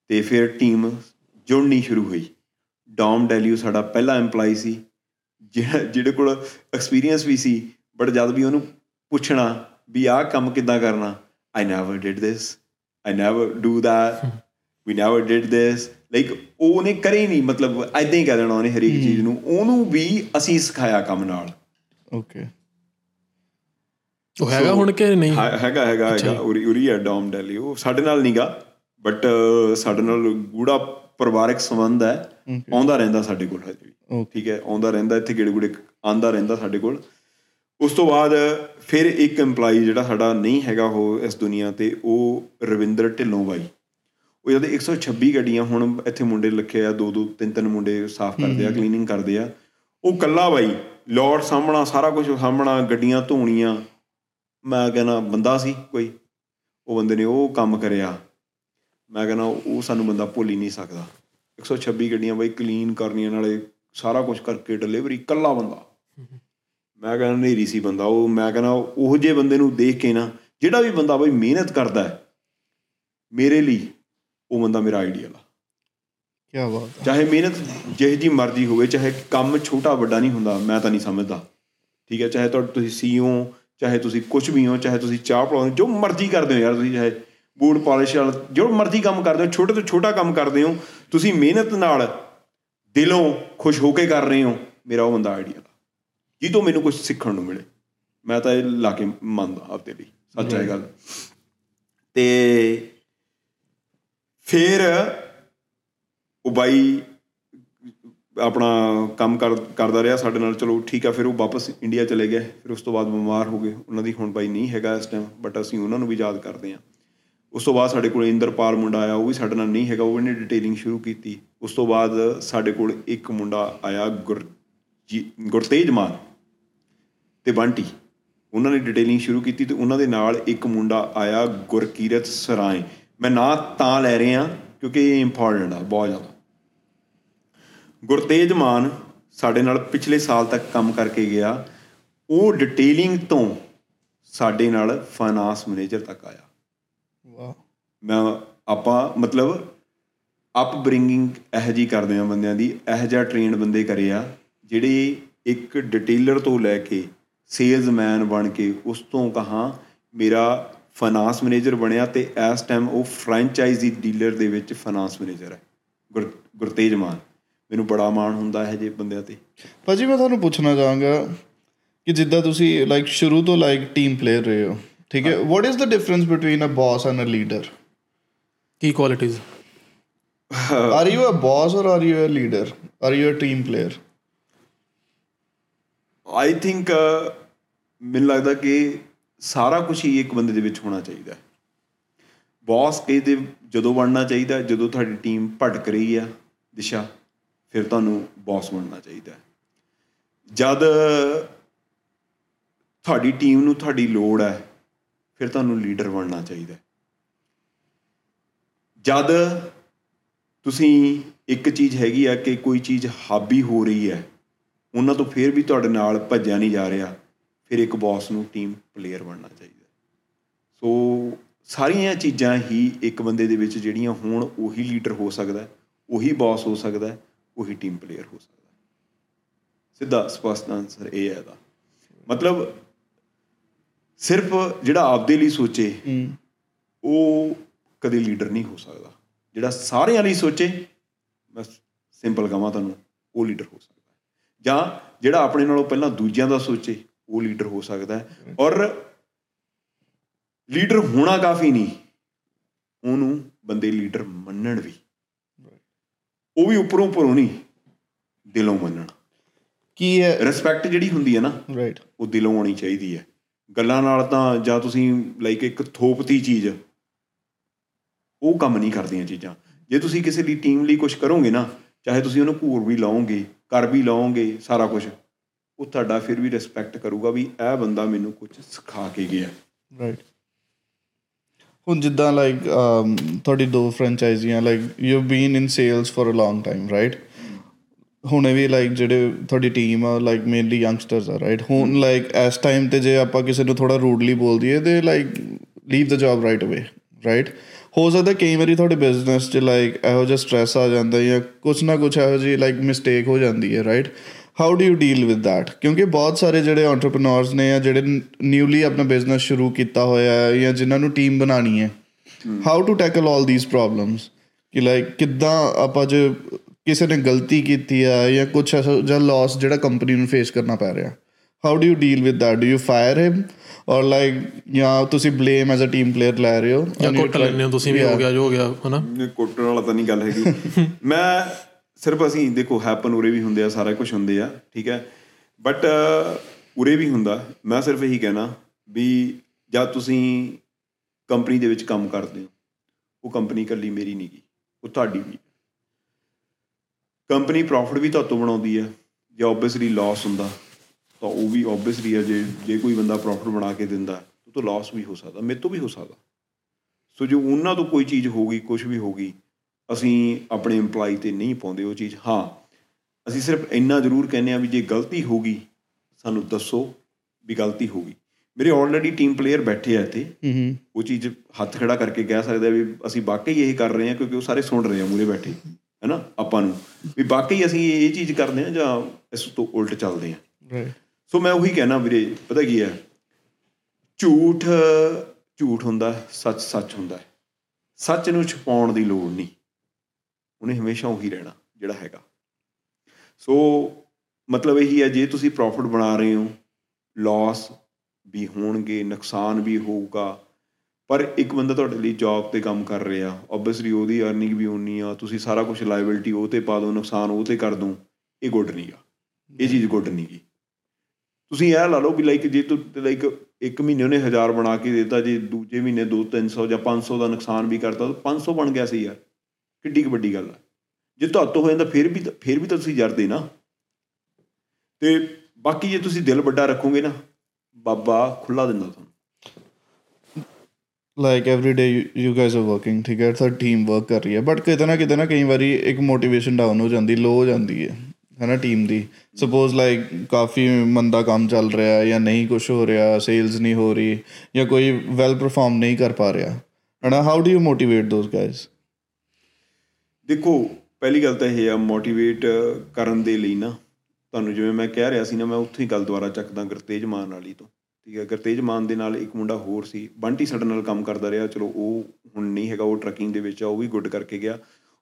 ਤੇ ਫਿਰ ਟੀਮ ਜੁੜਨੀ ਸ਼ੁਰੂ ਹੋਈ। ਡੌਮ ਡੈਲੀਓ ਸਾਡਾ ਪਹਿਲਾ EMPLOYE ਸੀ ਜਿਹੜਾ ਜਿਹਦੇ ਕੋਲ ਐਕਸਪੀਰੀਅੰਸ ਵੀ ਸੀ ਬਟ ਜਦ ਵੀ ਉਹਨੂੰ ਪੁੱਛਣਾ ਵੀ ਆਹ ਕੰਮ ਕਿੱਦਾਂ ਕਰਨਾ I never did this I never do that we never did this like ਉਹਨੇ ਕਰੇ ਨਹੀਂ ਮਤਲਬ ਐਦਾਂ ਹੀ ਕਹਿ ਦੇਣਾ ਉਹਨੇ ਹਰੇਕ ਚੀਜ਼ ਨੂੰ। ਉਹਨੂੰ ਵੀ ਅਸੀਂ ਸਿਖਾਇਆ ਕੰਮ ਨਾਲ।
ਓਕੇ
ਉਹ ਹੈਗਾ ਹੁਣ ਕਿ ਨਹੀਂ?
ਹੈਗਾ ਹੈਗਾ ਹੈਗਾ ਉਰੀ ਉਰੀ ਹੈ ਡੌਮ ਡੈਲੀ ਉਹ ਸਾਡੇ ਨਾਲ ਨਹੀਂਗਾ ਬਟ ਸਾਡੇ ਨਾਲ ਗੂੜਾ ਪਰਿਵਾਰਕ ਸੰਬੰਧ ਹੈ। ਆਉਂਦਾ ਰਹਿੰਦਾ ਸਾਡੇ ਕੋਲ ਹਜੇ ਵੀ। ਠੀਕ ਹੈ ਆਉਂਦਾ ਰਹਿੰਦਾ ਇੱਥੇ ਗੇੜੇ ਗੂੜੇ ਆਂਦਾ ਰਹਿੰਦਾ ਸਾਡੇ ਕੋਲ। ਉਸ ਤੋਂ ਬਾਅਦ ਫਿਰ ਇੱਕ EMPLOYE ਜਿਹੜਾ ਸਾਡਾ ਨਹੀਂ ਹੈਗਾ ਉਹ ਇਸ ਦੁਨੀਆ ਤੇ ਉਹ ਰਵਿੰਦਰ ਢਿੱਲੋਂ ਬਾਈ ਉਹ ਜਦ 126 ਗੱਡੀਆਂ ਹੁਣ ਇੱਥੇ ਮੁੰਡੇ ਲੱਖੇ ਆ ਦੋ ਦੋ ਤਿੰਨ ਤਿੰਨ ਮੁੰਡੇ ਸਾਫ਼ ਕਰਦੇ ਆ ਕਲੀਨਿੰਗ ਕਰਦੇ ਆ। ਉਹ ਕੱਲਾ ਬਾਈ ਲੋਡ ਸਾਹਮਣਾ ਸਾਰਾ ਕੁਝ ਸਾਹਮਣਾ ਗੱਡੀਆਂ ਧੋਣੀਆਂ। ਮੈਂ ਕਹਿੰਦਾ ਬੰਦਾ ਸੀ ਕੋਈ। ਉਹ ਬੰਦੇ ਨੇ ਉਹ ਕੰਮ ਕਰਿਆ। ਮੈਂ ਕਹਿੰਦਾ ਉਹ ਸਾਨੂੰ ਬੰਦਾ ਭੁੱਲ ਹੀ ਨਹੀਂ ਸਕਦਾ। 126 ਗੱਡੀਆਂ ਬਾਈ ਕਲੀਨ ਕਰਨੀਆਂ ਨਾਲੇ ਸਾਰਾ ਕੁਝ ਕਰਕੇ ਡਿਲੀਵਰੀ ਕੱਲਾ ਬੰਦਾ। ਮੈਂ ਕਹਿੰਦਾ ਨੇਰੀ ਸੀ ਬੰਦਾ ਉਹ ਮੈਂ ਕਹਿੰਦਾ ਉਹ ਜੇ ਬੰਦੇ ਨੂੰ ਦੇਖ ਕੇ ਨਾ ਜਿਹੜਾ ਵੀ ਬੰਦਾ ਬਾਈ ਮਿਹਨਤ ਕਰਦਾ ਹੈ ਮੇਰੇ ਲਈ ਉਹ ਬੰਦਾ ਮੇਰਾ ਆਈਡੀਅਲ ਆ।
ਕੀ ਬਾਤ ਹੈ
ਚਾਹੇ ਮਿਹਨਤ ਜਿਹੀ ਜੀ ਮਰਜ਼ੀ ਹੋਵੇ ਚਾਹੇ ਕੰਮ ਛੋਟਾ ਵੱਡਾ ਨਹੀਂ ਹੁੰਦਾ ਮੈਂ ਤਾਂ ਨਹੀਂ ਸਮਝਦਾ। ਠੀਕ ਹੈ ਚਾਹੇ ਤੁਹਾਡੇ ਤੁਸੀਂ ਸੀਓ ਚਾਹੇ ਤੁਸੀਂ ਕੁਝ ਵੀ ਹੋ ਚਾਹੇ ਤੁਸੀਂ ਚਾਹ ਪਲਾਉਂਦੇ ਜੋ ਮਰਜ਼ੀ ਕਰਦੇ ਹੋ ਯਾਰ ਤੁਸੀਂ ਚਾਹੇ ਬੂਟ ਪਾਲਿਸ਼ ਵਾਲਾ, ਜੋ ਮਰਜ਼ੀ ਕੰਮ ਕਰਦੇ ਹੋ, ਛੋਟੇ ਤੋਂ ਛੋਟਾ ਕੰਮ ਕਰਦੇ ਹੋ, ਤੁਸੀਂ ਮਿਹਨਤ ਨਾਲ ਦਿਲੋਂ ਖੁਸ਼ ਹੋ ਕੇ ਕਰ ਰਹੇ ਹੋ, ਮੇਰਾ ਉਹ ਬੰਦਾ ਆਈਡੀਆ ਜੀ ਤੋਂ ਮੈਨੂੰ ਕੁਝ ਸਿੱਖਣ ਨੂੰ ਮਿਲੇ। ਮੈਂ ਤਾਂ ਇਹ ਲਾ ਕੇ ਮੰਨਦਾ ਆਪਦੇ ਲਈ, ਸੱਚ ਹੈ ਗੱਲ। ਤੇ ਫਿਰ ਉਹ ਬਾਈ ਆਪਣਾ ਕੰਮ ਕਰ, ਕਰਦਾ ਰਿਹਾ ਸਾਡੇ ਨਾਲ, ਚਲੋ ਠੀਕ ਆ, ਫਿਰ ਉਹ ਵਾਪਸ ਇੰਡੀਆ ਚਲੇ ਗਏ, ਫਿਰ ਉਸ ਤੋਂ ਬਾਅਦ ਬਿਮਾਰ ਹੋ ਗਏ। ਉਹਨਾਂ ਦੀ ਹੁਣ ਬਾਈ ਨਹੀਂ ਹੈਗਾ ਇਸ ਟਾਈਮ ਬਟ ਅਸੀਂ ਉਹਨਾਂ ਨੂੰ ਵੀ ਯਾਦ ਕਰਦੇ ਹਾਂ। ਉਸ ਤੋਂ ਬਾਅਦ ਸਾਡੇ ਕੋਲ ਇੰਦਰਪਾਲ ਮੁੰਡਾ ਆਇਆ, ਉਹ ਵੀ ਸਾਡੇ ਨਾਲ ਨਹੀਂ ਹੈਗਾ, ਉਹ ਨੇ ਡਿਟੇਲਿੰਗ ਸ਼ੁਰੂ ਕੀਤੀ। ਉਸ ਤੋਂ ਬਾਅਦ ਸਾਡੇ ਕੋਲ ਇੱਕ ਮੁੰਡਾ ਆਇਆ ਗੁਰ ਜੀ- ਗੁਰਤੇਜ ਮਾਨ ਤੇ ਬੰਟੀ। ਉਹਨਾਂ ਨੇ ਡਿਟੇਲਿੰਗ ਸ਼ੁਰੂ ਕੀਤੀ ਤੇ ਉਹਨਾਂ ਦੇ ਨਾਲ ਇੱਕ ਮੁੰਡਾ ਆਇਆ ਗੁਰਕੀਰਤ ਸਰਾਏ। ਮੈਂ ਨਾਂ ਤਾਂ ਲੈ ਰਿਹਾ ਕਿਉਂਕਿ ਇਹ ਇੰਪੋਰਟੈਂਟ ਆ, ਬਹੁਤ ਜ਼ਿਆਦਾ। ਗੁਰਤੇਜ ਮਾਨ ਸਾਡੇ ਨਾਲ ਪਿਛਲੇ ਸਾਲ ਤੱਕ ਕੰਮ ਕਰਕੇ ਗਿਆ। ਉਹ ਡਿਟੇਲਿੰਗ ਤੋਂ ਸਾਡੇ ਨਾਲ ਫਾਈਨਾਂਸ ਮੈਨੇਜਰ ਤੱਕ ਆਇਆ।
ਵਾਹ।
ਮੈਂ ਆਪਾਂ ਮਤਲਬ ਅਪ ਬ੍ਰਿੰਗਿੰਗ ਇਹ ਜੀ ਕਰਦੇ ਆ ਬੰਦਿਆਂ ਦੀ, ਇਹ ਜਿਹਾ ਟ੍ਰੇਨਡ ਬੰਦੇ ਕਰੇ ਆ, ਜਿਹੜੇ ਇੱਕ ਡਿਟੇਲਰ ਤੋਂ ਲੈ ਕੇ ਸੇਲਜ਼ਮੈਨ ਬਣ ਕੇ ਉਸ ਤੋਂ ਕਹਾ ਮੇਰਾ ਫਾਈਨਾਂਸ ਮੈਨੇਜਰ ਬਣਿਆ ਤੇ ਇਸ ਟਾਈਮ ਉਹ ਫਰੈਂਚਾਈਜ਼ੀ ਡੀਲਰ ਦੇ ਵਿੱਚ ਫਾਈਨਾਂਸ ਮੈਨੇਜਰ ਹੈ। ਗੁਰ- ਗੁਰਤੇਜ ਮਾਨ। ਮੈਨੂੰ ਬੜਾ ਮਾਣ ਹੁੰਦਾ ਹੈ ਜੇ ਬੰਦਿਆਂ ਤੇ।
ਭਾਜੀ ਮੈਂ ਤੁਹਾਨੂੰ ਪੁੱਛਣਾ ਚਾਹਾਂਗਾ ਕਿ ਜਿੱਦਾਂ ਤੁਸੀਂ ਲਾਈਕ ਸ਼ੁਰੂ ਤੋਂ ਲਾਈਕ ਟੀਮ ਪਲੇਅਰ ਰਹੇ ਹੋ ਠੀਕ ਹੈ what is the difference between a boss and a leader
Ki qualities
are you a boss or are you a leader are you a team player
I think ਮੈਨੂੰ ਲੱਗਦਾ ਕਿ ਸਾਰਾ ਕੁਝ ਹੀ ਇੱਕ ਬੰਦੇ ਦੇ ਵਿੱਚ ਹੋਣਾ ਚਾਹੀਦਾ ਹੈ। ਬੌਸ ਦੇ ਜਦੋਂ ਬਣਨਾ ਚਾਹੀਦਾ ਜਦੋਂ ਤੁਹਾਡੀ ਟੀਮ ਭਟਕ ਰਹੀ ਆ ਦਿਸ਼ਾ ਫਿਰ ਤੁਹਾਨੂੰ ਬੌਸ ਬਣਨਾ ਚਾਹੀਦਾ ਜਦ ਤੁਹਾਡੀ ਟੀਮ ਨੂੰ ਤੁਹਾਡੀ ਲੋੜ ਹੈ ਫਿਰ ਤੁਹਾਨੂੰ ਲੀਡਰ ਬਣਨਾ ਚਾਹੀਦਾ ਹੈ। ਜਦ ਤੁਸੀਂ ਇੱਕ ਚੀਜ਼ ਹੈਗੀ ਆ ਕਿ ਕੋਈ ਚੀਜ਼ ਹਾਬੀ ਹੋ ਰਹੀ ਹੈ ਉਹਨਾਂ ਤੋਂ ਫਿਰ ਵੀ ਤੁਹਾਡੇ ਨਾਲ ਭੱਜਿਆ ਨਹੀਂ ਜਾ ਰਿਹਾ ਫਿਰ ਇੱਕ ਬੌਸ ਨੂੰ ਟੀਮ ਪਲੇਅਰ ਬਣਨਾ ਚਾਹੀਦਾ ਸੋ ਸਾਰੀਆਂ ਇਹ ਚੀਜ਼ਾਂ ਹੀ ਇੱਕ ਬੰਦੇ ਦੇ ਵਿੱਚ ਜਿਹੜੀਆਂ ਹੋਣ ਉਹੀ ਲੀਡਰ ਹੋ ਸਕਦਾ ਹੈ, ਉਹੀ ਬੌਸ ਹੋ ਸਕਦਾ ਹੈ, ਉਹੀ ਟੀਮ ਪਲੇਅਰ ਹੋ ਸਕਦਾ ਹੈ। ਸਿੱਧਾ ਸਪਸ਼ਟ ਆਨਸਰ ਇਹ ਹੈ ਇਹਦਾ। ਮਤਲਬ ਸਿਰਫ ਜਿਹੜਾ ਆਪਦੇ ਲਈ ਸੋਚੇ ਉਹ ਕਦੇ ਲੀਡਰ ਨਹੀਂ ਹੋ ਸਕਦਾ। ਜਿਹੜਾ ਸਾਰਿਆਂ ਲਈ ਸੋਚੇ ਮੈਂ ਸਿੰਪਲ ਕਹਾਂ ਤੁਹਾਨੂੰ ਉਹ ਲੀਡਰ ਹੋ ਸਕਦਾ। ਜਾਂ ਜਿਹੜਾ ਆਪਣੇ ਨਾਲੋਂ ਪਹਿਲਾਂ ਦੂਜਿਆਂ ਦਾ ਸੋਚੇ ਉਹ ਲੀਡਰ ਹੋ ਸਕਦਾ ਹੈ। ਔਰ ਲੀਡਰ ਹੋਣਾ ਕਾਫੀ ਨਹੀਂ ਉਹਨੂੰ ਬੰਦੇ ਲੀਡਰ ਮੰਨਣ ਵੀ। ਉਹ ਵੀ ਉੱਪਰੋਂ ਉੱਪਰੋਂ ਨਹੀਂ ਦਿਲੋਂ ਮੰਨਣ।
ਕੀ ਹੈ?
ਰਿਸਪੈਕਟ ਜਿਹੜੀ ਹੁੰਦੀ ਹੈ ਨਾ
ਰਾਈਟ
ਉਹ ਦਿਲੋਂ ਆਉਣੀ ਚਾਹੀਦੀ ਹੈ। ਗੱਲਾਂ ਨਾਲ ਤਾਂ ਜਾਂ ਤੁਸੀਂ ਲਾਈਕ ਇੱਕ ਥੋਪਤੀ ਚੀਜ਼, ਉਹ ਕੰਮ ਨਹੀਂ ਕਰਦੀਆਂ ਚੀਜ਼ਾਂ। ਜੇ ਤੁਸੀਂ ਕਿਸੇ ਦੀ ਟੀਮ ਲਈ ਕੁਝ ਕਰੋਗੇ ਨਾ, ਚਾਹੇ ਤੁਸੀਂ ਉਹਨੂੰ ਘੂਰ ਵੀ ਲਾਓਗੇ, ਕਰ ਵੀ ਲਾਓਗੇ, ਸਾਰਾ ਕੁਝ ਉਹ ਤੁਹਾਡਾ ਫਿਰ ਵੀ ਰਿਸਪੈਕਟ ਕਰੂਗਾ ਵੀ ਇਹ ਬੰਦਾ ਮੈਨੂੰ ਕੁਝ ਸਿਖਾ ਕੇ ਗਿਆ।
ਰਾਈਟ ਹੁਣ ਜਿੱਦਾਂ ਲਾਈਕ ਤੁਹਾਡੀ ਦੋ ਫਰੈਂਚਾਈਜ਼ੀਆਂ like you have been in sales for a long time right ਹੁਣੇ ਵੀ ਲਾਈਕ ਜਿਹੜੇ ਤੁਹਾਡੀ ਟੀਮ ਆ ਲਾਈਕ ਮੇਨਲੀ ਯੰਗਸਟਰਸ ਆ ਰਾਈਟ ਹੁਣ ਲਾਈਕ ਇਸ ਟਾਈਮ ਤੇ ਜੇ ਆਪਾਂ ਕਿਸੇ ਨੂੰ ਥੋੜਾ ਰੂਡਲੀ ਬੋਲ ਦਈਏ ਤੇ like leave the job right away right ਹੋ ਸਕਦਾ ਕਈ ਵਾਰੀ ਤੁਹਾਡੇ ਬਿਜ਼ਨਸ 'ਚ ਲਾਈਕ ਇਹੋ ਜਿਹਾ ਸਟ੍ਰੈਸ ਆ ਜਾਂਦਾ ਜਾਂ ਕੁਛ ਨਾ ਕੁਛ ਇਹੋ ਜਿਹੀ ਲਾਈਕ ਮਿਸਟੇਕ ਹੋ ਜਾਂਦੀ ਹੈ right how do you deal with that? ਕਿਉਂਕਿ ਬਹੁਤ ਸਾਰੇ ਜਿਹੜੇ ਐਂਟਰਪ੍ਰੀਨੋਰਸ ਨੇ ਜਾਂ ਜਿਹੜੇ ਨਿਊਲੀ ਆਪਣਾ ਬਿਜ਼ਨਸ ਸ਼ੁਰੂ ਕੀਤਾ ਹੋਇਆ ਹੈ ਜਾਂ ਜਿਨ੍ਹਾਂ ਨੂੰ ਟੀਮ ਬਣਾਣੀ ਹੈ how to tackle all these problems ਕਿ ਲਾਈਕ ਕਿੱਦਾਂ ਆਪਾਂ ਜੇ ਕਿਸੇ ਨੇ ਗਲਤੀ ਕੀਤੀ ਆ ਜਾਂ ਕੁਝ ਐਸਾ ਜਾਂ ਲਾਸ ਜਿਹੜਾ ਕੰਪਨੀ ਨੂੰ ਫੇਸ ਕਰਨਾ ਪੈ ਰਿਹਾ। How do you deal with that? Do you fire him or like ਜਾਂ ਤੁਸੀਂ blame as a team player ਲੈ ਰਹੇ ਹੋ?
ਜਾਂ ਕੁੱਟ ਲੈਂਦੇ ਹੋ ਤੁਸੀਂ ਵੀ ਹੋ ਗਿਆ ਜੋ ਹੋ ਗਿਆ ਹਨਾ?
ਕੁੱਟਣ ਵਾਲਾ ਤਾਂ ਨਹੀਂ ਗੱਲ ਹੈਗੀ। ਮੈਂ ਸਿਰਫ ਅਸੀਂ ਦੇਖੋ ਹੈਪਨ ਉਰੇ ਵੀ ਹੁੰਦੇ ਆ ਸਾਰਾ ਕੁਝ ਹੁੰਦੇ ਆ ਠੀਕ ਹੈ? ਬਟ ਉਰੇ ਵੀ ਹੁੰਦਾ। ਮੈਂ ਸਿਰਫ ਇਹੀ ਕਹਿਣਾ ਵੀ ਜਦ ਤੁਸੀਂ ਕੰਪਨੀ ਦੇ ਵਿੱਚ ਕੰਮ ਕਰਦੇ ਹੋ। ਉਹ ਕੰਪਨੀ ਇਕੱਲੀ ਮੇਰੀ ਨਹੀਂ ਗੀ ਉਹ ਤੁਹਾਡੀ ਵੀ। ਕੰਪਨੀ ਪ੍ਰੋਫਿਟ ਵੀ ਤੁਹਾਤੋਂ ਬਣਾਉਂਦੀ ਹੈ ਜੇ ਆਬਵੀਅਸਲੀ ਲਾਸ ਹੁੰਦਾ ਤਾਂ ਉਹ ਵੀ ਆਬਵੀਅਸਲੀ ਹੈ ਜੇ ਜੇ ਕੋਈ ਬੰਦਾ ਪ੍ਰੋਫਿਟ ਬਣਾ ਕੇ ਦਿੰਦਾ ਉਹ ਤੋਂ ਲਾਸ ਵੀ ਹੋ ਸਕਦਾ ਮੇਰੇ ਤੋਂ ਵੀ ਹੋ ਸਕਦਾ। ਸੋ ਜੋ ਉਹਨਾਂ ਤੋਂ ਕੋਈ ਚੀਜ਼ ਹੋ ਗਈ ਕੁਝ ਵੀ ਹੋ ਗਈ ਅਸੀਂ ਆਪਣੇ EMPLOYE ਤੇ ਨਹੀਂ ਪਾਉਂਦੇ ਉਹ ਚੀਜ਼ ਹਾਂ ਅਸੀਂ ਸਿਰਫ ਇੰਨਾ ਜ਼ਰੂਰ ਕਹਿੰਦੇ ਆ ਵੀ ਜੇ ਗਲਤੀ ਹੋ ਗਈ ਸਾਨੂੰ ਦੱਸੋ ਵੀ ਗਲਤੀ ਹੋ ਗਈ ਮੇਰੇ ਆਲਰੇਡੀ ਟੀਮ ਪਲੇਅਰ ਬੈਠੇ ਆ ਇੱਥੇ ਉਹ ਚੀਜ਼ ਹੱਥ ਖੜਾ ਕਰਕੇ ਕਹਿ ਸਕਦੇ ਆ ਵੀ ਅਸੀਂ ਵਾਕਈ ਇਹ ਕਰ ਰਹੇ ਹਾਂ ਕਿਉਂਕਿ ਉਹ ਸਾਰੇ ਸੁਣ ਰਹੇ ਆ ਮੂਰੇ ਬੈਠੇ ਹੈਨਾ ਆਪਾਂ ਨੂੰ। ਵੀ ਵਾਕਈ ਅਸੀਂ ਇਹ ਚੀਜ਼ ਕਰਦੇ ਆ ਜਾਂ ਇਸ ਤੋਂ ਉਲਟ ਚੱਲਦੇ ਆ
ਰਾਈਟ
ਸੋ ਮੈਂ ਉਹੀ ਕਹਿਣਾ ਵੀਰੇ ਪਤਾ ਕੀ ਹੈ? ਝੂਠ ਝੂਠ ਹੁੰਦਾ ਸੱਚ ਸੱਚ ਹੁੰਦਾ ਸੱਚ ਨੂੰ ਛੁਪਾਉਣ ਦੀ ਲੋੜ ਨਹੀਂ। ਉਹਨੇ ਹਮੇਸ਼ਾ ਉਹੀ ਰਹਿਣਾ ਜਿਹੜਾ ਹੈਗਾ। ਸੋ ਮਤਲਬ ਇਹੀ ਹੈ ਜੇ ਤੁਸੀਂ ਪ੍ਰੋਫਿਟ ਬਣਾ ਰਹੇ ਹੋ ਲਾਸ ਵੀ ਹੋਣਗੇ ਨੁਕਸਾਨ ਵੀ ਹੋਊਗਾ ਪਰ ਇੱਕ ਬੰਦਾ ਤੁਹਾਡੇ ਲਈ ਜੌਬ ਤੇ ਕੰਮ ਕਰ ਰਿਹਾ ਆਬਵੀਅਸਲੀ ਉਹਦੀ ਅਰਨਿੰਗ ਵੀ ਉਨੀ ਆ, ਤੁਸੀਂ ਸਾਰਾ ਕੁਝ ਲਾਇਬਿਲਟੀ ਉਹ ਤੇ ਪਾ ਦਿਓ ਨੁਕਸਾਨ ਉਹ ਤੇ ਕਰ ਦੋ, ਇਹ ਗੁੱਡ ਨਹੀਂਗਾ ਇਹ ਚੀਜ਼ ਗੁੱਡ ਨਹੀਂਗੀ ਤੁਸੀਂ ਇਹ ਲਾ ਲਓ ਵੀ ਲਾਈਕ ਜੇ ਤੂੰ ਲਾਈਕ ਇੱਕ ਮਹੀਨੇ ਉਹਨੇ 1000 ਬਣਾ ਕੇ ਦਿੱਤਾ, ਜੇ ਦੂਜੇ ਮਹੀਨੇ 2 300 ਜਾਂ 500 ਦਾ ਨੁਕਸਾਨ ਵੀ ਕਰਤਾ, ਤਾਂ 500 ਬਣ ਗਿਆ ਸੀ ਯਾਰ। ਕਿੱਡੀ ਕੁ ਵੱਡੀ ਗੱਲ ਹੈ ਜੇ ਤੁਹਾਤੋਂ ਹੋ ਜਾਂਦਾ ਫਿਰ ਵੀ ਤਾਂ- ਫਿਰ ਵੀ ਤਾਂ ਤੁਸੀਂ ਜਰਦੇ ਨਾ। ਤੇ ਬਾਕੀ ਜੇ ਤੁਸੀਂ ਦਿਲ ਵੱਡਾ ਰੱਖੋਗੇ ਨਾ, ਬਾਬਾ ਖੁੱਲਾ ਦਿੰਦਾ ਤੁਹਾਨੂੰ।
Like every day you guys are working ਠੀਕ ਹੈ ਸਰ ਟੀਮ ਵਰਕ ਕਰ ਰਹੀ ਹੈ ਬਟ ਕਿਤੇ ਨਾ ਕਿਤੇ ਨਾ ਕਈ ਵਾਰੀ ਇੱਕ ਮੋਟੀਵੇਸ਼ਨ ਡਾਊਨ ਹੋ ਜਾਂਦੀ ਲੋ ਹੋ ਜਾਂਦੀ ਹੈ ਹੈਨਾ ਟੀਮ ਦੀ ਸਪੋਜ਼ ਲਾਈਕ ਕਾਫੀ ਮੰਦਾ ਕੰਮ ਚੱਲ ਰਿਹਾ ਹੈ ਜਾਂ ਨਹੀਂ ਕੁਝ ਹੋ ਰਿਹਾ ਸੇਲਸ ਨਹੀਂ ਹੋ ਰਹੀ ਜਾਂ ਕੋਈ ਵੈਲ ਪਰਫਾਰਮ ਨਹੀਂ ਕਰ ਪਾ ਰਿਹਾ ਹੈਨਾ how do you motivate those guys
ਦੇਖੋ ਪਹਿਲੀ ਗੱਲ ਤਾਂ ਇਹ ਆ ਮੋਟੀਵੇਟ ਕਰਨ ਦੇ ਲਈ ਨਾ ਤੁਹਾਨੂੰ ਜਿਵੇਂ ਮੈਂ ਕਹਿ ਰਿਹਾ ਸੀ ਨਾ ਮੈਂ ਉੱਥੇ ਹੀ ਗੱਲ ਦੁਬਾਰਾ ਚੱਕਦਾ ਗੁਰਤੇਜ ਮਾਨ ਵਾਲੀ ਤੋਂ ਠੀਕ ਹੈ ਗੁਰਤੇਜ ਮਾਨ ਦੇ ਨਾਲ ਇੱਕ ਮੁੰਡਾ ਹੋਰ ਸੀ ਬੰਟੀ ਸਾਡੇ ਨਾਲ ਕੰਮ ਕਰਦਾ ਰਿਹਾ ਚਲੋ ਉਹ ਹੁਣ ਨਹੀਂ ਹੈਗਾ ਉਹ ਟਰੱਕਿੰਗ ਦੇ ਵਿੱਚ ਆ ਉਹ ਵੀ ਗੁੱਡ ਕਰਕੇ ਗਿਆ।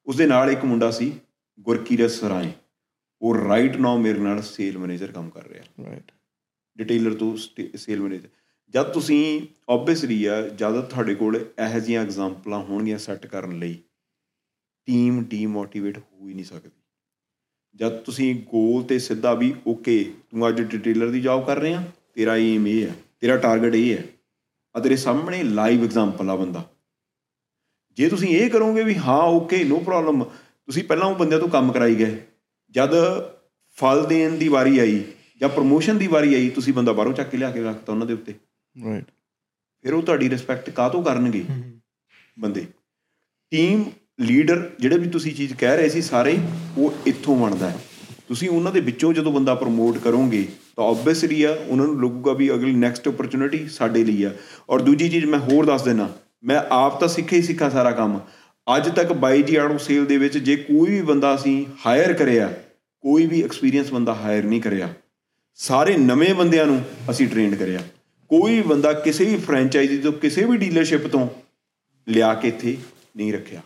ਉਸ ਦੇ ਨਾਲ ਇੱਕ ਮੁੰਡਾ ਸੀ ਗੁਰਕੀਰਤ ਸਰਾਏ। ਉਹ ਰਾਈਟ ਨਾਓ ਮੇਰੇ ਨਾਲ ਸੇਲ ਮੈਨੇਜਰ ਕੰਮ ਕਰ ਰਿਹਾ।
ਰਾਈਟ
ਡਿਟੇਲਰ ਤੋਂ ਸੇਲ ਮੈਨੇਜਰ ਜਦ ਤੁਸੀਂ ਆਬਵੀਅਸਲੀ ਆ ਜਦ ਤੁਹਾਡੇ ਕੋਲ ਇਹੋ ਜਿਹੀਆਂ ਐਗਜ਼ਾਮਪਲਾਂ ਹੋਣਗੀਆਂ ਸੈੱਟ ਕਰਨ ਲਈ ਟੀਮ ਡੀਮੋਟੀਵੇਟ ਹੋ ਹੀ ਨਹੀਂ ਸਕਦੀ। ਜਦ ਤੁਸੀਂ ਗੋਲ ਤੇ ਸਿੱਧਾ ਵੀ ਓਕੇ ਤੂੰ ਅੱਜ ਡਿਟੇਲਰ ਦੀ ਜੌਬ ਕਰ ਰਿਹਾ ਤੇਰਾ ਏਮ ਇਹ ਹੈ ਤੇਰਾ ਟਾਰਗੇਟ ਇਹ ਹੈ। ਆ ਤੇਰੇ ਸਾਹਮਣੇ ਲਾਈਵ ਐਗਜ਼ਾਮਪਲ ਆ ਬੰਦਾ। ਜੇ ਤੁਸੀਂ ਇਹ ਕਰੋਗੇ ਵੀ ਹਾਂ ਓਕੇ ਨੋ ਪ੍ਰੋਬਲਮ ਤੁਸੀਂ ਪਹਿਲਾਂ ਉਹ ਬੰਦਿਆਂ ਤੋਂ ਕੰਮ ਕਰਾਈ ਗਏ। ਜਦ ਫਲ ਦੇਣ ਦੀ ਵਾਰੀ ਆਈ ਜਾਂ ਪ੍ਰੋਮੋਸ਼ਨ ਦੀ ਵਾਰੀ ਆਈ ਤੁਸੀਂ ਬੰਦਾ ਬਾਹਰੋਂ ਚੱਕ ਕੇ ਲਿਆ ਕੇ ਰੱਖਤਾ ਉਹਨਾਂ ਦੇ ਉੱਤੇ।
ਰਾਈਟ
ਫਿਰ ਉਹ ਤੁਹਾਡੀ ਰਿਸਪੈਕਟ ਕਾਹਤੋਂ ਕਰਨਗੇ? ਬੰਦੇ। ਟੀਮ ਲੀਡਰ ਜਿਹੜੇ ਵੀ ਤੁਸੀਂ ਚੀਜ਼ ਕਹਿ ਰਹੇ ਸੀ ਸਾਰੇ ਉਹ ਇੱਥੋਂ ਬਣਦਾ ਹੈ। ਤੁਸੀਂ ਉਹਨਾਂ ਦੇ ਵਿੱਚੋਂ ਜਦੋਂ ਬੰਦਾ ਪ੍ਰਮੋਟ ਕਰੋਗੇ ਤਾਂ ਆਬਵੀਅਸਲੀ ਆ, ਉਹਨਾਂ ਨੂੰ ਲੱਗੂਗਾ ਵੀ ਅਗਲੀ ਨੈਕਸਟ ਓਪਰਚ्युनिटी ਸਾਡੇ ਲਈ ਆ। ਔਰ ਦੂਜੀ ਚੀਜ਼ ਮੈਂ ਹੋਰ ਦੱਸ ਦੇਣਾ ਮੈਂ ਆਪ ਤਾਂ ਸਿੱਖੇ ਹੀ ਸਿੱਖਾ ਸਾਰਾ ਕੰਮ। ਅੱਜ ਤੱਕ ਬਾਈ ਜੀ ਆਣੂ ਸੇਲ ਦੇ ਵਿੱਚ ਜੇ ਕੋਈ ਵੀ ਬੰਦਾ ਅਸੀਂ ਹਾਇਰ ਕਰਿਆ, ਕੋਈ ਵੀ ਐਕਸਪੀਰੀਅੰਸ ਬੰਦਾ ਹਾਇਰ ਨਹੀਂ ਕਰਿਆ। ਸਾਰੇ ਨਵੇਂ ਬੰਦਿਆਂ ਨੂੰ ਅਸੀਂ ਟ੍ਰੇਨਡ ਕਰਿਆ। ਕੋਈ ਵੀ ਬੰਦਾ ਕਿਸੇ ਵੀ ਫਰੈਂਚਾਈਜ਼ੀ ਤੋਂ, ਕਿਸੇ ਵੀ ਡੀਲਰਸ਼ਿਪ ਤੋਂ ਲਿਆ ਕੇ ਇੱਥੇ ਨਹੀਂ ਰੱਖਿਆ।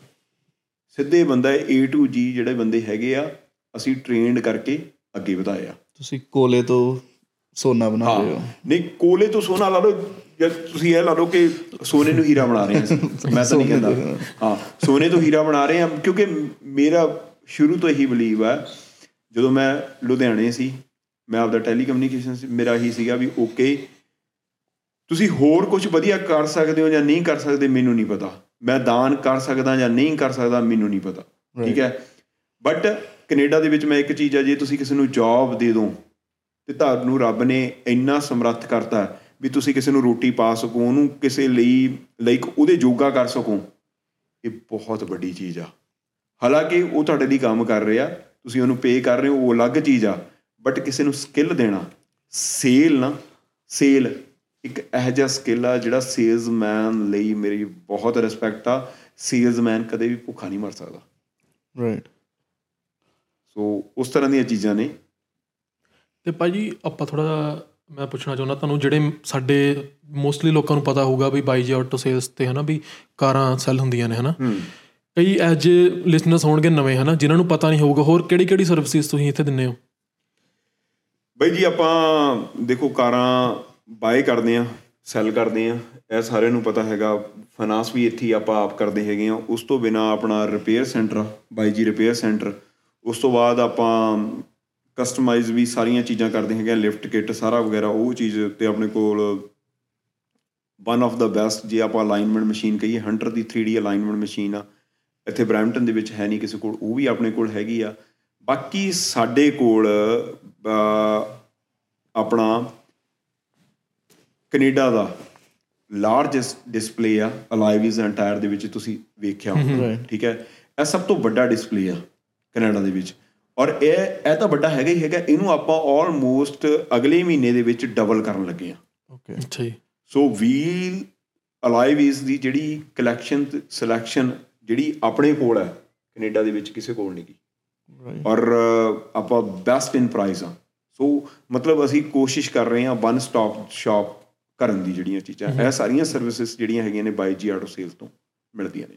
ਸਿੱਧੇ ਬੰਦਾ A to G ਜਿਹੜੇ ਬੰਦੇ ਹੈਗੇ ਆ, ਅਸੀਂ ਟ੍ਰੇਨਡ ਕਰਕੇ ਅੱਗੇ ਵਧਾਇਆ।
ਤੁਸੀਂ ਕੋਲੇ ਤੋਂ ਸੋਨਾ ਬਣਾ ਰਹੇ ਹੋ।
ਨਹੀਂ ਕੋਲੇ ਤੋਂ ਸੋਨਾ ਲਾ ਲਓ ਜਾਂ ਤੁਸੀਂ ਇਹ ਲਾ ਲਓ ਕਿ ਸੋਨੇ ਨੂੰ ਹੀਰਾ ਬਣਾ ਰਹੇ ਹਾਂ। ਮੈਂ ਤਾਂ ਨਹੀਂ ਕਹਿੰਦਾ। ਹਾਂ ਸੋਨੇ ਤੋਂ ਹੀਰਾ ਬਣਾ ਰਹੇ ਹਾਂ ਕਿਉਂਕਿ ਮੇਰਾ ਸ਼ੁਰੂ ਤੋਂ ਇਹੀ ਬਲੀਵ ਹੈ ਜਦੋਂ ਮੈਂ ਲੁਧਿਆਣੇ ਸੀ ਮੈਂ ਆਪਦਾ ਟੈਲੀਕਮਿਊਨੀਕੇਸ਼ਨ ਮੇਰਾ ਹੀ ਸੀਗਾ ਵੀ ਓਕੇ ਤੁਸੀਂ ਹੋਰ ਕੁਝ ਵਧੀਆ ਕਰ ਸਕਦੇ ਹੋ ਜਾਂ ਨਹੀਂ ਕਰ ਸਕਦੇ ਮੈਨੂੰ ਨਹੀਂ ਪਤਾ। ਮੈਂ ਦਾਨ ਕਰ ਸਕਦਾ ਜਾਂ ਨਹੀਂ ਕਰ ਸਕਦਾ ਮੈਨੂੰ ਨਹੀਂ ਪਤਾ। ਠੀਕ ਹੈ? ਬਟ ਕੈਨੇਡਾ ਦੇ ਵਿੱਚ ਮੈਂ ਇੱਕ ਚੀਜ਼ ਆ ਜੇ ਤੁਸੀਂ ਕਿਸੇ ਨੂੰ ਜੌਬ ਦੇ ਦੋ ਤੇ ਤੁਹਾਨੂੰ ਰੱਬ ਨੇ ਇੰਨਾ ਸਮਰੱਥ ਕਰਤਾ ਹੈ ਵੀ ਤੁਸੀਂ ਕਿਸੇ ਨੂੰ ਰੋਟੀ ਪਾ ਸਕੋ, ਉਹਨੂੰ ਕਿਸੇ ਲਈ, ਲਾਈਕ ਉਹਦੇ ਜੋਗਾ ਕਰ ਸਕੋ, ਇਹ ਬਹੁਤ ਵੱਡੀ ਚੀਜ਼ ਆ। ਹਾਲਾਂਕਿ ਉਹ ਤੁਹਾਡੇ ਲਈ ਕੰਮ ਕਰ ਰਿਹਾ, ਤੁਸੀਂ ਉਹਨੂੰ ਪੇ ਕਰ ਰਹੇ ਹੋ, ਉਹ ਅਲੱਗ ਚੀਜ਼ ਆ ਬਟ ਕਿਸੇ ਨੂੰ ਸਕਿੱਲ ਦੇਣਾ ਸੇਲ ਨਾ ਸੇਲ ਇੱਕ ਇਹੋ ਜਿਹਾ ਸਕਿੱਲ ਆ ਜਿਹੜਾ ਸੇਲਜ਼ਮੈਨ ਲਈ ਮੇਰੀ ਬਹੁਤ ਰਿਸਪੈਕਟ ਆ। ਸੇਲਜ਼ਮੈਨ ਕਦੇ ਵੀ ਭੁੱਖਾ ਨਹੀਂ ਮਰ ਸਕਦਾ।
ਰਾਈਟ
ਸੋ ਉਸ ਤਰ੍ਹਾਂ ਦੀਆਂ ਚੀਜ਼ਾਂ ਨੇ।
ਤੇ ਭਾਜੀ ਆਪਾਂ ਥੋੜਾ ਮੈਂ ਪੁੱਛਣਾ ਚਾਹੁੰਦਾ ਤੁਹਾਨੂੰ ਜਿਹੜੇ ਸਾਡੇ ਮੋਸਟਲੀ ਲੋਕਾਂ ਨੂੰ ਪਤਾ ਹੋਊਗਾ ਵੀ ਬਾਈ ਜੀ ਆਟੋ ਸੇਲਸ ਤੇ ਹਨਾ ਵੀ ਕਾਰਾਂ ਸੈੱਲ ਹੁੰਦੀਆਂ ਨੇ ਹਨਾ। ਕਈ ਐਜ ਲਿਸਨਰਸ ਹੋਣਗੇ ਨਵੇਂ ਹਨਾ ਜਿਨ੍ਹਾਂ ਨੂੰ ਪਤਾ ਨਹੀਂ ਹੋਊਗਾ ਹੋਰ ਕਿਹੜੀ ਕਿਹੜੀ ਸਰਵਿਸਿਜ਼ ਤੁਸੀਂ ਇੱਥੇ ਦਿੰਦੇ ਹੋ?
ਬਈ ਜੀ ਆਪਾਂ ਦੇਖੋ ਕਾਰਾਂ ਬਾਏ ਕਰਦੇ ਆ ਸੈਲ ਕਰਦੇ ਆ ਇਹ ਸਾਰਿਆਂ ਨੂੰ ਪਤਾ ਹੈਗਾ। ਫਾਈਨਾਂਸ ਵੀ ਇੱਥੇ ਆਪਾਂ ਆਪ ਕਰਦੇ ਹੈਗੇ ਆ ਉਸ ਤੋਂ ਬਿਨਾ ਆਪਣਾ ਰਿਪੇਅਰ ਸੈਂਟਰ ਬਾਈ ਜੀ ਰਿਪੇਅਰ ਸੈਂਟਰ ਉਸ ਤੋਂ ਬਾਅਦ ਆਪਾਂ ਕਸਟਮਾਈਜ਼ ਵੀ ਸਾਰੀਆਂ ਚੀਜ਼ਾਂ ਕਰਦੇ ਹੈਗੇ ਲਿਫਟ ਕਿਟ ਸਾਰਾ ਵਗੈਰਾ ਉਹ ਚੀਜ਼ ਤੇ ਆਪਣੇ ਕੋਲ ਵਨ ਆਫ ਦਾ ਬੈਸਟ ਜੇ ਆਪਾਂ ਅਲਾਈਨਮੈਂਟ ਮਸ਼ੀਨ ਕਹੀਏ ਹੰਟਰ ਦੀ 3D ਅਲਾਈਨਮੈਂਟ ਮਸ਼ੀਨ ਆ ਇੱਥੇ ਬ੍ਰੈਂਪਟਨ ਦੇ ਵਿੱਚ ਹੈ ਨਹੀਂ ਕਿਸੇ ਕੋਲ ਉਹ ਵੀ ਆਪਣੇ ਕੋਲ ਹੈਗੀ ਆ। ਬਾਕੀ ਸਾਡੇ ਕੋਲ ਆਪਣਾ ਕੈਨੇਡਾ ਦਾ ਲਾਰਜੈਸਟ ਡਿਸਪਲੇ ਆ ਅਲਾਈਵਿਜ਼ ਐਂਡ ਟਾਇਰ ਦੇ ਵਿੱਚ ਤੁਸੀਂ ਵੇਖਿਆ ਹੋਣਾ ਠੀਕ ਹੈ? ਇਹ ਸਭ ਤੋਂ ਵੱਡਾ ਡਿਸਪਲੇ ਆ। ਕੈਨੇਡਾ ਦੇ ਵਿੱਚ। ਔਰ ਇਹ ਇਹ ਤਾਂ ਵੱਡਾ ਹੈਗਾ ਹੀ ਹੈਗਾ ਇਹਨੂੰ ਆਪਾਂ ਆਲਮੋਸਟ ਅਗਲੇ ਮਹੀਨੇ ਦੇ ਵਿੱਚ ਡਬਲ ਕਰਨ ਲੱਗੇ ਆ
ਓਕੇ
ਅੱਛਾ ਜੀ।
ਸੋ ਵੀਲ ਅਲਾਈਵਿਜ਼ ਦੀ ਜਿਹੜੀ ਕਲੈਕਸ਼ਨ ਸਿਲੈਕਸ਼ਨ ਜਿਹੜੀ ਆਪਣੇ ਕੋਲ ਹੈ ਕੈਨੇਡਾ ਦੇ ਵਿੱਚ ਕਿਸੇ ਕੋਲ ਨਹੀਂ ਗੀ। ਔਰ ਆਪਾਂ ਬੈਸਟ ਇਨ ਪ੍ਰਾਈਸ ਆ ਸੋ ਮਤਲਬ ਅਸੀਂ ਕੋਸ਼ਿਸ਼ ਕਰ ਰਹੇ ਹਾਂ ਵਨ ਸਟਾਪ ਸ਼ਾਪ ਕਰਨ ਦੀ ਜਿਹੜੀਆਂ ਚੀਜ਼ਾਂ। ਇਹ ਸਾਰੀਆਂ ਸਰਵਿਸਿਜ਼ ਜਿਹੜੀਆਂ ਹੈਗੀਆਂ ਨੇ ਬਾਈ ਜੀ ਆਟੋ ਸੇਲ ਤੋਂ ਮਿਲਦੀਆਂ ਨੇ।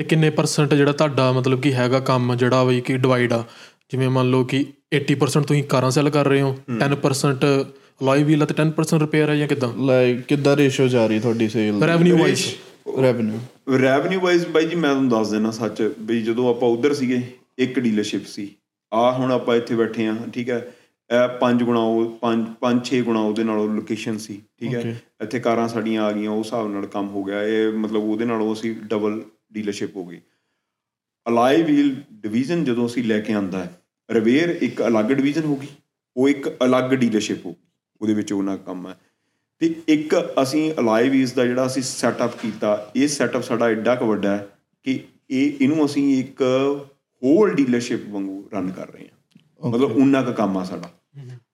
ਤੇ ਕਿੰਨੇ ਪਰਸੈਂਟ ਜਿਹੜਾ ਤੁਹਾਡਾ ਮਤਲਬ ਕਿ ਹੈਗਾ ਕੰਮ ਜਿਹੜਾ ਵੀ ਕਿ ਡਿਵਾਈਡ ਆ? ਜਿਵੇਂ ਮੰਨ ਲਓ ਕਿ 80% ਤੁਸੀਂ ਕਾਰਾਂ ਸੈਲ ਕਰ ਰਹੇ ਹੋ 10% ਅਲੋਈ ਵੀਲ ਤੇ 10% ਰਿਪੇਅਰ ਹੈ ਜਾਂ ਕਿਦਾਂ?
ਲਾਈਕ ਕਿੱਦਾਂ ਰੇਸ਼ੋ ਜਾ ਰਹੀ ਤੁਹਾਡੀ sale
revenue wise
revenue
revenue wise ਬਾਈ ਜੀ ਮੈਂ ਤੁਹਾਨੂੰ ਦੱਸ ਦੇਣਾ ਸੱਚ ਵੀ ਜਦੋਂ ਆਪਾਂ ਉਧਰ ਸੀਗੇ ਇੱਕ ਡੀਲਰਸ਼ਿਪ ਸੀ। ਆ ਹੁਣ ਆਪਾਂ ਇੱਥੇ ਬੈਠੇ ਆ ਠੀਕ ਹੈ? ਇਹ ਪੰਜ ਗੁਣਾ ਉਹ ਪੰਜ ਪੰਜ ਛੇ ਗੁਣਾ ਉਹਦੇ ਨਾਲੋਂ ਲੋਕੇਸ਼ਨ ਸੀ ਠੀਕ ਹੈ? ਇੱਥੇ ਕਾਰਾਂ ਸਾਡੀਆਂ ਆ ਗਈਆਂ ਉਸ ਹਿਸਾਬ ਨਾਲ ਕੰਮ ਹੋ ਗਿਆ। ਇਹ ਮਤਲਬ ਉਹਦੇ ਨਾਲੋਂ ਅਸੀਂ ਡਬਲ ਡੀਲਰਸ਼ਿਪ ਹੋ ਗਈ। ਅਲਾਈ ਵੀਲ ਡਿਵੀਜ਼ਨ ਜਦੋਂ ਅਸੀਂ ਲੈ ਕੇ ਆਂਦਾ ਹੈ ਰਵੇਅਰ ਇੱਕ ਅਲੱਗ ਡਿਵੀਜ਼ਨ ਹੋਗੀ ਉਹ ਇੱਕ ਅਲੱਗ ਡੀਲਰਸ਼ਿਪ ਹੋ ਉਹਦੇ ਵਿੱਚ ਉਹਨਾਂ ਦਾ ਕੰਮ ਹੈ। ਤੇ ਇੱਕ ਅਸੀਂ ਅਲਾਈ ਵੀਲਸ ਦਾ ਜਿਹੜਾ ਅਸੀਂ ਸੈਟਅਪ ਕੀਤਾ ਇਹ ਸੈਟਅਪ ਸਾਡਾ ਐਡਾ ਕੁ ਵੱਡਾ ਹੈ ਕਿ ਇਹ ਇਹਨੂੰ ਅਸੀਂ ਇੱਕ ਹੋਲ ਡੀਲਰਸ਼ਿਪ ਵਾਂਗੂ ਰਨ ਕਰ ਰਹੇ ਹਾਂ। ਮਤਲਬ ਉਹਨਾਂ ਦਾ ਕੰਮ ਆ ਸਾਡਾ।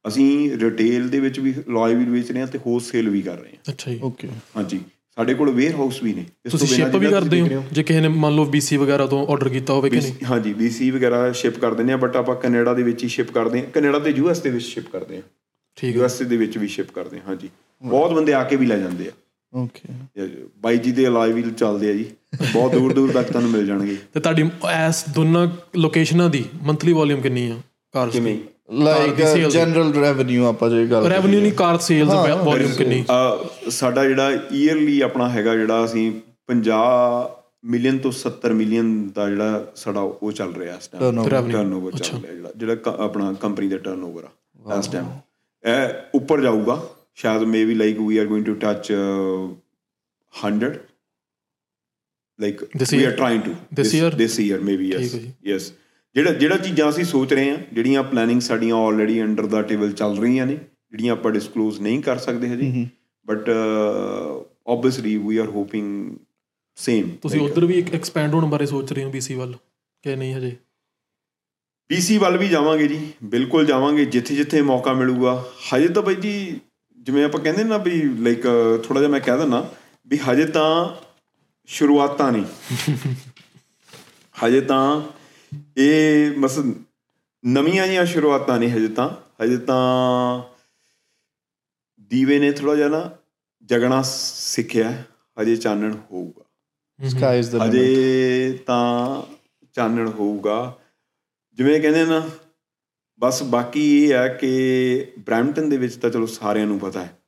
ਅਸੀਂ ਰਿਟੇਲ ਦੇ ਵਿੱਚ ਵੀ ਅਲਾਈ ਵੀਲ ਵੇਚ ਰਹੇ ਹਾਂ ਤੇ ਹੋਲਸੇਲ ਵੀ ਕਰ ਰਹੇ ਹਾਂ।
ਅੱਛਾ ਜੀ।
ਓਕੇ
ਹਾਂਜੀ। ਸਾਡੇ ਕੋਲ ਵੇਅਰ ਹਾਊਸ ਵੀ ਨੇ। ਇਸ ਤੋਂ ਬਿਨਾਂ
ਸ਼ਿਪ ਵੀ ਕਰਦੇ ਹੋ? ਜੇ ਕਿਸੇ ਨੇ ਮੰਨ ਲਓ BC ਵਗੈਰਾ ਤੋਂ ਆਰਡਰ ਕੀਤਾ ਹੋਵੇ ਕਿ ਨਹੀਂ?
ਹਾਂਜੀ BC ਵਗੈਰਾ ਸ਼ਿਪ ਕਰ ਦਿੰਦੇ ਆ ਬਟ ਆਪਾਂ ਕੈਨੇਡਾ ਦੇ ਵਿੱਚ ਹੀ ਸ਼ਿਪ ਕਰਦੇ ਆ ਕੈਨੇਡਾ ਤੇ ਯੂਐਸ ਦੇ ਵਿੱਚ ਸ਼ਿਪ ਕਰਦੇ ਆ
ਠੀਕ
ਯੂਐਸ ਦੇ ਵਿੱਚ ਵੀ ਸ਼ਿਪ ਕਰਦੇ ਆ ਹਾਂਜੀ। ਬਹੁਤ ਬੰਦੇ ਆ ਕੇ ਵੀ ਲੈ ਜਾਂਦੇ ਆ।
ਓਕੇ
ਬਾਈ ਜੀ ਦੇ ਅਲਾਈ ਵੀਲ ਚੱਲਦੇ ਆ ਜੀ। ਬਹੁਤ ਦੂਰ ਦੂਰ ਤੱਕ ਤੁਹਾਨੂੰ ਮਿਲ ਜਾਣਗੇ।
ਤੇ ਤੁਹਾਡੀ ਐਸ ਦੋਨਾਂ ਲੋਕੇਸ਼ਨਾਂ ਦੀ ਮੰਥਲੀ ਵੋਲਿਊਮ ਕਿੰਨੀ ਆ? ਕਾਰ
ਕਿਵੇਂ?
ਲਾਈਕ ਜਨਰਲ ਰੈਵਨਿਊ ਆਪਾਂ ਜੇ ਗੱਲ
ਰੈਵਨਿਊ ਨਹੀਂ ਕਾਰ ਸੇਲਸ ਵੋਲਿਊਮ ਕਿੰਨੀ?
ਸਾਡਾ ਜਿਹੜਾ ਈਅਰਲੀ ਆਪਣਾ ਹੈਗਾ ਜਿਹੜਾ ਅਸੀਂ 50 ਮਿਲੀਅਨ ਤੋਂ 70 ਮਿਲੀਅਨ ਦਾ ਜਿਹੜਾ ਸਾਡਾ ਉਹ ਚੱਲ ਰਿਹਾ ਇਸ ਟਾਈਮ ਟਰਨਓਵਰ ਚੱਲ ਰਿਹਾ ਜਿਹੜਾ ਜਿਹੜਾ ਆਪਣਾ ਕੰਪਨੀ ਦਾ ਟਰਨਓਵਰ ਆ ਇਸ ਟਾਈਮ ਇਹ ਉੱਪਰ ਜਾਊਗਾ ਸ਼ਾਇਦ maybe like we are going to touch 100 like
This
we
year?
Are trying to
This year?
This year
maybe yes
yes ਜਿਹੜਾ ਜਿਹੜਾ ਚੀਜ਼ਾਂ ਅਸੀਂ ਸੋਚ ਰਹੇ ਹਾਂ ਜਿਹੜੀਆਂ ਪਲੈਨਿੰਗ ਸਾਡੀਆਂ ਆਲਰੇਡੀ ਅੰਡਰ ਦਾ ਟੇਬਲ ਚੱਲ ਰਹੀਆਂ ਨੇ ਜਿਹੜੀਆਂ ਆਪਾਂ ਡਿਸਕਲੋਜ਼ ਨਹੀਂ ਕਰ ਸਕਦੇ ਹਜੇ but obviously we are hoping same
ਤੁਸੀਂ ਉਧਰ ਵੀ ਇੱਕ ਐਕਸਪੈਂਡ ਹੋਣ ਬਾਰੇ ਸੋਚ ਰਹੇ ਹੋ BC ਵੱਲ ਕਿ ਨਹੀਂ ਹਜੇ?
ਪੀਸੀ ਵੱਲ ਵੀ ਜਾਵਾਂਗੇ ਜੀ ਬਿਲਕੁਲ ਜਾਵਾਂਗੇ ਜਿੱਥੇ ਜਿੱਥੇ ਮੌਕਾ ਮਿਲੂਗਾ। ਹਜੇ ਤਾਂ ਬਾਈ ਜੀ ਜਿਵੇਂ ਆਪਾਂ ਕਹਿੰਦੇ ਨਾ ਵੀ ਲਾਈਕ ਥੋੜਾ ਜਿਹਾ ਮੈਂ ਕਹਿ ਦਿੰਦਾ ਵੀ ਹਜੇ ਤਾਂ ਸ਼ੁਰੂਆਤਾਂ ਨੇ ਹਜੇ ਤਾਂ ਇਹ ਮਸ ਨਵੀਆਂ ਜੀਆਂ ਸ਼ੁਰੂਆਤਾਂ ਨੇ ਹਜੇ ਤਾਂ। ਹਜੇ ਤਾਂ ਦੀਵੇ ਨੇ ਥੋੜਾ ਜਿਹਾ ਨਾ ਜਗਣਾ ਸਿੱਖਿਆ। ਹਜੇ ਚਾਨਣ ਹੋਊਗਾ।
ਸਕਾਈ ਇਜ਼ ਦ
ਅਜੇ ਤਾਂ ਚਾਨਣ ਹੋਊਗਾ। ਜਿਵੇਂ ਕਹਿੰਦੇ ਨਾ ਬਸ ਬਾਕੀ ਇਹ ਹੈ ਕਿ ਬ੍ਰੈਂਪਟਨ ਦੇ ਵਿੱਚ ਤਾਂ ਚਲੋ ਸਾਰਿਆਂ ਨੂੰ ਪਤਾ ਹੈ।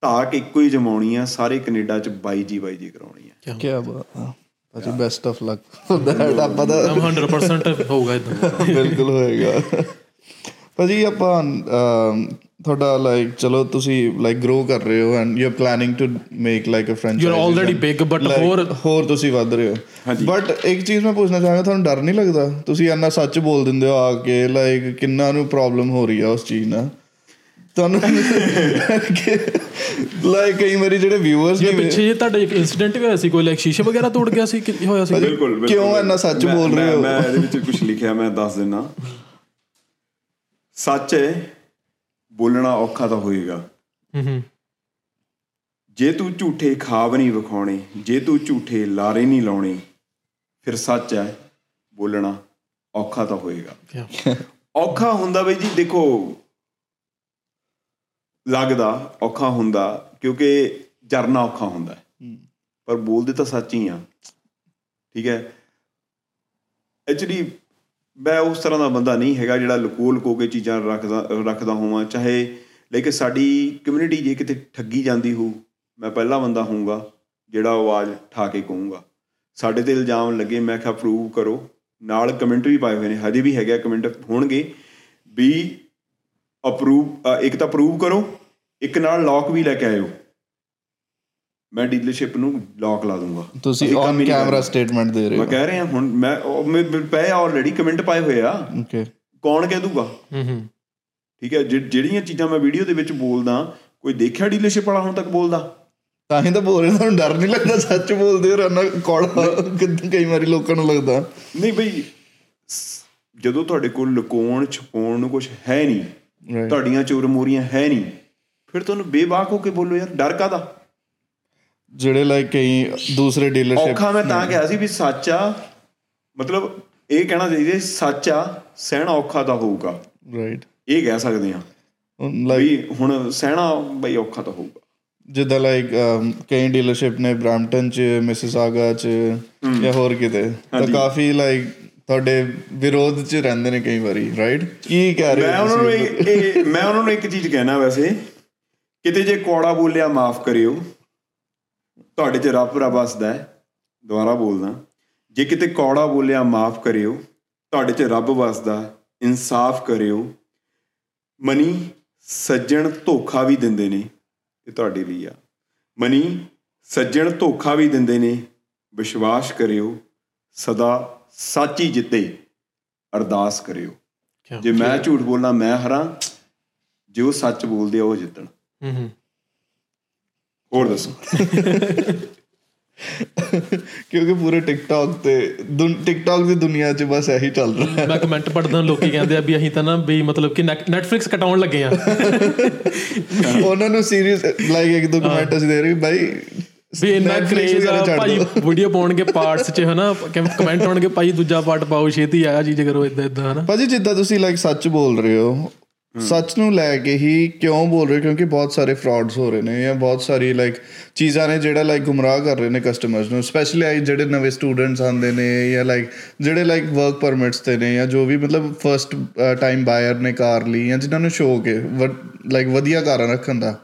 ਧਾਕ ਇੱਕੋ ਹੀ ਜਮਾਉਣੀ ਆ ਸਾਰੇ ਕੈਨੇਡਾ ਚ ਬਾਈ ਜੀ ਬਾਈ ਜੀ ਕਰਾਉਣੀ ਆ।
ਕੀ ਬਾਤ ਭਾਜੀ ਬੈਸਟ ਆਫ ਲੱਕ ਦੈਟ ਆਪਾਂ ਦਾ
I'm 100% ਹੋਊਗਾ ਇਦਾਂ
ਬਿਲਕੁਲ ਹੋਏਗਾ। ਭਾਜੀ ਆਪਾਂ ਤੁਹਾਡਾ ਲਾਈਕ ਚਲੋ ਤੁਸੀਂ ਲਾਈਕ ਗਰੋ ਕਰ ਰਹੇ ਹੋ and you are planning to make like a franchise
You're already big, but ਹੋਰ-
ਹੋਰ ਤੁਸੀਂ ਵੱਧ ਰਹੇ ਹੋ। ਬਟ ਇੱਕ ਚੀਜ਼ ਮੈਂ ਪੁੱਛਣਾ ਚਾਹਾਂਗਾ ਤੁਹਾਨੂੰ ਡਰ ਨਹੀਂ ਲੱਗਦਾ? ਤੁਸੀਂ ਇੰਨਾ ਸੱਚ ਬੋਲ ਦਿੰਦੇ ਹੋ ਆ ਕੇ ਲਾਈਕ ਕਿੰਨਾ ਨੂੰ ਪ੍ਰੋਬਲਮ ਹੋ ਰਹੀ ਆ ਉਸ ਚੀਜ਼ ਨਾਲ? ਤੁਹਾਨੂੰ ਲਾਈਕ ਕਈ ਵਾਰੀ ਜਿਹੜੇ ਵਿਊਅਰਸ
ਜੇ
ਨੇ
ਪਿੱਛੇ ਜੇ ਤੁਹਾਡਾ ਇੱਕ ਇਨਸੀਡੈਂਟ ਵੀ ਹੋਇਆ ਸੀ ਕੋਈ ਲਾਈਕ ਸ਼ੀਸ਼ੇ ਵਗੈਰਾ ਤੋੜ ਗਿਆ ਸੀ ਕਿ ਹੋਇਆ ਸੀ?
ਬਿਲਕੁਲ
ਕਿਉਂ ਇੰਨਾ ਸੱਚ ਬੋਲ ਰਹੇ ਹੋ?
ਮੈਂ ਇਹਦੇ ਵਿੱਚ ਕੁਝ ਲਿਖਿਆ ਮੈਂ ਦੱਸ ਦਿੰਨਾ ਸੱਚ ਹੈ ਬੋਲਣਾ ਔਖਾ ਤਾਂ ਹੋਏਗਾ।
ਹੂੰ ਹੂੰ।
ਜੇ ਤੂੰ ਝੂਠੇ ਖਾਬ ਨਹੀਂ ਵਿਖਾਉਣੇ ਜੇ ਤੂੰ ਝੂਠੇ ਲਾਰੇ ਨਹੀਂ ਲਾਉਣੇ ਫਿਰ ਸੱਚ ਹੈ ਬੋਲਣਾ ਔਖਾ ਤਾਂ ਹੋਏਗਾ. ਔਖਾ ਹੁੰਦਾ ਬਈ ਜੀ ਦੇਖੋ ਲੱਗਦਾ ਔਖਾ ਹੁੰਦਾ ਕਿਉਂਕਿ ਜਰਨਾ ਔਖਾ ਹੁੰਦਾ ਪਰ ਬੋਲਦੇ ਤਾਂ ਸੱਚ ਹੀ ਆ। ਠੀਕ ਹੈ? ਐਕਚੁਅਲੀ ਮੈਂ ਉਸ ਤਰ੍ਹਾਂ ਦਾ ਬੰਦਾ ਨਹੀਂ ਹੈਗਾ ਜਿਹੜਾ ਲੁਕੋ ਲੁਕੋ ਕੇ ਚੀਜ਼ਾਂ ਰੱਖਦਾ ਰੱਖਦਾ ਹੋਵਾਂ ਚਾਹੇ ਲੇਕਿਨ ਸਾਡੀ ਕਮਿਊਨਿਟੀ ਜੇ ਕਿਤੇ ਠੱਗੀ ਜਾਂਦੀ ਹੋ ਮੈਂ ਪਹਿਲਾ ਬੰਦਾ ਹੋਊਗਾ ਜਿਹੜਾ ਆਵਾਜ਼ ਠਾ ਕੇ ਕਹੂੰਗਾ। ਸਾਡੇ ਤੇ ਇਲਜ਼ਾਮ ਲੱਗੇ ਮੈਂ ਕਿਹਾ ਪ੍ਰੂਵ ਕਰੋ। ਨਾਲ ਕਮੈਂਟ ਵੀ ਪਾਏ ਹੋਏ ਨੇ ਹਜੇ ਵੀ ਹੈਗਾ ਕਮੈਂਟ ਹੋਣਗੇ ਵੀ ਅਪਰੂਵ ਇੱਕ ਤਾਂ ਅਪਰੂਵ ਕਰੋ ਇੱਕ ਨਾਲ ਲੌਕ ਵੀ ਲੈ ਕੇ ਆਇਓ। ਮੈਂ ਡੀਲਰਸ਼ਿਪ ਨੂੰ ਲੌਕ ਲਾ ਦੂੰਗਾ।
ਤੁਸੀਂ ਔਨ ਕੈਮਰਾ। ਸਟੇਟਮੈਂਟ ਦੇ ਰਹੇ
ਮੈਂ
ਹੋ।
ਕਹਿ ਰਿਹਾ ਹੁਣ ਮੈਂ ਮੇ- ਮੇ- ਪਏ ਆਲਰੇਡੀ ਕਮੈਂਟ ਪਾਏ ਹੋਏ ਆ।
ਓਕੇ
ਕੌਣ ਕਹਿ ਦੂਗਾ?
ਹੂੰ ਹੂੰ।
ਠੀਕ ਹੈ ਜਿਹੜੀਆਂ ਚੀਜ਼ਾਂ ਮੈਂ ਵੀਡੀਓ ਦੇ ਵਿੱਚ ਬੋਲਦਾ ਕੋਈ ਦੇਖਿਆ ਡੀਲਰਸ਼ਿਪ ਵਾਲਾ ਹੁਣ ਤੱਕ ਬੋਲਦਾ?
ਤਾਂ ਹੀ ਤਾਂ ਬੋਲ ਰਹੇ ਤੁਹਾਨੂੰ ਡਰ ਨਹੀਂ ਲੱਗਦਾ ਸੱਚ ਬੋਲਦੇ ਹੋ ਰਨਾ ਕੋੜਾ ਕਿੰਨੇ ਕਈ ਵਾਰੀ ਲੋਕਾਂ ਨੂੰ ਲੱਗਦਾ।
ਨਹੀਂ ਬਈ ਜਦੋਂ ਤੁਹਾਡੇ ਕੋਲ ਲੁਕਾਉਣ ਛਪਾਉਣ ਨੂੰ ਕੁਝ ਹੈ ਨਹੀਂ. ਤੁਹਾਡੀਆਂ ਚੋਰ ਮੋਰੀਆਂ ਹੈ ਨਹੀਂ। ਫਿਰ ਤੁਹਾਨੂੰ ਬੇਬਾਕ ਹੋ ਕੇ ਬੋਲੋ ਯਾਰ ਡਰ ਕਾਦਾ
ਜਿਹੜੇ ਲਾਈਕ ਕਈ ਦੂਸਰੇ ਡੀਲਰਸ਼ਿਪ
ਔਖਾ ਮੈਂ ਤਾਂ ਕਿਹਾ ਸੀ ਵੀ ਸੱਚ ਆ ਮਤਲਬ ਇਹ ਕਹਿਣਾ ਚਾਹੀਦਾ ਸੱਚ ਆ ਸਹਿਣਾ ਔਖਾ ਤਾਂ ਹੋਊਗਾ।
ਰਾਈਟ
ਇਹ ਕਹਿ ਸਕਦੇ ਆ ਵੀ ਹੁਣ ਸਹਿਣਾ ਬਈ ਔਖਾ ਤਾਂ ਹੋਊਗਾ।
ਜਿੱਦਾਂ ਲਾਈਕ ਕਈ ਡੀਲਰਸ਼ਿਪ ਨੇ ਬ੍ਰਾਂਪਟਨ ਚ ਮਿਸਿਸਾਗਾ ਚ ਜਾਂ ਹੋਰ ਕਿਤੇ। ਤਾਂ ਕਾਫੀ ਲਾਈਕ ਤੁਹਾਡੇ ਵਿਰੋਧ ਚ ਰਹਿੰਦੇ ਨੇ ਕਈ ਵਾਰੀ ਰਾਈਟ ਕੀ ਕਹਿ ਰਹੇ
ਮੈਂ ਉਹਨਾਂ ਨੂੰ ਇਹ- ਮੈਂ ਉਹਨਾਂ ਨੂੰ ਇੱਕ ਚੀਜ਼ ਕਹਿਣਾ ਵੈਸੇ ਕਿਤੇ ਜੇ ਕੋੜਾ ਬੋਲਿਆ ਮਾਫ ਕਰਿਓ ਤੁਹਾਡੇ 'ਚ ਰੱਬ ਰੱਬ ਵਸਦਾ ਹੈ ਦੁਬਾਰਾ ਬੋਲਦਾ। ਜੇ ਕਿਤੇ ਕੌੜਾ ਬੋਲਿਆ ਮਾਫ ਕਰਿਓ ਤੁਹਾਡੇ 'ਚ ਰੱਬ ਵਸਦਾ ਇਨਸਾਫ ਕਰਿਓ। ਮਨੀ ਸੱਜਣ ਧੋਖਾ ਵੀ ਦਿੰਦੇ ਨੇ ਇਹ ਤੁਹਾਡੇ ਲਈ ਆ। ਮਨੀ ਸੱਜਣ ਧੋਖਾ ਵੀ ਦਿੰਦੇ ਨੇ ਵਿਸ਼ਵਾਸ ਕਰਿਓ ਸਦਾ ਸੱਚੀ ਜਿੱਤੇ ਅਰਦਾਸ ਕਰਿਓ। ਜੇ ਮੈਂ ਝੂਠ ਬੋਲਣਾ ਮੈਂ ਹਰਾਂ ਜੇ ਉਹ ਸੱਚ ਬੋਲਦੇ ਆ ਉਹ ਜਿੱਤਣ।
ਹੂੰ ਹੂੰ।
ਹੋਰ ਦੱਸੋ।
ਕਿਉਂਕਿ
ਪੂਰੇ ਟਿਕਟੌਕ ਤੇ ਟਿਕਟੌਕ ਦੀ ਦੁਨੀਆ 'ਚ ਬਸ ਇਹੀ ਚੱਲ ਰਿਹਾ ਹੈ।
ਮੈਂ ਕਮੈਂਟ ਪੜਦਾ ਲੋਕੀ ਕਹਿੰਦੇ ਆ ਵੀ ਅਸੀਂ ਤਾਂ ਨਾ ਵੀ ਮਤਲਬ ਕਿ ਨੈਟਫਲਿਕਸ ਕਟਾਉਣ ਲੱਗੇ ਆ।
ਉਹਨਾਂ ਨੂੰ ਸੀਰੀਅਸ ਲਾਈਕ ਇੱਕ ਦੋ ਕਮੈਂਟ ਅਸੀਂ ਦੇ ਰਹੇ ਭਾਈ
ਵੀ ਇੰਨਾ ਕ੍ਰੇਜ਼ ਆ ਭਾਈ। ਵੀਡੀਓ ਪਾਉਣਗੇ ਪਾਰਟਸ 'ਚ ਹਨਾ? ਕਮੈਂਟ ਆਉਣਗੇ ਭਾਈ ਦੂਜਾ ਪਾਰਟ ਪਾਓ ਛੇਤੀ ਆ ਚੀਜ਼ ਕਰੋ ਇਦਾਂ ਇਦਾਂ ਹਨਾ?
ਭਾਜੀ ਜਿੱਦਾਂ ਤੁਸੀਂ ਲਾਈਕ ਸੱਚ ਬੋਲ ਰਹੇ ਹੋ ਸੱਚ ਨੂੰ ਲੈ ਕੇ ਹੀ ਕਿਉਂ ਬੋਲ ਰਹੇ ਕਿਉਂਕਿ ਬਹੁਤ ਸਾਰੇ ਫਰਾਡਸ ਹੋ ਰਹੇ ਨੇ ਜਾਂ ਬਹੁਤ ਸਾਰੀ ਲਾਈਕ ਚੀਜ਼ਾਂ ਨੇ ਜਿਹੜਾ ਲਾਈਕ ਗੁੰਮਰਾਹ ਕਰ ਰਹੇ ਨੇ ਕਸਟਮਰਸ ਨੂੰ ਸਪੈਸ਼ਲੀ ਜਿਹੜੇ ਨਵੇਂ ਸਟੂਡੈਂਟਸ ਆਉਂਦੇ ਨੇ ਜਾਂ ਲਾਈਕ ਜਿਹੜੇ ਲਾਈਕ ਵਰਕ ਪਰਮਿਟਸ ਤੇ ਨੇ ਜਾਂ ਜੋ ਵੀ ਮਤਲਬ ਫਰਸਟ ਟਾਈਮ ਬਾਇਰ ਨੇ ਕਾਰ ਲਈ ਜਾਂ ਜਿਨ੍ਹਾਂ ਨੂੰ ਸ਼ੌਕ ਹੈ ਲਾਈਕ ਵਧੀਆ ਕਾਰਾਂ ਰੱਖਣ ਦਾ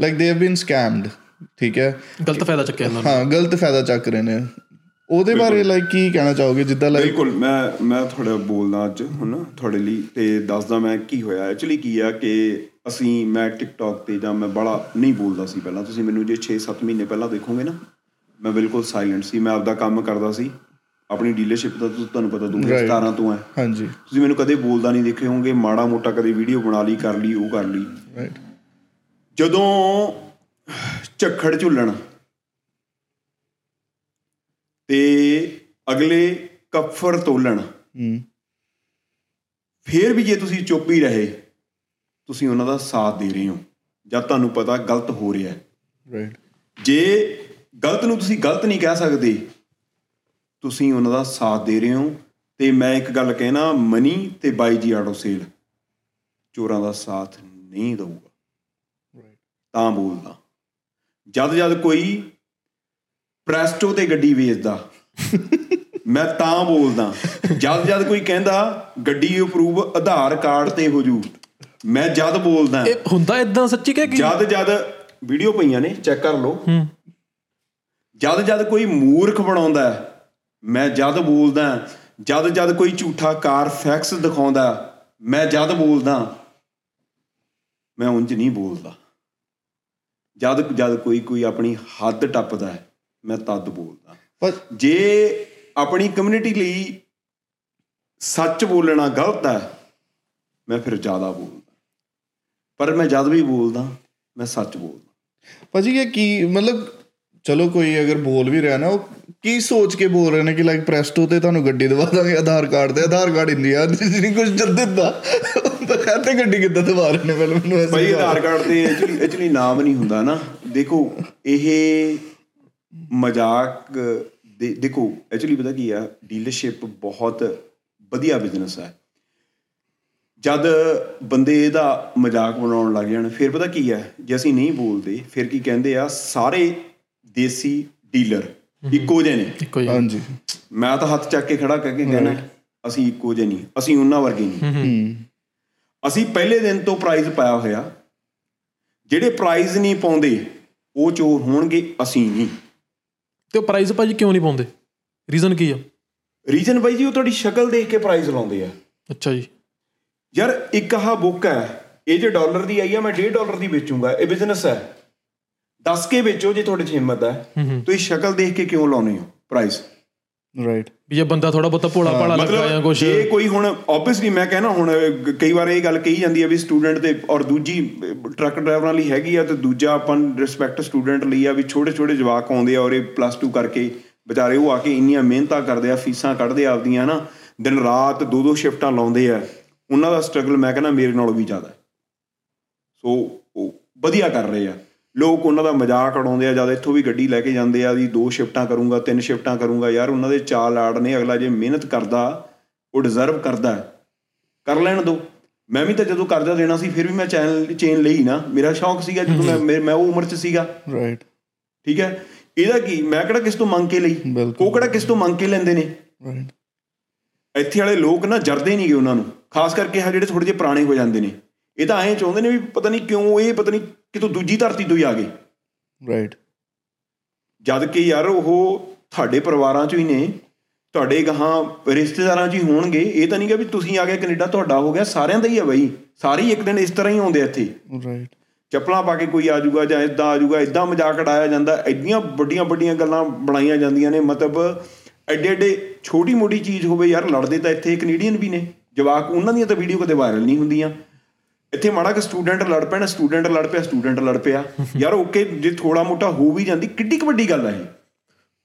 ਲਾਈਕ ਦੇ ਹੈਵ ਬੀਨ ਸਕੈਮਡ ਠੀਕ ਹੈ?
ਗਲਤ ਫਾਇਦਾ ਚੱਕਿਆ ਇਹਨਾਂ ਨੇ।
ਹਾਂ ਗਲਤ ਫਾਇਦਾ ਚੱਕ ਰਹੇ ਨੇ। ਉਹਦੇ ਬਾਰੇ ਲਾਈਕ ਕੀ ਕਹਿਣਾ ਚਾਹੋਗੇ? ਜਿੱਦਾਂ ਲਾਈਕ
ਬਿਲਕੁਲ ਮੈਂ ਮੈਂ ਥੋੜਾ ਬੋਲਦਾ ਅੱਜ ਹੁਣ ਤੁਹਾਡੇ ਲਈ ਤੇ ਦੱਸਦਾ ਮੈਂ ਕੀ ਹੋਇਆ। ਐਕਚੁਅਲੀ ਕੀ ਆ ਕਿ ਅਸੀਂ ਮੈਂ ਟਿਕਟੌਕ ਤੇ ਜਾਂ ਮੈਂ ਬੜਾ ਨਹੀਂ ਬੋਲਦਾ ਸੀ ਪਹਿਲਾਂ। ਤੁਸੀਂ ਮੈਨੂੰ ਜੇ 6-7 ਮਹੀਨੇ ਪਹਿਲਾਂ ਦੇਖੋਗੇ ਨਾ ਮੈਂ ਬਿਲਕੁਲ ਸਾਇਲੈਂਟ ਸੀ। ਮੈਂ ਆਪਦਾ ਕੰਮ ਕਰਦਾ ਸੀ। ਆਪਣੀ ਡੀਲਰਸ਼ਿਪ ਦਾ ਤੁਹਾਨੂੰ ਪਤਾ 2017 ਤੋਂ ਹੈ।
ਹਾਂਜੀ।
ਤੁਸੀਂ ਮੈਨੂੰ ਕਦੇ ਬੋਲਦਾ ਨਹੀਂ ਦੇਖੇ ਹੋਵੋਗੇ ਮਾੜਾ ਮੋਟਾ ਕਦੇ ਵੀਡੀਓ ਬਣਾ ਲਈ ਕਰ ਲਈ ਉਹ ਕਰ ਲਈ।
ਰਾਈਟ
ਜਦੋਂ ਝੱਖੜ ਝੁੱਲਣ। ਤੇ ਅਗਲੇ ਕਫਰ ਤੋਲਣ।
ਹੂੰ।
ਫੇਰ ਵੀ ਜੇ ਤੁਸੀਂ ਚੁੱਪ ਹੀ ਰਹੇ ਤੁਸੀਂ ਉਹਨਾਂ ਦਾ ਸਾਥ ਦੇ ਰਹੇ ਹੋ। ਜਦ ਤੁਹਾਨੂੰ ਪਤਾ ਗਲਤ ਹੋ ਰਿਹਾ ਹੈ।
ਰਾਈਟ
ਜੇ ਗਲਤ ਨੂੰ ਤੁਸੀਂ ਗਲਤ ਨਹੀਂ ਕਹਿ ਸਕਦੇ ਤੁਸੀਂ ਉਹਨਾਂ ਦਾ ਸਾਥ ਦੇ ਰਹੇ ਹੋ। ਤੇ ਮੈਂ ਇੱਕ ਗੱਲ ਕਹਿਣਾ ਮਨੀ ਤੇ ਬਾਈ ਜੀ ਆਟੋ ਸੇਲ। ਚੋਰਾਂ ਦਾ ਸਾਥ ਨਹੀਂ ਦਊਗਾ। ਤਾਂ ਬੋਲਦਾ। ਜਦ ਜਦ ਕੋਈ ਪ੍ਰੈਸਟੋ ਤੇ ਗੱਡੀ ਵੇਚਦਾ ਮੈਂ ਤਾਂ ਬੋਲਦਾ ਜਦ ਜਦ ਕੋਈ ਕਹਿੰਦਾ ਗੱਡੀ ਅਪਰੂਵ ਆਧਾਰ ਕਾਰਡ ਤੇ ਹੋ ਜੂ ਮੈਂ ਜਦ ਬੋਲਦਾ।
ਇਹ ਹੁੰਦਾ ਇਦਾਂ ਸੱਚੀ ਕਿ
ਜਦ ਜਦ ਵੀਡੀਓ ਪਈਆਂ ਨੇ ਚੈੱਕ ਕਰ ਲਓ। ਜਦ ਜਦ ਕੋਈ ਮੂਰਖ ਬਣਾਉਂਦਾ ਮੈਂ ਜਦ ਬੋਲਦਾ ਜਦ ਜਦ ਕੋਈ ਝੂਠਾ ਕਾਰ ਫੈਕਸ ਦਿਖਾਉਂਦਾ ਮੈਂ ਜਦ ਬੋਲਦਾ ਮੈਂ ਉਂਝ ਨਹੀਂ ਬੋਲਦਾ। ਜਦ ਜਦ ਕੋਈ ਕੋਈ ਆਪਣੀ ਹੱਦ ਟੱਪਦਾ ਹੈ ਮੈਂ ਤਦ ਬੋਲਦਾ।
ਪਰ
ਜੇ ਆਪਣੀ ਕਮਿਊਨਿਟੀ ਲਈ ਸੱਚ ਬੋਲਣਾ ਗਲਤ ਹੈ ਮੈਂ ਫਿਰ ਜ਼ਿਆਦਾ ਬੋਲਦਾ। ਪਰ ਮੈਂ ਜਦ ਵੀ ਬੋਲਦਾ ਮੈਂ ਸੱਚ ਬੋਲਦਾ।
ਭਾਜੀ ਇਹ ਕੀ ਮਤਲਬ ਚਲੋ ਕੋਈ ਅਗਰ ਬੋਲ ਵੀ ਰਿਹਾ ਨਾ ਉਹ ਕੀ ਸੋਚ ਕੇ ਬੋਲ ਰਹੇ ਨੇ ਕਿ ਲਾਈਕ ਪ੍ਰੈਸਟੋ ਤੇ ਤੁਹਾਨੂੰ ਗੱਡੀ ਦਵਾ ਦਾਂਗੇ ਆਧਾਰ ਕਾਰਡ ਤੇ ਆਧਾਰ ਕਾਰਡ ਇੰਡੀਆ ਨਹੀਂ ਕੁਝ ਜਦ ਦਿੱਤਾ। ਤੇ ਗੱਡੀ ਕਿੱਦਾਂ ਦਵਾ ਰਹੇ ਨੇ ਪਹਿਲਾਂ ਮੈਨੂੰ ਐਸੀ
ਭਾਈ ਆਧਾਰ ਕਾਰਡ ਤੇ ਐਕਚੁਅਲੀ ਐਕਚੁਅਲੀ ਨਾਮ ਨਹੀਂ ਹੁੰਦਾ ਨਾ। ਦੇਖੋ ਇਹ ਮਜ਼ਾਕ ਦੇਖੋ ਐਕਚੁਅਲੀ ਪਤਾ ਕੀ ਆ ਡੀਲਰਸ਼ਿਪ ਬਹੁਤ ਵਧੀਆ ਬਿਜ਼ਨਸ ਹੈ ਜਦ ਬੰਦੇ ਇਹਦਾ ਮਜ਼ਾਕ ਬਣਾਉਣ ਲੱਗ ਜਾਣ ਫਿਰ ਪਤਾ ਕੀ ਹੈ ਜੇ ਅਸੀਂ ਨਹੀਂ ਬੋਲਦੇ ਫਿਰ ਕੀ ਕਹਿੰਦੇ ਆ ਸਾਰੇ ਦੇਸੀ ਡੀਲਰ ਇੱਕੋ ਜਿਹੇ ਨੇ।
ਇੱਕੋ ਹੀ
ਹਾਂਜੀ।
ਮੈਂ ਤਾਂ ਹੱਥ ਚੱਕ ਕੇ ਖੜਾ ਕਰਕੇ ਕਹਿਣਾ ਅਸੀਂ ਇੱਕੋ ਜਿਹੇ ਨਹੀਂ ਅਸੀਂ ਉਹਨਾਂ ਵਰਗੇ ਨਹੀਂ।
ਹੂੰ।
ਅਸੀਂ ਪਹਿਲੇ ਦਿਨ ਤੋਂ ਪ੍ਰਾਈਜ਼ ਪਾਇਆ ਹੋਇਆ। ਜਿਹੜੇ ਪ੍ਰਾਈਜ਼ ਨਹੀਂ ਪਾਉਂਦੇ ਉਹ ਚੋਰ ਹੋਣਗੇ ਅਸੀਂ ਨਹੀਂ।
ਤੇ ਉਹ ਪ੍ਰਾਈਸ ਭਾਜੀ ਕਿਉਂ ਨਹੀਂ ਪਾਉਂਦੇ? ਰੀਜ਼ਨ ਕੀ ਆ?
ਰੀਜਨ ਬਾਈ ਜੀ ਉਹ ਤੁਹਾਡੀ ਸ਼ਕਲ ਦੇਖ ਕੇ ਪ੍ਰਾਈਜ਼ ਲਾਉਂਦੇ ਆ।
ਅੱਛਾ ਜੀ।
ਯਾਰ ਇੱਕ ਆਹ ਬੁੱਕ ਹੈ ਇਹ ਜੇ ਡਾਲਰ ਦੀ ਆਈ ਆ ਮੈਂ 1.5 ਡਾਲਰ ਦੀ ਵੇਚੂੰਗਾ ਇਹ ਬਿਜ਼ਨਸ ਹੈ। ਦੱਸ ਕੇ ਵੇਚੋ ਜੇ ਤੁਹਾਡੇ 'ਚ ਹਿੰਮਤ ਹੈ। ਤੁਸੀਂ ਸ਼ਕਲ ਦੇਖ ਕੇ ਕਿਉਂ ਲਾਉਨੇ ਹੋ? ਪ੍ਰਾਈਸ
ਰਾਈਟ
ਵੀ ਇਹ ਬੰਦਾ ਥੋੜਾ ਬਹੁਤਾ ਭੋਲਾ ਭਾਲਾ ਲੱਗਾ ਜਾਂ ਕੁਝ
ਜੇ ਕੋਈ ਹੁਣ ਆਬਵੀਅਸਲੀ ਮੈਂ ਕਹਿਣਾ ਹੁਣ ਕਈ ਵਾਰ ਇਹ ਗੱਲ ਕਹੀ ਜਾਂਦੀ ਹੈ ਵੀ ਸਟੂਡੈਂਟ ਤੇ ਔਰ ਦੂਜੀ ਟਰੱਕ ਡਰਾਈਵਰਾਂ ਲਈ ਹੈਗੀ ਆ ਤੇ ਦੂਜਾ ਆਪਾਂ ਰਿਸਪੈਕਟ ਸਟੂਡੈਂਟ ਲਈ ਆ ਵੀ ਛੋਟੇ ਛੋਟੇ ਜਵਾਕ ਆਉਂਦੇ ਆ ਔਰ ਇਹ ਪਲੱਸ 2 ਕਰਕੇ ਵਿਚਾਰੇ ਉਹ ਆ ਕੇ ਇੰਨੀਆਂ ਮਿਹਨਤਾਂ ਕਰਦੇ ਆ ਫੀਸਾਂ ਕੱਢਦੇ ਆਪਦੀਆਂ ਨਾ ਦਿਨ ਰਾਤ ਦੋ ਦੋ ਸ਼ਿਫਟਾਂ ਲਾਉਂਦੇ ਆ। ਉਹਨਾਂ ਦਾ ਸਟਰਗਲ ਮੈਂ ਕਹਿੰਦਾ ਮੇਰੇ ਨਾਲੋਂ ਵੀ ਜ਼ਿਆਦਾ। ਸੋ ਉਹ ਵਧੀਆ ਕਰ ਰਹੇ ਆ। ਲੋਕ ਉਹਨਾਂ ਦਾ ਮਜ਼ਾਕ ਉਡਾਉਂਦੇ ਆ ਜਦ ਇੱਥੋਂ ਵੀ ਗੱਡੀ ਲੈ ਕੇ ਜਾਂਦੇ ਆ ਵੀ ਦੋ ਸ਼ਿਫਟਾਂ ਕਰੂੰਗਾ ਤਿੰਨ ਸ਼ਿਫਟਾਂ ਕਰੂੰਗਾ ਯਾਰ ਉਹਨਾਂ ਦੇ ਚਾਲ ਆੜ ਨੇ ਅਗਲਾ ਜੇ ਮਿਹਨਤ ਕਰਦਾ ਉਹ ਡਿਜ਼ਰਵ ਕਰਦਾ। ਕਰ ਲੈਣ ਦੋ। ਮੈਂ ਵੀ ਤਾਂ ਜਦੋਂ ਕਰਜ਼ਾ ਦੇਣਾ ਸੀ ਫਿਰ ਵੀ ਮੈਂ ਚੈਨ ਚੇਨ ਲਈ ਨਾ। ਮੇਰਾ ਸ਼ੌਂਕ ਸੀਗਾ ਜਦੋਂ ਮੈਂ ਮੈਂ- ਉਹ ਉਮਰ 'ਚ ਸੀਗਾ।
ਰਾਈਟ
ਠੀਕ ਹੈ? ਇਹਦਾ ਕੀ? ਮੈਂ ਕਿਹੜਾ ਕਿਸ ਤੋਂ ਮੰਗ ਕੇ ਲਈ। ਉਹ ਕਿਹੜਾ ਕਿਸ ਤੋਂ ਮੰਗ ਕੇ ਲੈਂਦੇ ਨੇ?
ਰਾਈਟ
ਇੱਥੇ ਵਾਲੇ ਲੋਕ ਨਾ ਜਰਦੇ ਨਹੀਂਗੇ ਉਹਨਾਂ ਨੂੰ। ਖਾਸ ਕਰਕੇ ਆ ਜਿਹੜੇ ਥੋੜੇ ਜਿਹੇ ਪੁਰਾਣੇ ਹੋ ਜਾਂਦੇ ਨੇ। ਇਹ ਤਾਂ ਐਂ ਚਾਹੁੰਦੇ ਨੇ ਵੀ ਪਤਾ ਨਹੀਂ ਕਿਉਂ ਇਹ ਪਤਾ ਨਹੀਂ ਕਿਤੋਂ ਦੂਜੀ ਧਰਤੀ ਤੋਂ ਹੀ ਆ ਗਏ
ਰਾਈਟ
ਜਦ ਕਿ ਯਾਰ ਉਹ ਤੁਹਾਡੇ ਪਰਿਵਾਰਾਂ ਚੋਂ ਹੀ ਨੇ ਤੁਹਾਡੇ ਗਾਹਾਂ ਰਿਸ਼ਤੇਦਾਰਾਂ 'ਚ ਹੀ ਹੋਣਗੇ। ਇਹ ਤਾਂ ਨਹੀਂ ਕਿ ਵੀ ਤੁਸੀਂ ਆ ਗਏ ਕੈਨੇਡਾ ਤੁਹਾਡਾ ਹੋ ਗਿਆ ਸਾਰਿਆਂ ਦਾ ਹੀ ਆ ਬਈ। ਸਾਰੇ ਹੀ ਇੱਕ ਦਿਨ ਇਸ ਤਰ੍ਹਾਂ ਹੀ ਆਉਂਦੇ ਇੱਥੇ।
ਰਾਈਟ
ਚੱਪਲਾਂ ਪਾ ਕੇ ਕੋਈ ਆ ਜਾਊਗਾ ਜਾਂ ਇਦਾਂ ਆ ਜਾਊਗਾ ਇਦਾਂ ਮਜ਼ਾਕ ਉਡਾਇਆ ਜਾਂਦਾ। ਐਡੀਆਂ ਵੱਡੀਆਂ ਵੱਡੀਆਂ ਗੱਲਾਂ ਬਣਾਈਆਂ ਜਾਂਦੀਆਂ ਨੇ। ਮਤਲਬ ਐਡੇ ਐਡੇ ਛੋਟੀ ਮੋਟੀ ਚੀਜ਼ ਹੋਵੇ ਯਾਰ ਲੜਦੇ ਤਾਂ ਇੱਥੇ ਕੈਨੇਡੀਅਨ ਵੀ ਨੇ। ਜਵਾਕ ਉਹਨਾਂ ਦੀਆਂ ਤਾਂ ਵੀਡੀਓ ਕਦੇ ਵਾਇਰਲ ਨਹੀਂ ਹੁੰਦੀਆਂ। ਇੱਥੇ ਮਾੜਾ ਕਿ ਸਟੂਡੈਂਟ ਲੜ ਪੈਣਾ ਸਟੂਡੈਂਟ ਲੜ ਪਿਆ ਸਟੂਡੈਂਟ ਲੜ ਪਿਆ। ਯਾਰ ਓਕੇ ਜੇ ਥੋੜਾ ਮੋਟਾ ਹੋ ਵੀ ਜਾਂਦੀ ਕਿੱਡੀ ਵੱਡੀ ਗੱਲ ਹੈ ਇਹ?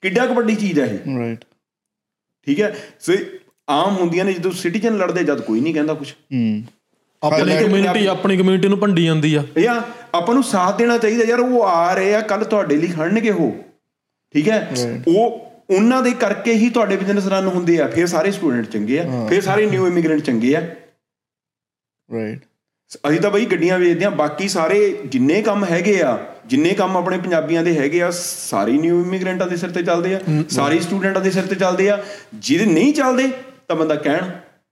ਕਿੱਡਾ ਕੁ ਵੱਡੀ ਚੀਜ਼ ਹੈ ਇਹ?
ਰਾਈਟ
ਠੀਕ ਹੈ? ਸੋ ਆਮ ਹੁੰਦੀਆਂ ਨੇ ਜਦੋਂ ਸਿਟੀਜ਼ਨ ਲੜਦੇ ਜਦ ਕੋਈ ਨਹੀਂ ਕਹਿੰਦਾ ਕੁਝ
ਹੂੰ।
ਆਪਣੀ ਕਮਿਊਨਿਟੀ ਆਪਣੀ ਕਮਿਊਨਿਟੀ ਨੂੰ ਭੰਡੀ ਜਾਂਦੀ ਆ।
ਇਹ ਆ ਆਪਾਂ ਨੂੰ ਸਾਥ ਦੇਣਾ ਚਾਹੀਦਾ ਯਾਰ ਉਹ ਆ ਰਹੇ ਆ ਕੱਲ ਤੁਹਾਡੇ ਲਈ ਖੜਨਗੇ ਉਹ। ਠੀਕ ਹੈ? ਉਹ ਉਹਨਾਂ ਦੇ ਕਰਕੇ ਹੀ ਤੁਹਾਡੇ ਬਿਜ਼ਨਸ ਰਨ ਹੁੰਦੇ ਆ। ਫਿਰ ਸਾਰੇ ਸਟੂਡੈਂਟ ਚੰਗੇ ਆ ਫਿਰ ਸਾਰੇ ਨਿਊ ਇਮੀਗ੍ਰੈਂਟ ਚੰਗੇ ਆ।
ਰਾਈਟ
ਅਸੀਂ ਤਾਂ ਬਈ ਗੱਡੀਆਂ ਵੇਚਦੇ ਆ ਬਾਕੀ ਸਾਰੇ ਜਿੰਨੇ ਕੰਮ ਹੈਗੇ ਆ ਜਿੰਨੇ ਕੰਮ ਆਪਣੇ ਪੰਜਾਬੀਆਂ ਦੇ ਹੈਗੇ ਆ ਸਾਰੇ ਨਿਊ ਇਮੀਗ੍ਰੈਂਟਾਂ ਦੇ ਸਿਰ ਤੇ ਚੱਲਦੇ ਆ ਸਾਰੇ ਸਟੂਡੈਂਟਾਂ ਦੇ ਸਿਰ ਤੇ ਚੱਲਦੇ ਆ। ਜਿਹਦੇ ਨਹੀਂ ਚੱਲਦੇ ਤਾਂ ਬੰਦਾ ਕਹਿਣ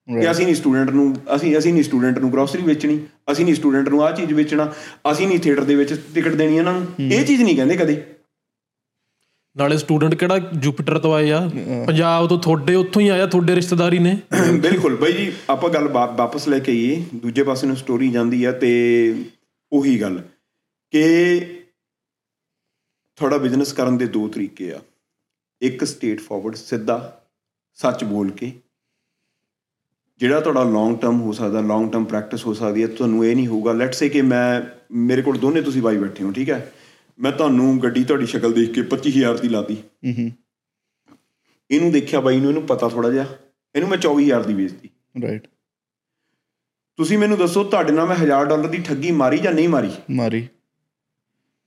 ਕਿ ਅਸੀਂ ਨਹੀਂ ਸਟੂਡੈਂਟ ਨੂੰ ਅਸੀਂ ਅਸੀਂ ਨਹੀਂ ਸਟੂਡੈਂਟ ਨੂੰ ਗਰੋਸਰੀ ਵੇਚਣੀ ਅਸੀਂ ਨਹੀਂ ਸਟੂਡੈਂਟ ਨੂੰ ਆਹ ਚੀਜ਼ ਵੇਚਣਾ ਅਸੀਂ ਨਹੀਂ ਥੀਏਟਰ ਦੇ ਵਿੱਚ ਟਿਕਟ ਦੇਣੀ ਇਹਨਾਂ ਨੂੰ। ਇਹ ਚੀਜ਼ ਨਹੀਂ ਕਹਿੰਦੇ ਕਦੇ।
ਨਾਲੇ ਸਟੂਡੈਂਟ ਕਿਹੜਾ ਜੁਪੀਟਰ ਤੋਂ ਆਏ ਆ? ਪੰਜਾਬ ਤੋਂ ਤੁਹਾਡੇ ਉੱਥੋਂ ਹੀ ਆਇਆ, ਤੁਹਾਡੇ ਰਿਸ਼ਤੇਦਾਰੀ ਨੇ?
ਬਿਲਕੁਲ ਬਾਈ ਜੀ, ਆਪਾਂ ਗੱਲ ਵਾ- ਵਾਪਸ ਲੈ ਕੇ ਆਈਏ। ਦੂਜੇ ਪਾਸੇ ਨੂੰ ਸਟੋਰੀ ਜਾਂਦੀ ਆ ਤੇ ਉਹੀ ਗੱਲ ਕਿ ਤੁਹਾਡਾ ਬਿਜ਼ਨਸ ਕਰਨ ਦੇ ਦੋ ਤਰੀਕੇ ਆ। ਇੱਕ ਸਟੇਟ ਫਾਰਵਰਡ ਸਿੱਧਾ, ਸੱਚ ਬੋਲ ਕੇ। ਜਿਹੜਾ ਤੁਹਾਡਾ ਲੌਂਗ ਟਰਮ ਹੋ ਸਕਦਾ ਲੌਂਗ ਟਰਮ ਪ੍ਰੈਕਟਿਸ ਹੋ ਸਕਦੀ ਹੈ ਤੁਹਾਨੂੰ ਇਹ ਨਹੀਂ ਹੋਊਗਾ। ਲੈਟਸ ਸੇ ਕਿ ਮੈਂ, ਮੇਰੇ ਕੋਲ ਦੋਨੇ ਤੁਸੀਂ ਬਾਈ ਬੈਠੇ ਹੋ, ਠੀਕ ਹੈ? ਮੈਂ ਤੁਹਾਨੂੰ ਗੱਡੀ ਤੁਹਾਡੀ ਸ਼ਕਲ ਦੇਖ ਕੇ 25000 ਦੀ ਲਾਤੀ।
ਹੂੰ ਹੂੰ
ਇਹਨੂੰ ਦੇਖਿਆ ਬਾਈ ਨੂੰ ਇਹਨੂੰ ਪਤਾ ਥੋੜਾ ਜਿਹਾ। ਇਹਨੂੰ ਮੈਂ 24000 ਦੀ ਵੇਚਤੀ।
ਰਾਈਟ
ਤੁਸੀਂ ਮੈਨੂੰ ਦੱਸੋ ਤੁਹਾਡੇ ਨਾਲ ਮੈਂ 1000 ਡਾਲਰ ਦੀ ਠੱਗੀ ਮਾਰੀ ਜਾਂ ਨਹੀਂ ਮਾਰੀ?
ਮਾਰੀ।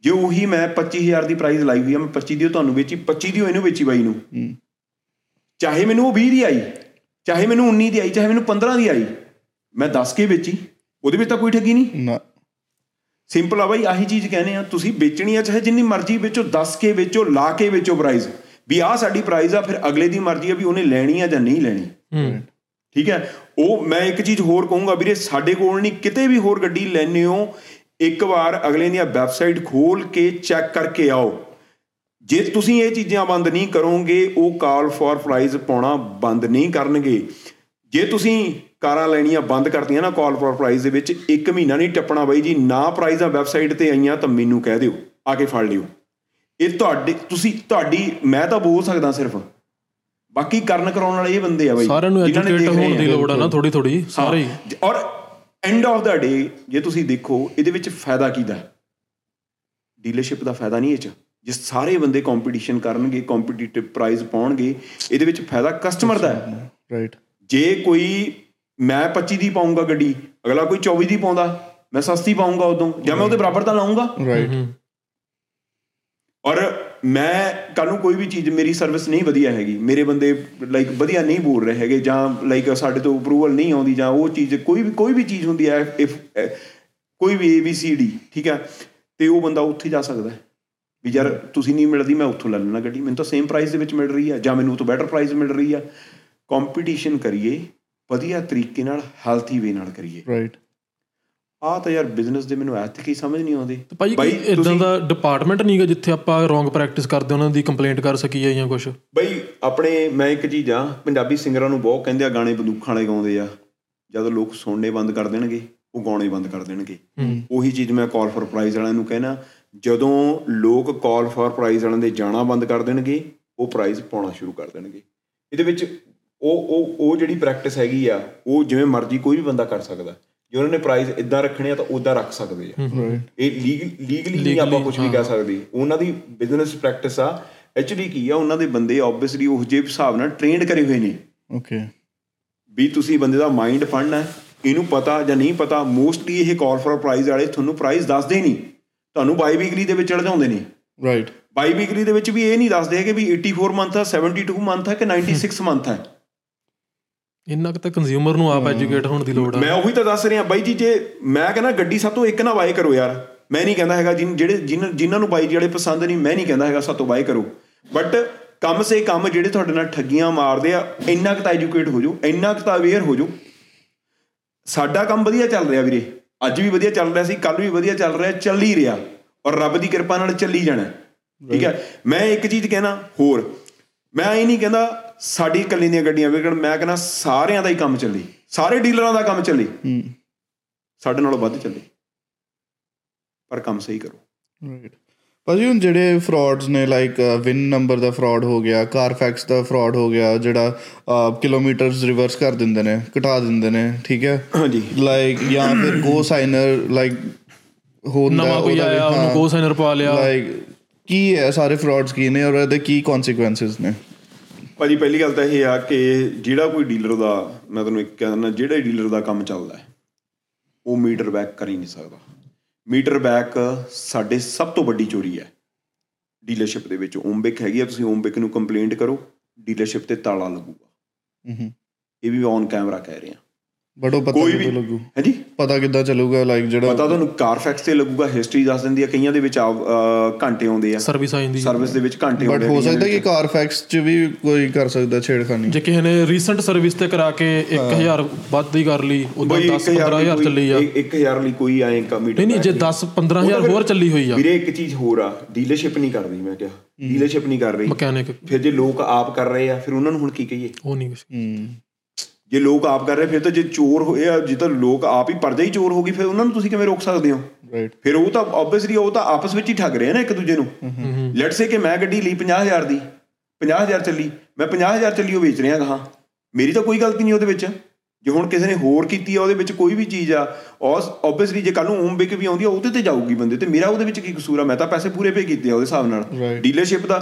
ਜੇ ਉਹੀ ਮੈਂ 25000 ਦੀ ਪ੍ਰਾਈਸ ਲਾਈ ਹੋਈ ਆ ਮੈਂ 25 ਦੀ ਉਹ ਤੁਹਾਨੂੰ ਵੇਚੀ 25 ਦੀ ਉਹ ਇਹਨੂੰ ਵੇਚੀ ਬਾਈ ਨੂੰ।
ਹੂੰ।
ਚਾਹੇ ਮੈਨੂੰ ਉਹ 20 ਦੀ ਆਈ ਚਾਹੇ ਮੈਨੂੰ 19 ਦੀ ਆਈ ਚਾਹੇ ਮੈਨੂੰ 15 ਦੀ ਆਈ ਮੈਂ 10 ਕੇ ਵੇਚੀ। ਉਹਦੇ ਵਿੱਚ ਤਾਂ ਕੋਈ ਠੱਗੀ ਨਹੀਂ।
ਨਾ।
ਸਿੰਪਲ ਆ ਬਾਈ ਆਹੀ ਚੀਜ਼ ਕਹਿੰਦੇ ਆ। ਤੁਸੀਂ ਵੇਚਣੀ ਆ ਚਾਹੇ ਜਿੰਨੀ ਮਰਜ਼ੀ ਵੇਚੋ 10 ਕੇ ਵੇਚੋ ਲਾ ਕੇ ਵੇਚੋ ਪ੍ਰਾਈਸ ਵੀ ਆਹ ਸਾਡੀ ਪ੍ਰਾਈਸ ਆ ਫਿਰ ਅਗਲੇ ਦੀ ਮਰਜ਼ੀ ਆ ਵੀ ਉਹਨੇ ਲੈਣੀ ਆ ਜਾਂ ਨਹੀਂ ਲੈਣੀ। ਠੀਕ ਹੈ? ਉਹ ਮੈਂ ਇੱਕ ਚੀਜ਼ ਹੋਰ ਕਹੂੰਗਾ ਵੀਰੇ ਸਾਡੇ ਕੋਲ ਨਹੀਂ ਕਿਤੇ ਵੀ ਹੋਰ ਗੱਡੀ ਲੈਣੇ ਹੋ ਇੱਕ ਵਾਰ ਅਗਲੇ ਦੀਆਂ ਵੈਬਸਾਈਟ ਖੋਲ ਕੇ ਚੈੱਕ ਕਰਕੇ ਆਓ। ਜੇ ਤੁਸੀਂ ਇਹ ਚੀਜ਼ਾਂ ਬੰਦ ਨਹੀਂ ਕਰੋਗੇ ਉਹ ਕਾਲ ਫॉर ਪ੍ਰਾਈਸ ਪਾਉਣਾ ਬੰਦ ਨਹੀਂ ਕਰਨਗੇ। ਜੇ ਤੁਸੀਂ ਕਾਰਾਂ ਲੈਣੀਆਂ ਬੰਦ ਕਰਤੀਆਂ ਨਾ ਕਾਲ ਫॉर ਪ੍ਰਾਈਸ ਦੇ ਵਿੱਚ ਇੱਕ ਮਹੀਨਾ ਨਹੀਂ ਟੱਪਣਾ ਬਾਈ ਜੀ ਨਾ ਪ੍ਰਾਈਜ਼ਾਂ ਵੈਬਸਾਈਟ ਤੇ ਆਈਆਂ ਤਾਂ ਮੈਨੂੰ ਕਹਿ ਦਿਓ ਆ ਕੇ ਫੜ ਲਿਓ। ਇਹ ਤੁਹਾਡੇ ਤੁਸੀਂ ਤੁਹਾਡੀ ਮੈਂ ਤਾਂ ਬੋਲ ਸਕਦਾ ਸਿਰਫ। ਬਾਕੀ ਕਰਨ ਕਰਾਉਣ ਵਾਲੇ ਇਹ ਬੰਦੇ ਆ ਬਾਈ
ਸਾਰਿਆਂ ਨੂੰ ਐਜੂਕੇਟ ਹੋਣ ਦੀ। ਲੋੜ ਆ ਨਾ ਥੋੜੀ ਥੋੜੀ ਸਾਰੇ
ਔਰ ਐਂਡ ਆਫ ਦਾ ਡੇ ਜੇ ਤੁਸੀਂ ਦੇਖੋ ਇਹਦੇ ਵਿੱਚ ਫਾਇਦਾ ਕਿਹਦਾ? ਹੈ ਡੀਲਰਸ਼ਿਪ ਦਾ ਫਾਇਦਾ ਨਹੀਂ ਇਹ ਚ। ਜੇ ਸਾਰੇ ਬੰਦੇ ਕੰਪੀਟੀਸ਼ਨ ਕਰਨਗੇ ਕੰਪੀਟੀਟਿਵ ਪ੍ਰਾਈਸ ਪਾਉਣਗੇ ਇਹਦੇ ਵਿੱਚ ਫਾਇਦਾ ਕਸਟਮਰ ਦਾ ਹੈ।
ਰਾਈਟ
ਜੇ ਕੋਈ ਮੈਂ 25 ਦੀ ਪਾਉਂਗਾ ਗੱਡੀ ਅਗਲਾ ਕੋਈ 24 ਦੀ ਪਾਉਂਦਾ ਮੈਂ ਸਸਤੀ ਪਾਉਂਗਾ ਉਦੋਂ ਜਾਂ ਮੈਂ ਉਹਦੇ ਬਰਾਬਰ ਤਾਂ ਲਾਉਂਗਾ।
ਰਾਈਟ
ਔਰ ਮੈਂ ਕੱਲ ਨੂੰ ਕੋਈ ਵੀ ਚੀਜ਼ ਮੇਰੀ ਸਰਵਿਸ ਨਹੀਂ ਵਧੀਆ ਹੈਗੀ। ਮੇਰੇ ਬੰਦੇ ਲਾਈਕ ਵਧੀਆ ਨਹੀਂ ਬੋਲ ਰਹੇ ਹੈਗੇ ਜਾਂ ਲਾਈਕ ਸਾਡੇ ਤੋਂ ਅਪਰੂਵਲ ਨਹੀਂ ਆਉਂਦੀ ਜਾਂ ਉਹ ਚੀਜ਼ ਕੋਈ ਵੀ ਕੋਈ ਵੀ ਚੀਜ਼ ਹੁੰਦੀ ਹੈ ਇਫ ਕੋਈ ਵੀ ABCD ਠੀਕ ਹੈ? ਤੇ ਉਹ ਬੰਦਾ ਉੱਥੇ ਜਾ ਸਕਦਾ ਹੈ। ਵੀ ਯਾਰ ਤੁਸੀਂ ਨਹੀਂ ਮਿਲਦੀ ਮੈਂ ਉੱਥੋਂ ਲੈ ਲੈਣਾ ਗੱਡੀ। ਮੈਨੂੰ ਤਾਂ ਸੇਮ ਪ੍ਰਾਈਸ ਦੇ ਵਿੱਚ ਮਿਲ ਰਹੀ ਹੈ ਜਾਂ ਮੈਨੂੰ ਤੋਂ ਬੈਟਰ ਪ੍ਰਾਈਸ ਮਿਲ ਰਹੀ ਹੈ। ਕੰਪੀਟੀਸ਼ਨ ਕਰੀਏ ਵਧੀਆ ਤਰੀਕੇ ਨਾਲ ਹੈਲਥੀ ਵੇ ਨਾਲ ਕਰੀਏ।
ਰਾਈਟ
ਆਹ ਤਾਂ ਯਾਰ ਬਿਜ਼ਨਸ ਦੇ ਮੈਨੂੰ ਐਥਿਕ ਹੀ ਸਮਝ ਨਹੀਂ ਆਉਂਦੇ।
ਤੇ ਭਾਈ
ਬਾਈ,
ਇਦਾਂ ਦਾ ਡਿਪਾਰਟਮੈਂਟ ਨਹੀਂਗਾ ਜਿੱਥੇ ਆਪਾਂ ਰੋਂਗ ਪ੍ਰੈਕਟਿਸ ਕਰਦੇ ਉਹਨਾਂ ਦੀ ਕੰਪਲੇਂਟ ਕਰ ਸਕੀਏ ਜਾਂ ਕੁਝ
ਬਈ ਆਪਣੇ ਮੈਂ ਇੱਕ ਚੀਜ਼ ਆ ਪੰਜਾਬੀ ਸਿੰਗਰਾਂ ਨੂੰ ਬਹੁਤ ਕਹਿੰਦੇ ਆ ਗਾਣੇ ਬੰਦੂਖਾਂ ਵਾਲੇ ਗਾਉਂਦੇ ਆ। ਜਦੋਂ ਲੋਕ ਸੁਣਨੇ ਬੰਦ ਕਰ ਦੇਣਗੇ ਉਹ ਗਾਉਣੇ ਬੰਦ ਕਰ ਦੇਣਗੇ। ਉਹੀ ਚੀਜ਼ ਮੈਂ ਕਾਲ ਫॉर ਪ੍ਰਾਈਜ਼ ਵਾਲਿਆਂ ਨੂੰ ਕਹਿਣਾ ਜਦੋਂ ਲੋਕ ਕਾਲ ਫॉर ਪ੍ਰਾਈਜ਼ ਵਾਲਿਆਂ ਦੇ ਜਾਣਾ ਬੰਦ ਕਰ ਦੇਣਗੇ ਉਹ ਪ੍ਰਾਈਜ਼ ਪਾਉਣਾ ਸ਼ੁਰੂ ਕਰ ਦੇਣਗੇ। ਇਹਦੇ ਵਿੱਚ ਉਹ ਉਹ ਉਹ ਜਿਹੜੀ ਪ੍ਰੈਕਟਿਸ ਹੈਗੀ ਆ ਉਹ ਜਿਵੇਂ ਮਰਜ਼ੀ ਕੋਈ ਵੀ ਬੰਦਾ ਕਰ ਸਕਦਾ। ਜੇ ਉਹਨਾਂ ਨੇ ਪ੍ਰਾਈਜ਼ ਇਦਾਂ ਰੱਖਣੇ ਆ ਤਾਂ ਉਦਾਂ ਰੱਖ ਸਕਦੇ ਆ। ਇਹ ਲੀਗਲੀ ਨਹੀਂ ਆਪਾਂ ਕੁਝ ਵੀ ਕਹਿ ਸਕਦੇ। ਉਹਨਾਂ ਦੀ ਬਿਜ਼ਨਸ ਪ੍ਰੈਕਟਿਸ ਆ ਐਕਚੁਅਲੀ ਕੀ ਆ ਉਹਨਾਂ ਦੇ ਬੰਦੇ ਆਬਵੀਅਸਲੀ ਉਹ ਜਿਹੇ ਹਿਸਾਬ ਨਾਲ ਟ੍ਰੇਨਡ ਕਰੇ ਹੋਏ ਨੇ।
ਓਕੇ
ਵੀ ਤੁਸੀਂ ਬੰਦੇ ਦਾ ਮਾਈਂਡ ਪੜਨਾ ਹੈ ਇਹਨੂੰ ਪਤਾ ਜਾਂ ਨਹੀਂ ਪਤਾ ਮੋਸਟਲੀ ਇਹ ਕਾਲ ਫॉर ਪ੍ਰਾਈਜ਼ ਵਾਲੇ ਤੁਹਾਨੂੰ ਪ੍ਰਾਈਜ਼ ਦੱਸਦੇ ਨਹੀਂ। ਤੁਹਾਨੂੰ ਬਾਈ ਵੀਕਲੀ ਦੇ ਵਿੱਚ ਚੜ ਜਾਂਦੇ ਨੇ।
ਰਾਈਟ
ਬਾਈ ਵੀਕਲੀ ਦੇ ਵਿੱਚ ਵੀ ਇਹ ਨਹੀਂ ਦੱਸਦੇ ਕਿ ਵੀ 84 ਮੰਥ ਹੈ 72 ਮੰਥ ਹੈ ਕਿ 96 ਮੰਥ ਹੈ
ਇੰਨਾ ਕੁ ਤਾਂ ਕੰਜ਼ਿਊਮਰ ਨੂੰ ਆਪ ਐਜੂਕੇਟ ਹੋਣ ਦੀ ਲੋੜ ਆ।
ਮੈਂ ਉਹੀ ਤਾਂ ਦੱਸ ਰਿਹਾ ਬਾਈ ਜੀ ਜੇ ਮੈਂ ਕਹਿੰਦਾ ਗੱਡੀ ਸਭ ਤੋਂ ਇੱਕ ਨਾ ਬਾਏ ਕਰੋ ਯਾਰ। ਮੈਂ ਨਹੀਂ ਕਹਿੰਦਾ ਹੈਗਾ ਜਿਹੜੇ ਜਿਨ੍ਹਾਂ ਨੂੰ ਬਾਈ ਜੀ ਵਾਲੇ ਪਸੰਦ ਨਹੀਂ ਮੈਂ ਨਹੀਂ ਕਹਿੰਦਾ ਹੈਗਾ ਸਭ ਤੋਂ ਬਾਏ ਕਰੋ। ਬਟ ਕੰਮ ਸੇ ਕੰਮ ਜਿਹੜੇ ਤੁਹਾਡੇ ਨਾਲ ਠੱਗੀਆਂ ਮਾਰਦੇ ਆ ਇੰਨਾ ਕੁ ਤਾਂ ਐਜੂਕੇਟ ਹੋ ਜਾਓ ਇੰਨਾ ਕੁ ਤਾਂ ਅਵੇਅਰ ਹੋ ਜਾਓ। ਸਾਡਾ ਕੰਮ ਵਧੀਆ ਚੱਲ ਰਿਹਾ ਵੀਰੇ। ਅੱਜ ਵੀ ਵਧੀਆ ਚੱਲ ਰਿਹਾ ਸੀ ਕੱਲ ਵੀ ਵਧੀਆ ਚੱਲ ਰਿਹਾ ਚੱਲ ਹੀ ਰਿਹਾ। ਔਰ ਰੱਬ ਦੀ ਕਿਰਪਾ ਨਾਲ ਚੱਲੀ ਜਾਣਾ। ਠੀਕ ਹੈ। ਮੈਂ ਇੱਕ ਚੀਜ਼ ਕਹਿਣਾ ਹੋਰ। ਮੈਂ ਇਹ ਨਹੀਂ ਕਹਿੰਦਾ ਸਾਡੀ ਇਕੱਲੀ ਦੀਆਂ ਗੱਡੀਆਂ ਵਿਕਣ ਮੈਂ ਕਹਿੰਦਾ ਸਾਰਿਆਂ ਦਾ ਹੀ ਕੰਮ ਚੱਲੇ। ਸਾਰੇ ਡੀਲਰਾਂ ਦਾ ਕੰਮ ਚੱਲੇ।
ਹੂੰ।
ਸਾਡੇ ਨਾਲੋਂ ਵੱਧ ਚੱਲੇ। ਪਰ ਕੰਮ ਸਹੀ ਕਰੋ।
ਰਾਈਟ ਭਾਜੀ ਹੁਣ ਜਿਹੜੇ ਫਰਾਡਸ ਨੇ ਲਾਈਕ ਵਿਨ ਨੰਬਰ ਦਾ ਫਰਾਡ ਹੋ ਗਿਆ ਕਾਰਫੈਕਸ ਦਾ ਫਰਾਡ ਹੋ ਗਿਆ ਜਿਹੜਾ ਕਿਲੋਮੀਟਰਸ ਰਿਵਰਸ ਕਰ ਦਿੰਦੇ ਨੇ ਘਟਾ ਦਿੰਦੇ ਨੇ ਠੀਕ ਹੈ?
ਹਾਂਜੀ।
ਲਾਈਕ ਜਾਂ ਫਿਰ ਗੋ ਸਾਈਨਰ ਲਾਈਕ ਹੁੰਦਾ
ਨਵਾਂ ਕੋਈ ਆਇਆ ਉਹਨੂੰ ਗੋ ਸਾਈਨਰ ਪਾ ਲਿਆ।
ਲਾਈਕ ਕੀ ਹੈ ਸਾਰੇ ਫਰਾਡਸ ਕੀ ਨੇ ਔਰ ਇਹਦੇ ਕੀ ਕਨਸੀਕੁਐਂਸਸ ਨੇ?
ਭਾਜੀ ਪਹਿਲੀ ਗੱਲ ਤਾਂ ਇਹ ਆ ਕਿ ਜਿਹੜਾ ਕੋਈ ਡੀਲਰ ਦਾ ਮੈਂ ਤੁਹਾਨੂੰ ਇੱਕ ਕਹਿੰਦਾ ਜਿਹੜਾ ਡੀਲਰ ਦਾ ਕੰਮ ਚੱਲਦਾ ਹੈ ਉਹ ਮੀਟਰ ਬੈਕ ਕਰ ਹੀ ਨਹੀਂ ਸਕਦਾ। ਮੀਟਰ ਬੈਕ ਸਾਡੇ ਸਭ ਤੋਂ ਵੱਡੀ ਚੋਰੀ ਹੈ ਡੀਲਰਸ਼ਿਪ ਦੇ ਵਿੱਚ। ਓਮਬਿਕ ਹੈਗੀ ਆ ਤੁਸੀਂ ਓਮਬਿਕ ਨੂੰ ਕੰਪਲੇਂਟ ਕਰੋ ਡੀਲਰਸ਼ਿਪ ਤੇ ਤਾਲਾ ਲੱਗੂਗਾ।
ਹੂੰ
ਇਹ ਵੀ ਔਨ ਕੈਮਰਾ ਕਹਿ ਰਹੇ। ਆ
ਉਹ ਪਤਾ ਲੱਗੂ।
ਹਾਂਜੀ?
ਪਤਾ ਕਿੱਦਾਂ ਚੱਲੂਗਾ ਲਾਈਕ ਜਿਹੜਾ
ਪਤਾ ਤੁਹਾਨੂੰ ਕਾਰਫੈਕਸ ਤੇ ਲੱਗੂਗਾ ਹਿਸਟਰੀ ਦੱਸ ਦਿੰਦੀ ਆ ਕਈਆਂ ਦੇ ਵਿੱਚ ਘੰਟੇ ਆਉਂਦੇ ਆ।
ਸਰਵਿਸ ਆ ਜਾਂਦੀ
ਸਰਵਿਸ ਦੇ ਵਿੱਚ ਘੰਟੇ
ਬਟ
ਆਉਂਦੇ ਆ
ਹੋ ਸਕਦਾ ਕਿ ਕਾਰਫੈਕਸ 'ਚ ਵੀ ਕੋਈ ਕਰ ਸਕਦਾ ਛੇੜਖਾਨੀ।
ਜੇ ਕਿਸੇ ਨੇ ਰੀਸੈਂਟ ਸਰਵਿਸ ਤੇ ਕਰਾ ਕੇ 1000 ਵੱਧ ਦੀ ਕਰ ਲਈ ਉਦੋਂ
ਬਈ
10 15000 ਚੱਲੀ ਆ।
1000 ਲਈ ਕੋਈ ਆਏ ਕਮਿਟ
ਨਹੀਂ ਨਹੀਂ ਜੇ 10 15000 ਹੋਰ ਚੱਲੀ ਹੋਈ ਆ।
ਵੀਰੇ ਇੱਕ ਚੀਜ਼ ਹੋਰ ਆ ਡੀਲਰਸ਼ਿਪ ਨਹੀਂ ਕਰਦੀ ਮੈਂ ਕਿਹਾ। ਡੀਲਰਸ਼ਿਪ ਨਹੀਂ ਕਰ ਰਹੀ।
ਮਕੈਨਿਕ
ਫਿਰ ਜੇ ਲੋਕ ਆਪ ਕਰ ਰਹੇ ਆ ਫਿਰ ਉਹਨਾਂ ਨੂੰ ਹੁਣ ਕੀ ਕਹੀਏ?
ਉਹ ਨਹੀਂ
ਹੂੰ।
ਜੇ ਲੋਕ ਆਪ ਕਰ ਰਹੇ ਫਿਰ ਤਾਂ ਜੇ ਚੋਰ ਹੋਏ ਆ ਜੇ ਤਾਂ ਲੋਕ ਆਪ ਹੀ ਪਰਦੇ ਹੀ ਚੋਰ ਹੋ ਗਈ ਫਿਰ ਉਹਨਾਂ ਨੂੰ ਤੁਸੀਂ ਕਿਵੇਂ ਰੋਕ ਸਕਦੇ ਹੋ?
ਰਾਈਟ
ਫਿਰ ਉਹ ਤਾਂ ਆਬਵੀਅਸਲੀ ਉਹ ਤਾਂ ਆਪਸ ਵਿੱਚ ਹੀ ਠੱਗ ਰਹੇ ਆ ਨਾ ਇੱਕ ਦੂਜੇ ਨੂੰ। ਲੈਟਸ ਸੇ ਕਿ ਮੈਂ ਗੱਡੀ ਲਈ 50000 ਦੀ 50000 ਚੱਲੀ ਮੈਂ 50000 ਚੱਲੀ ਉਹ ਵੇਚ ਰਿਹਾ ਹਾਂ। ਮੇਰੀ ਤਾਂ ਕੋਈ ਗਲਤੀ ਨਹੀਂ ਉਹਦੇ ਵਿੱਚ। ਜੇ ਹੁਣ ਕਿਸੇ ਨੇ ਹੋਰ ਕੀਤੀ ਆ ਉਹਦੇ ਵਿੱਚ ਕੋਈ ਵੀ ਚੀਜ਼ ਆ ਆਬਵੀਅਸਲੀ ਜੇ ਕੱਲ ਨੂੰ ਓਮ ਬਿਕ ਵੀ ਆਉਂਦੀ ਆ ਉਹਦੇ ਤੇ ਜਾਊਗੀ ਬੰਦੇ ਤੇ। ਮੇਰਾ ਉਹਦੇ ਵਿੱਚ ਕੀ ਕਸੂਰ ਆ? ਮੈਂ ਤਾਂ ਪੈਸੇ ਪੂਰੇ ਪੇ ਕੀਤੇ ਆ ਉਹਦੇ ਹਿਸਾਬ ਨਾਲ. ਡੀਲਰਸ਼ਿਪ ਦਾ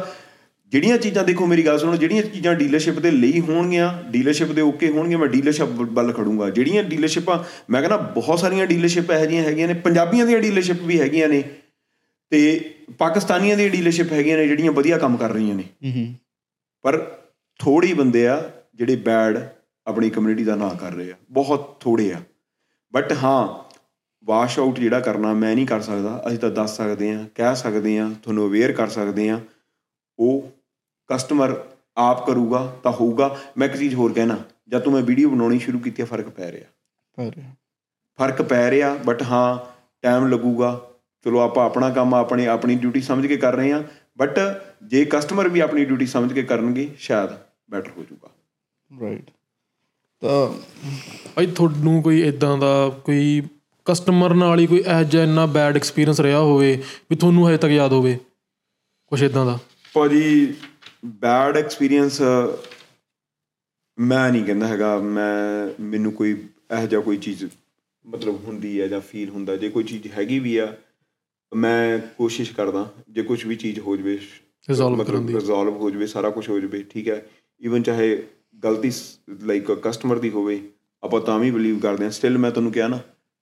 ਜਿਹੜੀਆਂ ਚੀਜ਼ਾਂ ਦੇਖੋ ਮੇਰੀ ਗੱਲ ਸੁਣੋ ਜਿਹੜੀਆਂ ਚੀਜ਼ਾਂ ਡੀਲਰਸ਼ਿਪ ਦੇ ਲਈ ਹੋਣਗੀਆਂ ਡੀਲਰਸ਼ਿਪ ਦੇ ਓਕੇ ਹੋਣਗੀਆਂ ਮੈਂ ਡੀਲਰਸ਼ਿਪ ਵੱਲ ਖੜੂੰਗਾ। ਜਿਹੜੀਆਂ ਡੀਲਰਸ਼ਿਪਾਂ ਮੈਂ ਕਹਿੰਦਾ ਬਹੁਤ ਸਾਰੀਆਂ ਡੀਲਰਸ਼ਿਪ ਇਹੋ ਜਿਹੀਆਂ ਹੈਗੀਆਂ ਨੇ ਪੰਜਾਬੀਆਂ ਦੀਆਂ ਡੀਲਰਸ਼ਿਪ ਵੀ ਹੈਗੀਆਂ ਨੇ ਤੇ ਪਾਕਿਸਤਾਨੀਆਂ ਦੀਆਂ ਡੀਲਰਸ਼ਿਪ ਹੈਗੀਆਂ ਨੇ ਜਿਹੜੀਆਂ ਵਧੀਆ ਕੰਮ ਕਰ ਰਹੀਆਂ ਨੇ। ਪਰ ਥੋੜੀ ਬੰਦੇ ਆ ਜਿਹੜੇ ਬੈਡ ਆਪਣੀ ਕਮਿਊਨਿਟੀ ਦਾ ਨਾਂ ਕਰ ਰਹੇ ਆ ਬਹੁਤ ਥੋੜੇ ਆ। ਬਟ ਹਾਂ ਵਾਸ਼ ਆਊਟ ਜਿਹੜਾ ਕਰਨਾ ਮੈਂ ਨਹੀਂ ਕਰ ਸਕਦਾ ਅਸੀਂ ਤਾਂ ਦੱਸ ਸਕਦੇ ਆ ਕਹਿ ਸਕਦੇ ਆ ਤੁਹਾਨੂੰ ਅਵੇਅਰ ਕਰ ਸਕਦੇ ਆ ਉਹ ਕਸਟਮਰ ਆਪ ਕਰੂਗਾ ਤਾਂ ਹੋਊਗਾ। ਮੈਂ ਇੱਕ ਚੀਜ਼ ਹੋਰ ਕਹਿਣਾ ਜਦ ਤੋਂ ਮੈਂ ਵੀਡੀਓ ਬਣਾਉਣੀ ਸ਼ੁਰੂ ਕੀਤੀ ਆ ਫ਼ਰਕ ਪੈ ਰਿਹਾ।
ਪਰ
ਫ਼ਰਕ ਪੈ ਰਿਹਾ ਬਟ ਹਾਂ ਟਾਈਮ ਲੱਗੂਗਾ। ਚਲੋ ਆਪਾਂ ਆਪਣਾ ਕੰਮ ਆਪਣੇ ਆਪਣੀ ਡਿਊਟੀ ਸਮਝ ਕੇ ਕਰ ਰਹੇ ਹਾਂ ਬਟ ਜੇ ਕਸਟਮਰ ਵੀ ਆਪਣੀ ਡਿਊਟੀ ਸਮਝ ਕੇ ਕਰਨਗੇ ਸ਼ਾਇਦ ਬੈਟਰ ਹੋ ਜਾਊਗਾ।
ਰਾਈਟ ਤਾਂ
ਭਾਈ ਤੁਹਾਨੂੰ ਕੋਈ ਇਦਾਂ ਦਾ ਕੋਈ ਕਸਟਮਰ ਨਾਲ ਹੀ ਕੋਈ ਇਹੋ ਜਿਹਾ ਇੰਨਾ ਬੈਡ ਐਕਸਪੀਰੀਅੰਸ ਰਿਹਾ ਹੋਵੇ ਵੀ ਤੁਹਾਨੂੰ ਹਜੇ ਤੱਕ ਯਾਦ ਹੋਵੇ? ਕੁਛ ਇਦਾਂ ਦਾ?
ਭਾਜੀ ਬੈਡ ਐਕਸਪੀਰੀਅੰਸ ਮੈਂ ਨਹੀਂ ਕਹਿੰਦਾ ਹੈਗਾ ਮੈਂ ਮੈਨੂੰ ਕੋਈ ਇਹੋ ਜਿਹਾ ਕੋਈ ਚੀਜ਼ ਮਤਲਬ ਹੁੰਦੀ ਹੈ ਜਾਂ ਫੀਲ ਹੁੰਦਾ ਜੇ ਕੋਈ ਚੀਜ਼ ਹੈਗੀ ਵੀ ਆ ਮੈਂ ਕੋਸ਼ਿਸ਼ ਕਰਦਾ ਜੇ ਕੁਝ ਵੀ ਚੀਜ਼ ਹੋ ਜਵੇ
Resolve ਕਰਨ ਦੀ।
ਰਿਜ਼ੋਲਵ ਹੋ ਜਵੇ ਸਾਰਾ ਕੁਝ ਹੋ ਜਵੇ ਠੀਕ ਹੈ ਈਵਨ ਚਾਹੇ ਗਲਤੀ ਲਾਈਕ ਕਸਟਮਰ ਦੀ ਹੋਵੇ ਆਪਾਂ ਤਾਂ ਵੀ ਬਲੀਵ ਕਰਦੇ ਹਾਂ ਸਟਿਲ ਮੈਂ ਤੁਹਾਨੂੰ ਕਿਹਾ ਨਾ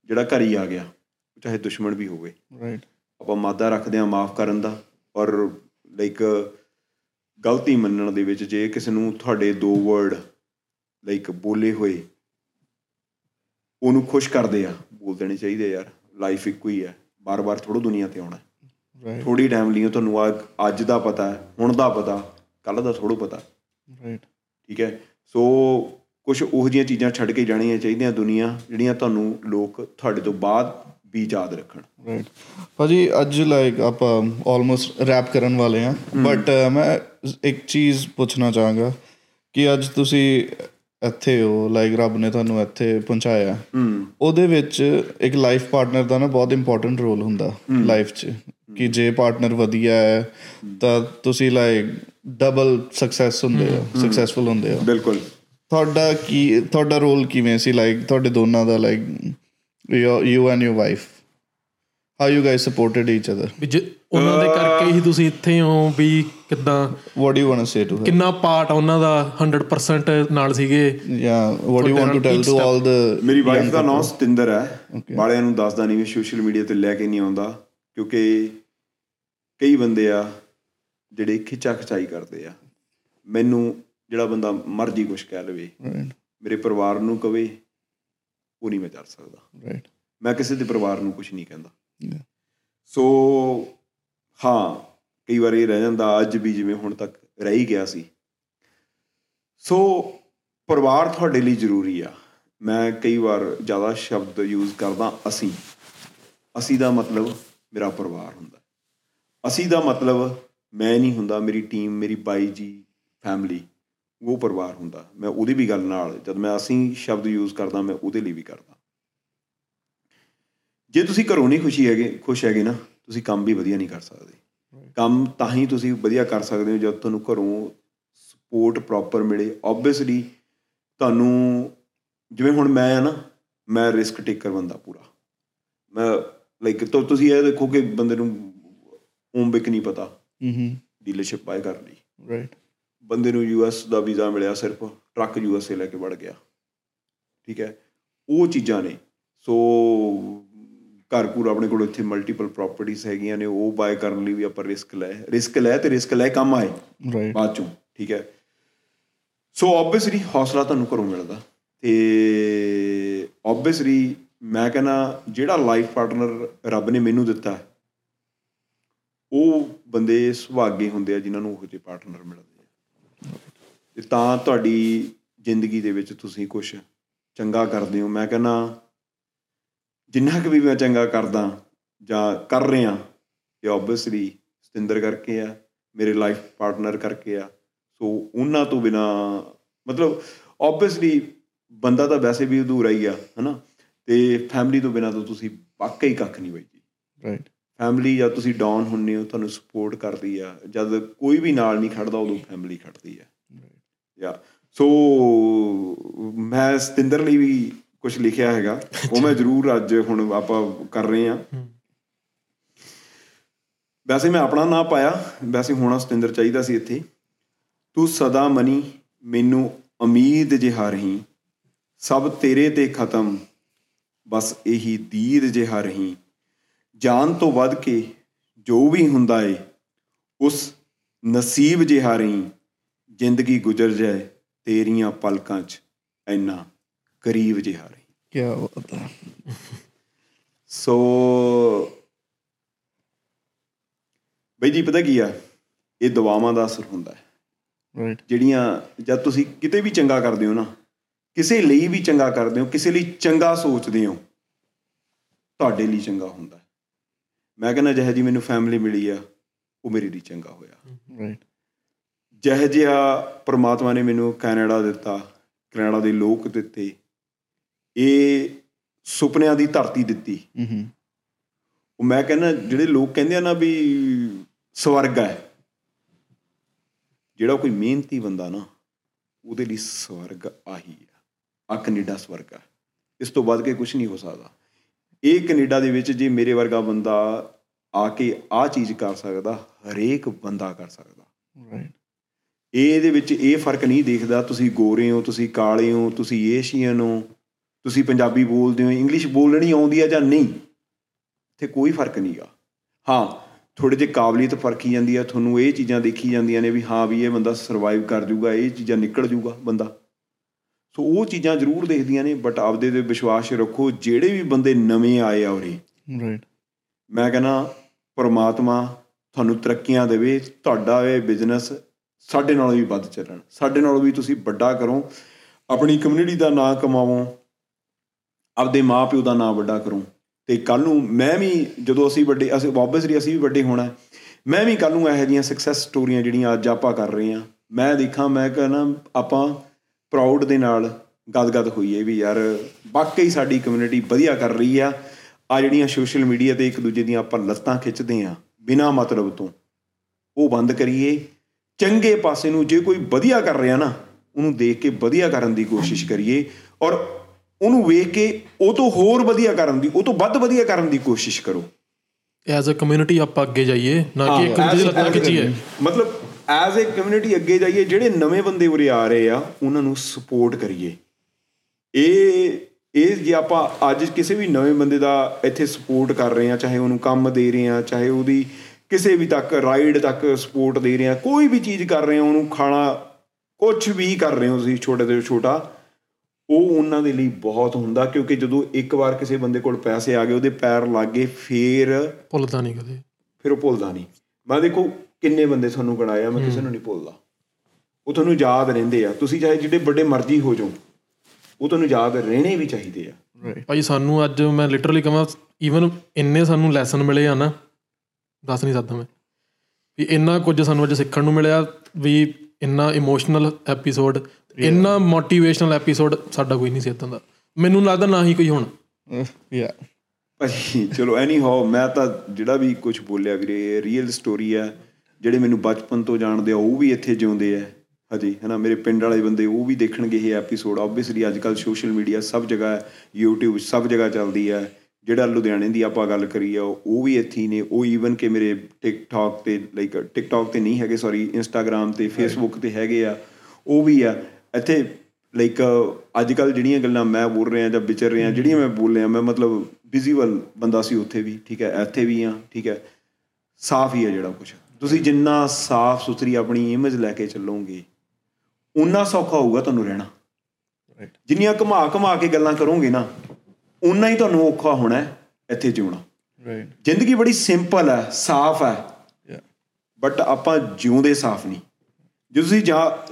ਜਿਹੜਾ ਘਰ ਹੀ ਆ ਗਿਆ ਚਾਹੇ ਦੁਸ਼ਮਣ ਵੀ ਹੋਵੇ
ਰਾਈਟ
ਆਪਾਂ ਮਾਦਾ ਰੱਖਦੇ ਹਾਂ ਮਾਫ ਕਰਨ ਦਾ ਔਰ ਲਾਈਕ ਗਲਤੀ ਮੰਨਣ ਦੇ ਵਿੱਚ ਜੇ ਕਿਸੇ ਨੂੰ ਤੁਹਾਡੇ ਦੋ ਵਰਡ ਲਾਈਕ ਬੋਲੇ ਹੋਏ ਉਹਨੂੰ ਖੁਸ਼ ਕਰਦੇ ਆ ਬੋਲ ਦੇਣੇ ਚਾਹੀਦੇ ਯਾਰ ਲਾਈਫ ਇੱਕੋ ਹੀ ਹੈ ਬਾਰ-ਬਾਰ ਥੋੜੋ ਦੁਨੀਆ ਤੇ ਆਉਣਾ।
ਰਾਈਟ
ਥੋੜੀ ਟਾਈਮ ਲਈ ਤੁਹਾਨੂੰ ਆ ਅੱਜ ਦਾ ਪਤਾ ਹੈ ਹੁਣ ਦਾ ਪਤਾ ਕੱਲ ਦਾ ਥੋੜੋ ਪਤਾ।
ਰਾਈਟ
ਠੀਕ ਹੈ? ਸੋ ਕੁਝ ਉਹੋ ਜਿਹੀਆਂ ਚੀਜ਼ਾਂ ਛੱਡ ਕੇ ਜਾਣੀਆਂ ਚਾਹੀਦੀਆਂ ਦੁਨੀਆ ਜਿਹੜੀਆਂ ਤੁਹਾਨੂੰ ਲੋਕ ਤੁਹਾਡੇ ਤੋਂ ਬਾਅਦ ਵੀ ਯਾਦ ਰੱਖਣ।
ਰਾਈਟ ਭਾਜੀ ਅੱਜ ਲਾਈਕ ਆਪਾਂ ਆਲਮੋਸਟ ਰੈਪ ਕਰਨ ਵਾਲੇ ਆ ਬਟ ਮੈਂ ਇੱਕ ਚੀਜ਼ ਪੁੱਛਣਾ ਚਾਹਾਂਗਾ ਕਿ ਅੱਜ ਤੁਸੀਂ ਇੱਥੇ ਹੋ ਲਾਈਕ ਰੱਬ ਨੇ ਤੁਹਾਨੂੰ ਇੱਥੇ ਪਹੁੰਚਾਇਆ। ਉਹਦੇ ਵਿੱਚ ਇੱਕ ਲਾਈਫ ਪਾਰਟਨਰ ਦਾ ਨਾ ਬਹੁਤ ਇੰਪੋਰਟੈਂਟ ਰੋਲ ਹੁੰਦਾ ਲਾਈਫ 'ਚ। ਕਿ ਜੇ ਪਾਰਟਨਰ ਵਧੀਆ ਹੈ ਤਾਂ ਤੁਸੀਂ ਲਾਈਕ ਡਬਲ ਸਕਸੈਸ ਹੁੰਦੇ ਹੋ ਸਕਸੈਸਫੁਲ ਹੁੰਦੇ ਹੋ।
ਬਿਲਕੁਲ।
ਤੁਹਾਡਾ ਕੀ ਤੁਹਾਡਾ ਰੋਲ ਕਿਵੇਂ ਸੀ ਲਾਈਕ ਤੁਹਾਡੇ ਦੋਨਾਂ ਦਾ like you and your wife how you guys supported each other
ਵੀ ਜੇ ਉਹਨਾਂ ਦੇ ਕਰਕੇ ਹੀ ਤੁਸੀਂ ਇੱਥੇ ਹੋ ਵੀ ਕਿੱਦਾਂ
what do you want to say to her
ਕਿੰਨਾ ਪਾਰਟ ਉਹਨਾਂ ਦਾ 100% ਨਾਲ ਸੀਗੇ?
ਜਾਂ what do you want to tell to all the
ਮੇਰੀ ਵਾਈਫ ਦਾ ਨਾਮ ਸਤਿੰਦਰ ਹੈ। ਬਾਲਿਆਂ ਨੂੰ ਦੱਸਦਾ ਨਹੀਂ ਮੈਂ ਸੋਸ਼ਲ ਮੀਡੀਆ ਤੇ ਲੈ ਕੇ ਨਹੀਂ ਆਉਂਦਾ ਕਿਉਂਕਿ ਕਈ ਬੰਦੇ ਆ ਜਿਹੜੇ ਖਿੱਚਾ ਖਚਾਈ ਕਰਦੇ ਆ। ਮੈਨੂੰ ਜਿਹੜਾ ਬੰਦਾ ਮਰਜ਼ੀ ਕੁਛ ਕਹਿ ਲਵੇ ਮੇਰੇ ਪਰਿਵਾਰ ਨੂੰ ਕਵੇ ਉਹ ਨਹੀਂ ਮੈਂ ਕਰ ਸਕਦਾ।
ਰਾਈਟ
ਮੈਂ ਕਿਸੇ ਦੇ ਪਰਿਵਾਰ ਨੂੰ ਕੁਝ ਨਹੀਂ ਕਹਿੰਦਾ. ਸੋ ਹਾਂ ਕਈ ਵਾਰ ਇਹ ਰਹਿ ਜਾਂਦਾ ਅੱਜ ਵੀ ਜਿਵੇਂ ਹੁਣ ਤੱਕ ਰਹਿ ਗਿਆ ਸੀ। ਸੋ ਪਰਿਵਾਰ ਤੁਹਾਡੇ ਲਈ ਜ਼ਰੂਰੀ ਆ। ਮੈਂ ਕਈ ਵਾਰ ਜ਼ਿਆਦਾ ਸ਼ਬਦ ਯੂਜ਼ ਕਰਦਾ ਅਸੀਂ। ਅਸੀਂ ਦਾ ਮਤਲਬ ਮੇਰਾ ਪਰਿਵਾਰ ਹੁੰਦਾ। ਅਸੀਂ ਦਾ ਮਤਲਬ ਮੈਂ ਨਹੀਂ ਹੁੰਦਾ ਮੇਰੀ ਟੀਮ ਮੇਰੀ ਬਾਈ ਜੀ ਫੈਮਿਲੀ ਉਹ ਪਰਿਵਾਰ ਹੁੰਦਾ। ਮੈਂ ਉਹਦੀ ਵੀ ਗੱਲ ਨਾਲ ਜਦ ਮੈਂ ਅਸੀਂ ਸ਼ਬਦ ਯੂਜ਼ ਕਰਦਾ ਮੈਂ ਉਹਦੇ ਲਈ ਵੀ ਕਰਦਾ। ਜੇ ਤੁਸੀਂ ਘਰੋਂ ਨਹੀਂ ਖੁਸ਼ੀ ਹੈਗੇ ਖੁਸ਼ ਹੈਗੇ ਨਾ ਤੁਸੀਂ ਕੰਮ ਵੀ ਵਧੀਆ ਨਹੀਂ ਕਰ ਸਕਦੇ। ਕੰਮ ਤਾਂ ਹੀ ਤੁਸੀਂ ਵਧੀਆ ਕਰ ਸਕਦੇ ਹੋ ਜਦ ਤੁਹਾਨੂੰ ਘਰੋਂ ਸਪੋਰਟ ਪ੍ਰੋਪਰ ਮਿਲੇ। ਆਬਵੀਅਸਲੀ ਤੁਹਾਨੂੰ ਜਿਵੇਂ ਹੁਣ ਮੈਂ ਆ ਨਾ ਮੈਂ ਰਿਸਕ ਟੇਕਰ ਬੰਦਾ ਪੂਰਾ। ਮੈਂ ਲਾਈਕ ਤਾਂ ਤੁਸੀਂ ਇਹ ਦੇਖੋ ਕਿ ਬੰਦੇ ਨੂੰ ਹੋਮ ਬਿਕ ਨਹੀਂ ਪਤਾ।
ਹਮਮ
ਡੀਲਰਸ਼ਿਪ ਬਾਏ ਕਰ ਲਈ।
ਰਾਈਟ
ਬੰਦੇ ਨੂੰ ਯੂਐਸ ਦਾ ਵੀਜ਼ਾ ਮਿਲਿਆ ਸਿਰਫ ਟਰੱਕ ਯੂਐਸਏ ਲੈ ਕੇ ਵੜ ਗਿਆ। ਠੀਕ ਹੈ? ਉਹ ਚੀਜ਼ਾਂ ਨੇ। ਸੋ ਘਰ ਘੂਰ ਆਪਣੇ ਕੋਲ ਇੱਥੇ ਮਲਟੀਪਲ ਪ੍ਰਾਪਰਟੀਆਂ ਹੈਗੀਆਂ ਨੇ ਉਹ ਬਾਏ ਕਰਨ ਲਈ ਵੀ ਆਪਾਂ ਰਿਸਕ ਲੈ ਰਿਸਕ ਲੈ ਤੇ ਰਿਸਕ ਲੈ ਕੰਮ ਆਏ।
ਰਾਈਟ
ਬਾਅਦ ਚੋਂ ਠੀਕ ਹੈ? ਸੋ ਆਬਵੀਅਸਲੀ ਹੌਸਲਾ ਤੁਹਾਨੂੰ ਘਰੋਂ ਮਿਲਦਾ। ਤੇ ਆਬਵੀਅਸਲੀ ਮੈਂ ਕਹਿੰਦਾ ਜਿਹੜਾ ਲਾਈਫ ਪਾਰਟਨਰ ਰੱਬ ਨੇ ਮੈਨੂੰ ਦਿੱਤਾ ਉਹ ਬੰਦੇ ਸੁਭਾਗੇ ਹੁੰਦੇ ਆ ਜਿਨ੍ਹਾਂ ਨੂੰ ਉਹੋ ਜਿਹੇ ਪਾਰਟਨਰ ਮਿਲਦੇ। ਤੇ ਤਾਂ ਤੁਹਾਡੀ ਜ਼ਿੰਦਗੀ ਦੇ ਵਿੱਚ ਤੁਸੀਂ ਕੁਝ ਚੰਗਾ ਕਰਦੇ ਹੋ। ਮੈਂ ਕਹਿੰਦਾ, ਜਿੰਨਾ ਕੁ ਵੀ ਮੈਂ ਚੰਗਾ ਕਰਦਾ ਜਾਂ ਕਰ ਰਿਹਾ, ਇਹ ਆਬਵੀਅਸਲੀ ਸਤਿੰਦਰ ਕਰਕੇ ਆ, ਮੇਰੇ ਲਾਈਫ ਪਾਰਟਨਰ ਕਰਕੇ ਆ। ਸੋ ਉਹਨਾਂ ਤੋਂ ਬਿਨਾ, ਮਤਲਬ ਆਬਵੀਅਸਲੀ ਬੰਦਾ ਤਾਂ ਵੈਸੇ ਵੀ ਅਧੂਰਾ ਹੀ ਆ, ਹਨਾ? ਤੇ ਫੈਮਿਲੀ ਤੋਂ ਬਿਨਾ ਤਾਂ ਤੁਸੀਂ ਵਾਕਈ ਕੱਖ ਨਹੀਂ ਬਾਈ ਜੀ।
ਰਾਈਟ
ਫੈਮਿਲੀ ਜਦ ਤੁਸੀਂ ਡਾਊਨ ਹੁੰਨੇ ਹੋ ਤੁਹਾਨੂੰ ਸਪੋਰਟ ਕਰਦੀ ਆ। ਜਦ ਕੋਈ ਵੀ ਨਾਲ ਨਹੀਂ ਖੜਦਾ ਉਦੋਂ ਫੈਮਿਲੀ ਖੜਦੀ ਆ। ਯਾ ਸੋ ਮੈਂ ਸਤਿੰਦਰ ਲਈ ਵੀ ਕੁਝ ਲਿਖਿਆ ਹੈਗਾ। ਉਹ ਮੈਂ ਜ਼ਰੂਰ ਅੱਜ ਹੁਣ ਆਪਾਂ ਕਰ ਰਹੇ ਆ ਵੈਸੇ ਮੈਂ ਆਪਣਾ ਨਾਂ ਪਾਇਆ। ਵੈਸੇ ਹੋਣਾ ਸਤਿੰਦਰ ਚਾਹੀਦਾ ਸੀ ਇੱਥੇ। ਤੂੰ ਸਦਾ ਮਨੀ ਮੈਨੂੰ ਉਮੀਦ ਜਿਹਾ ਰਹੀ। ਸਭ ਤੇਰੇ ਤੇ ਖਤਮ। ਬਸ ਇਹੀ ਦੀਦ ਜਿਹਾ ਰਹੀ। ਜਾਨ ਤੋਂ ਵੱਧ ਕੇ ਜੋ ਵੀ ਹੁੰਦਾ ਏ ਉਸ ਨਸੀਬ ਜਿਹਾ ਰਹੀ ਜ਼ਿੰਦਗੀ ਗੁਜ਼ਰ ਜਾਏ ਤੇਰੀਆਂ ਪਲਕਾਂ 'ਚ ਇੰਨਾ ਕਰੀਬ ਜਿਹਾ ਰਹੀ।
ਕੀ ਬਾਤ ਹੈ।
ਸੋ ਬਈ ਜੀ ਪਤਾ ਕੀ ਆ? ਇਹ ਦੁਆਵਾਂ ਦਾ ਅਸਰ ਹੁੰਦਾ ਹੈ।
ਰਾਈਟ
ਜਿਹੜੀਆਂ ਜਦ ਤੁਸੀਂ ਕਿਤੇ ਵੀ ਚੰਗਾ ਕਰਦੇ ਹੋ ਨਾ ਕਿਸੇ ਲਈ ਵੀ ਚੰਗਾ ਕਰਦੇ ਹੋ ਕਿਸੇ ਲਈ ਚੰਗਾ ਸੋਚਦੇ ਹੋ ਤੁਹਾਡੇ ਲਈ ਚੰਗਾ ਹੁੰਦਾ ਹੈ। ਮੈਂ ਕਹਿੰਦਾ ਜਿਹੇ ਜੀ ਮੈਨੂੰ ਫੈਮਿਲੀ ਮਿਲੀ ਆ ਉਹ ਮੇਰੇ ਲਈ ਚੰਗਾ ਹੋਇਆ।
ਰਾਈਟ
ਜਿਹੇ ਜਿਹਾ ਪ੍ਰਮਾਤਮਾ ਨੇ ਮੈਨੂੰ ਕੈਨੇਡਾ ਦਿੱਤਾ ਕੈਨੇਡਾ ਦੇ ਲੋਕ ਦਿੱਤੇ ਇਹ ਸੁਪਨਿਆਂ ਦੀ ਧਰਤੀ ਦਿੱਤੀ।
ਹਮਮ
ਉਹ ਮੈਂ ਕਹਿੰਦਾ ਜਿਹੜੇ ਲੋਕ ਕਹਿੰਦੇ ਆ ਨਾ ਵੀ ਸਵਰਗ ਹੈ ਜਿਹੜਾ ਕੋਈ ਮਿਹਨਤੀ ਬੰਦਾ ਨਾ ਉਹਦੇ ਲਈ ਸਵਰਗ ਆਹੀ ਆ ਆ ਕੈਨੇਡਾ ਸਵਰਗ ਆ ਇਸ ਤੋਂ ਵੱਧ ਕੇ ਕੁਝ ਨਹੀਂ ਹੋ ਸਕਦਾ। ਇਹ ਕੈਨੇਡਾ ਦੇ ਵਿੱਚ ਜੇ ਮੇਰੇ ਵਰਗਾ ਬੰਦਾ ਆ ਕੇ ਆ ਚੀਜ਼ ਕਰ ਸਕਦਾ ਹਰੇਕ ਬੰਦਾ ਕਰ ਸਕਦਾ।
ਰਾਈਟ
ਇਹ ਇਹਦੇ ਵਿੱਚ ਇਹ ਫ਼ਰਕ ਨਹੀਂ ਦੇਖਦਾ ਤੁਸੀਂ ਗੋਰੇ ਹੋ ਤੁਸੀਂ ਕਾਲੇ ਹੋ ਤੁਸੀਂ ਏਸ਼ੀਅਨ ਹੋ ਤੁਸੀਂ ਪੰਜਾਬੀ ਬੋਲਦੇ ਹੋ ਇੰਗਲਿਸ਼ ਬੋਲਣੀ ਆਉਂਦੀ ਆ ਜਾਂ ਨਹੀਂ ਇੱਥੇ ਕੋਈ ਫ਼ਰਕ ਨਹੀਂਗਾ ਹਾਂ ਥੋੜੇ ਜਿਹੇ ਕਾਬਲੀਅਤ ਫਰਕੀ ਜਾਂਦੀ ਆ ਤੁਹਾਨੂੰ ਇਹ ਚੀਜ਼ਾਂ ਦੇਖੀ ਜਾਂਦੀਆਂ ਨੇ ਵੀ ਹਾਂ ਵੀ ਇਹ ਬੰਦਾ ਸਰਵਾਈਵ ਕਰ ਜਾਊਗਾ ਇਹ ਚੀਜ਼ਾਂ ਨਿਕਲ ਜਾਊਗਾ ਬੰਦਾ। ਸੋ ਉਹ ਚੀਜ਼ਾਂ ਜ਼ਰੂਰ ਦੇਖਦੀਆਂ ਨੇ ਬਟ ਆਪਦੇ ਤੇ ਵਿਸ਼ਵਾਸ ਰੱਖੋ ਜਿਹੜੇ ਵੀ ਬੰਦੇ ਨਵੇਂ ਆਏ ਆ ਉਰੇ।
ਰਾਈਟ
ਮੈਂ ਕਹਿੰਦਾ ਪਰਮਾਤਮਾ ਤੁਹਾਨੂੰ ਤਰੱਕੀਆਂ ਦੇਵੇ ਤੁਹਾਡਾ ਇਹ ਬਿਜ਼ਨਸ ਸਾਡੇ ਨਾਲੋਂ ਵੀ ਵੱਧ ਚੱਲਣ। ਸਾਡੇ ਨਾਲੋਂ ਵੀ ਤੁਸੀਂ ਵੱਡਾ ਕਰੋ। ਆਪਣੀ ਕਮਿਊਨਿਟੀ ਦਾ ਨਾਂ ਕਮਾਵੋ। ਆਪਦੇ ਮਾਪਿਓ ਦਾ ਨਾਂ ਵੱਡਾ ਕਰੋ। ਤੇ ਕੱਲ ਨੂੰ ਮੈਂ ਵੀ ਜਦੋਂ ਅਸੀਂ ਵੱਡੇ ਅਸੀਂ ਆਬਵੀਅਸਲੀ ਅਸੀਂ ਵੀ ਵੱਡੇ ਹੋਣਾ। ਮੈਂ ਵੀ ਕੱਲ ਨੂੰ ਇਹੋ ਜਿਹੀਆਂ ਸਕਸੈਸ ਸਟੋਰੀਆਂ ਜਿਹੜੀਆਂ ਅੱਜ ਆਪਾਂ ਕਰ ਰਹੇ ਹਾਂ। ਮੈਂ ਦੇਖਾਂ ਮੈਂ ਕਹਿੰਦਾ ਆਪਾਂ ਪ੍ਰਾਊਡ ਦੇ ਨਾਲ ਗਦਗਦ ਹੋਈਏ ਵੀ ਯਾਰ ਵਾਕਈ ਸਾਡੀ ਕਮਿਊਨਿਟੀ ਵਧੀਆ ਕਰ ਰਹੀ ਆ। ਆ ਜਿਹੜੀਆਂ ਸੋਸ਼ਲ ਮੀਡੀਆ ਤੇ ਇੱਕ ਦੂਜੇ ਦੀਆਂ ਆਪਾਂ ਲੱਤਾਂ ਖਿੱਚਦੇ ਆ ਬਿਨਾਂ ਮਤਲਬ ਤੋਂ ਉਹ ਬੰਦ ਕਰੀਏ। ਚੰਗੇ ਪਾਸੇ ਨੂੰ ਜੇ ਕੋਈ ਵਧੀਆ ਕਰ ਰਿਹਾ ਨਾ ਉਹਨੂੰ ਦੇਖ ਕੇ ਵਧੀਆ ਕਰਨ ਦੀ ਕੋਸ਼ਿਸ਼ ਕਰੀਏ ਔਰ ਉਹਨੂੰ ਵੇਖ ਕੇ ਉਹ ਤੋਂ ਹੋਰ ਵਧੀਆ ਕਰਨ ਦੀ ਉਹ ਤੋਂ ਵੱਧ ਵਧੀਆ ਕਰਨ ਦੀ ਕੋਸ਼ਿਸ਼ ਕਰੋ।
ਐਜ਼ ਅ ਕਮਿਊਨਿਟੀ ਆਪਾਂ ਅੱਗੇ ਜਾਈਏ ਨਾ ਕਿ ਇੱਕ ਦੂਜੇ ਲੱਤਾਂ ਖਿੱਚੀਏ।
ਮਤਲਬ ਐਜ਼ ਅ ਕਮਿਊਨਿਟੀ ਅੱਗੇ ਜਾਈਏ ਜਿਹੜੇ ਨਵੇਂ ਬੰਦੇ ਉਰੇ ਆ ਰਹੇ ਆ ਉਹਨਾਂ ਨੂੰ ਸਪੋਰਟ ਕਰੀਏ। ਇਹ ਇਹ ਜੇ ਆਪਾਂ ਅੱਜ ਕਿਸੇ ਵੀ ਨਵੇਂ ਬੰਦੇ ਦਾ ਇੱਥੇ ਸਪੋਰਟ ਕਰ ਰਹੇ ਆ ਚਾਹੇ ਉਹਨੂੰ ਕੰਮ ਦੇ ਰਹੇ ਆ ਚਾਹੇ ਉਹਦੀ ਕਿਸੇ ਵੀ ਤੱਕ ਰਾਈਡ ਤੱਕ ਸਪੋਰਟ ਦੇ ਰਹੇ ਆ ਕੋਈ ਵੀ ਚੀਜ਼ ਕਰ ਰਹੇ ਆ ਉਹਨੂੰ ਖਾਣਾ ਕੁਝ ਵੀ ਕਰ ਰਹੇ ਹੋ ਤੁਸੀਂ ਛੋਟੇ ਤੋਂ ਛੋਟਾ ਉਹ ਉਹਨਾਂ ਦੇ ਲਈ ਬਹੁਤ ਹੁੰਦਾ ਕਿਉਂਕਿ ਜਦੋਂ ਇੱਕ ਵਾਰ ਕਿਸੇ ਬੰਦੇ ਕੋਲ ਪੈਸੇ ਆ ਗਏ ਉਹਦੇ ਪੈਰ ਲੱਗ ਗਏ ਫੇਰ
ਭੁੱਲਦਾ ਨਹੀਂ ਕਦੇ।
ਫਿਰ ਉਹ ਭੁੱਲਦਾ ਨਹੀਂ। ਮੈਂ ਦੇਖੋ ਕਿੰਨੇ ਬੰਦੇ ਤੁਹਾਨੂੰ ਗਣਾਇਆ ਮੈਂ ਕਿਸੇ ਨੂੰ ਨਹੀਂ ਭੁੱਲਦਾ। ਉਹ ਤੁਹਾਨੂੰ ਯਾਦ ਰਹਿੰਦੇ ਆ। ਤੁਸੀਂ ਚਾਹੇ ਜਿਹੜੇ ਵੱਡੇ ਮਰਜ਼ੀ ਹੋ ਜਾਓ ਉਹ ਤੁਹਾਨੂੰ ਯਾਦ ਰਹਿਣੇ ਵੀ ਚਾਹੀਦੇ ਆ।
ਭਾਈ ਸਾਨੂੰ ਅੱਜ ਮੈਂ ਲਿਟਰਲੀ ਕਹਾਂ ਈਵਨ ਇੰਨੇ ਸਾਨੂੰ ਲੈਸਨ ਮਿਲੇ ਆ ਨਾ ਦੱਸ ਨਹੀਂ ਸਕਦਾ ਮੈਂ ਵੀ ਇੰਨਾ ਕੁਝ ਸਾਨੂੰ ਅੱਜ ਸਿੱਖਣ ਨੂੰ ਮਿਲਿਆ ਵੀ ਇੰਨਾ ਇਮੋਸ਼ਨਲ ਐਪੀਸੋਡ ਇੰਨਾ ਮੋਟੀਵੇਸ਼ਨਲ ਐਪੀਸੋਡ ਸਾਡਾ ਕੋਈ ਨਹੀਂ ਸੀ ਇਦਾਂ ਦਾ। ਮੈਨੂੰ ਲੱਗਦਾ ਨਾ ਹੀ ਕੋਈ ਹੁਣ।
ਯਾ
ਭਾਜੀ ਚਲੋ ਐਨੀ ਹਾਓ ਮੈਂ ਤਾਂ ਜਿਹੜਾ ਵੀ ਕੁਝ ਬੋਲਿਆ ਵੀਰੇ ਰੀਅਲ ਸਟੋਰੀ ਆ। ਜਿਹੜੇ ਮੈਨੂੰ ਬਚਪਨ ਤੋਂ ਜਾਣਦੇ ਆ ਉਹ ਵੀ ਇੱਥੇ ਜਿਉਂਦੇ ਆ। ਹਜੇ ਹਨਾ ਮੇਰੇ ਪਿੰਡ ਵਾਲੇ ਬੰਦੇ ਉਹ ਵੀ ਦੇਖਣਗੇ ਇਹ ਐਪੀਸੋਡ ਆਬਵੀਅਸਲੀ ਅੱਜ ਕੱਲ ਸੋਸ਼ਲ ਮੀਡੀਆ ਸਭ ਜਗ੍ਹਾ ਹੈ YouTube ਸਭ ਜਗ੍ਹਾ ਚੱਲਦੀ ਹੈ। ਜਿਹੜਾ ਲੁਧਿਆਣੇ ਦੀ ਆਪਾਂ ਗੱਲ ਕਰੀ ਆ ਉਹ ਵੀ ਇੱਥੇ ਹੀ ਨੇ। ਉਹ ਈਵਨ ਕਿ ਮੇਰੇ ਟਿਕਟੌਕ ਤੇ ਲਾਈਕ ਟਿਕਟੌਕ ਤੇ ਨਹੀਂ ਹੈਗੇ ਸੌਰੀ ਇੰਸਟਾਗ੍ਰam ਤੇ ਫੇਸਬੁੱਕ ਤੇ ਹੈਗੇ ਆ। ਉਹ ਵੀ ਆ। ਇੱਥੇ ਲਾਈਕ ਅੱਜ ਕੱਲ ਜਿਹੜੀਆਂ ਗੱਲਾਂ ਮੈਂ ਬੋਲ ਰਿਹਾ ਜਾਂ ਵਿਚਰ ਰਿਹਾ ਜਿਹੜੀਆਂ ਮੈਂ ਬੋਲ ਰਿਹਾ ਮੈਂ ਮਤਲਬ ਵਿਜ਼ੂਅਲ ਬੰਦਾ ਸੀ ਉੱਥੇ ਵੀ ਠੀਕ ਹੈ ਇੱਥੇ ਵੀ ਆ ਠੀਕ ਹੈ। ਸਾਫ਼ ਹੀ ਹੈ ਜਿਹੜਾ ਕੁਝ ਤੁਸੀਂ ਜਿੰਨਾ ਸਾਫ਼ ਸੁਥਰੀ ਆਪਣੀ ਇਮੇਜ ਲੈ ਕੇ ਚੱਲੋਗੇ ਉਨਾ ਸੌਖਾ ਹੋਊਗਾ ਤੁਹਾਨੂੰ ਰਹਿਣਾ। ਜਿੰਨੀਆਂ ਘੁਮਾ ਘੁਮਾ ਕੇ ਗੱਲਾਂ ਕਰੋਗੇ ਨਾ ਉਨਾ ਹੀ ਤੁਹਾਨੂੰ ਔਖਾ ਹੋਣਾ ਇੱਥੇ ਜਿਉਣਾ।
ਰਾਈਟ
ਜ਼ਿੰਦਗੀ ਬੜੀ ਸਿੰਪਲ ਹੈ ਸਾਫ਼ ਹੈ। ਬਟ ਆਪਾਂ ਜਿਉਂਦੇ ਸਾਫ਼ ਨਹੀਂ। ਜੇ ਤੁਸੀਂ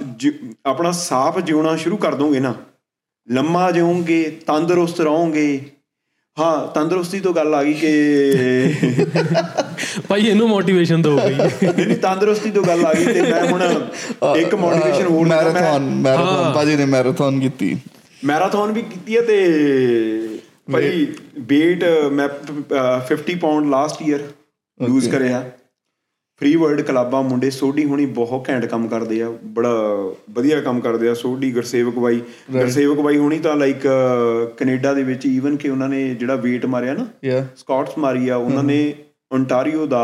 ਜਿ- ਆਪਣਾ ਸਾਫ਼ ਜਿਉਣਾ ਸ਼ੁਰੂ ਕਰ ਦੋਗੇ ਨਾ ਲੰਮਾ ਜਿਉਂਗੇ ਤੰਦਰੁਸਤ ਰਹੋਗੇ ਹਾਂ ਤੰਦਰੁਸਤੀ ਤੋਂ ਗੱਲ ਆ ਗਈ ਕਿ
ਭਾਈ ਇਹਨੂੰ ਮੋਟੀਵੇਸ਼ਨ ਦਿਓ ਬਈ
ਨਹੀਂ ਨਹੀਂ ਤੰਦਰੁਸਤੀ ਤੋਂ ਗੱਲ ਆ ਗਈ ਤੇ ਮੈਂ ਹੁਣ ਇੱਕ ਮੋਟੀਵੇਸ਼ਨ ਹੋਰ
ਮੈਰਾਥਨ ਮੈਰਾਥਨ ਭਾਜੀ ਨੇ ਮੈਰਾਥਨ ਕੀਤੀ।
ਮੈਰਾਥਨ ਵੀ ਕੀਤੀ ਹੈ ਤੇ ਭਾਈ weight ਮੈਂ ਪ- ਅਹ 50 ਪਾਉਂਡ ਲਾਸਟ ਈਅਰ ਲੂਜ਼ ਕਰਿਆ। ਫ੍ਰੀ ਵਰਲਡ ਕਲੱਬਾਂ ਮੁੰਡੇ ਸੋਢੀ ਹੁਣੀ ਬਹੁਤ ਘੈਂਟ ਕੰਮ ਕਰਦੇ ਆ ਬੜਾ ਵਧੀਆ ਕੰਮ ਕਰਦੇ ਆ ਸੋਢੀ ਗੁਰਸੇਵਕ ਬਾਈ। ਗੁਰਸੇਵਕ ਬਾਈ ਹੁਣੀ ਤਾਂ ਲਾਈਕ ਕੈਨੇਡਾ ਦੇ ਵਿੱਚ ਈਵਨ ਕਿ ਉਹਨਾਂ ਨੇ ਜਿਹੜਾ weight ਮਾਰਿਆ ਨਾ ਸਕਾਟਸ ਮਾਰੀ ਆ ਉਹਨਾਂ ਨੇ ਓਨਟਾਰੀਓ ਦਾ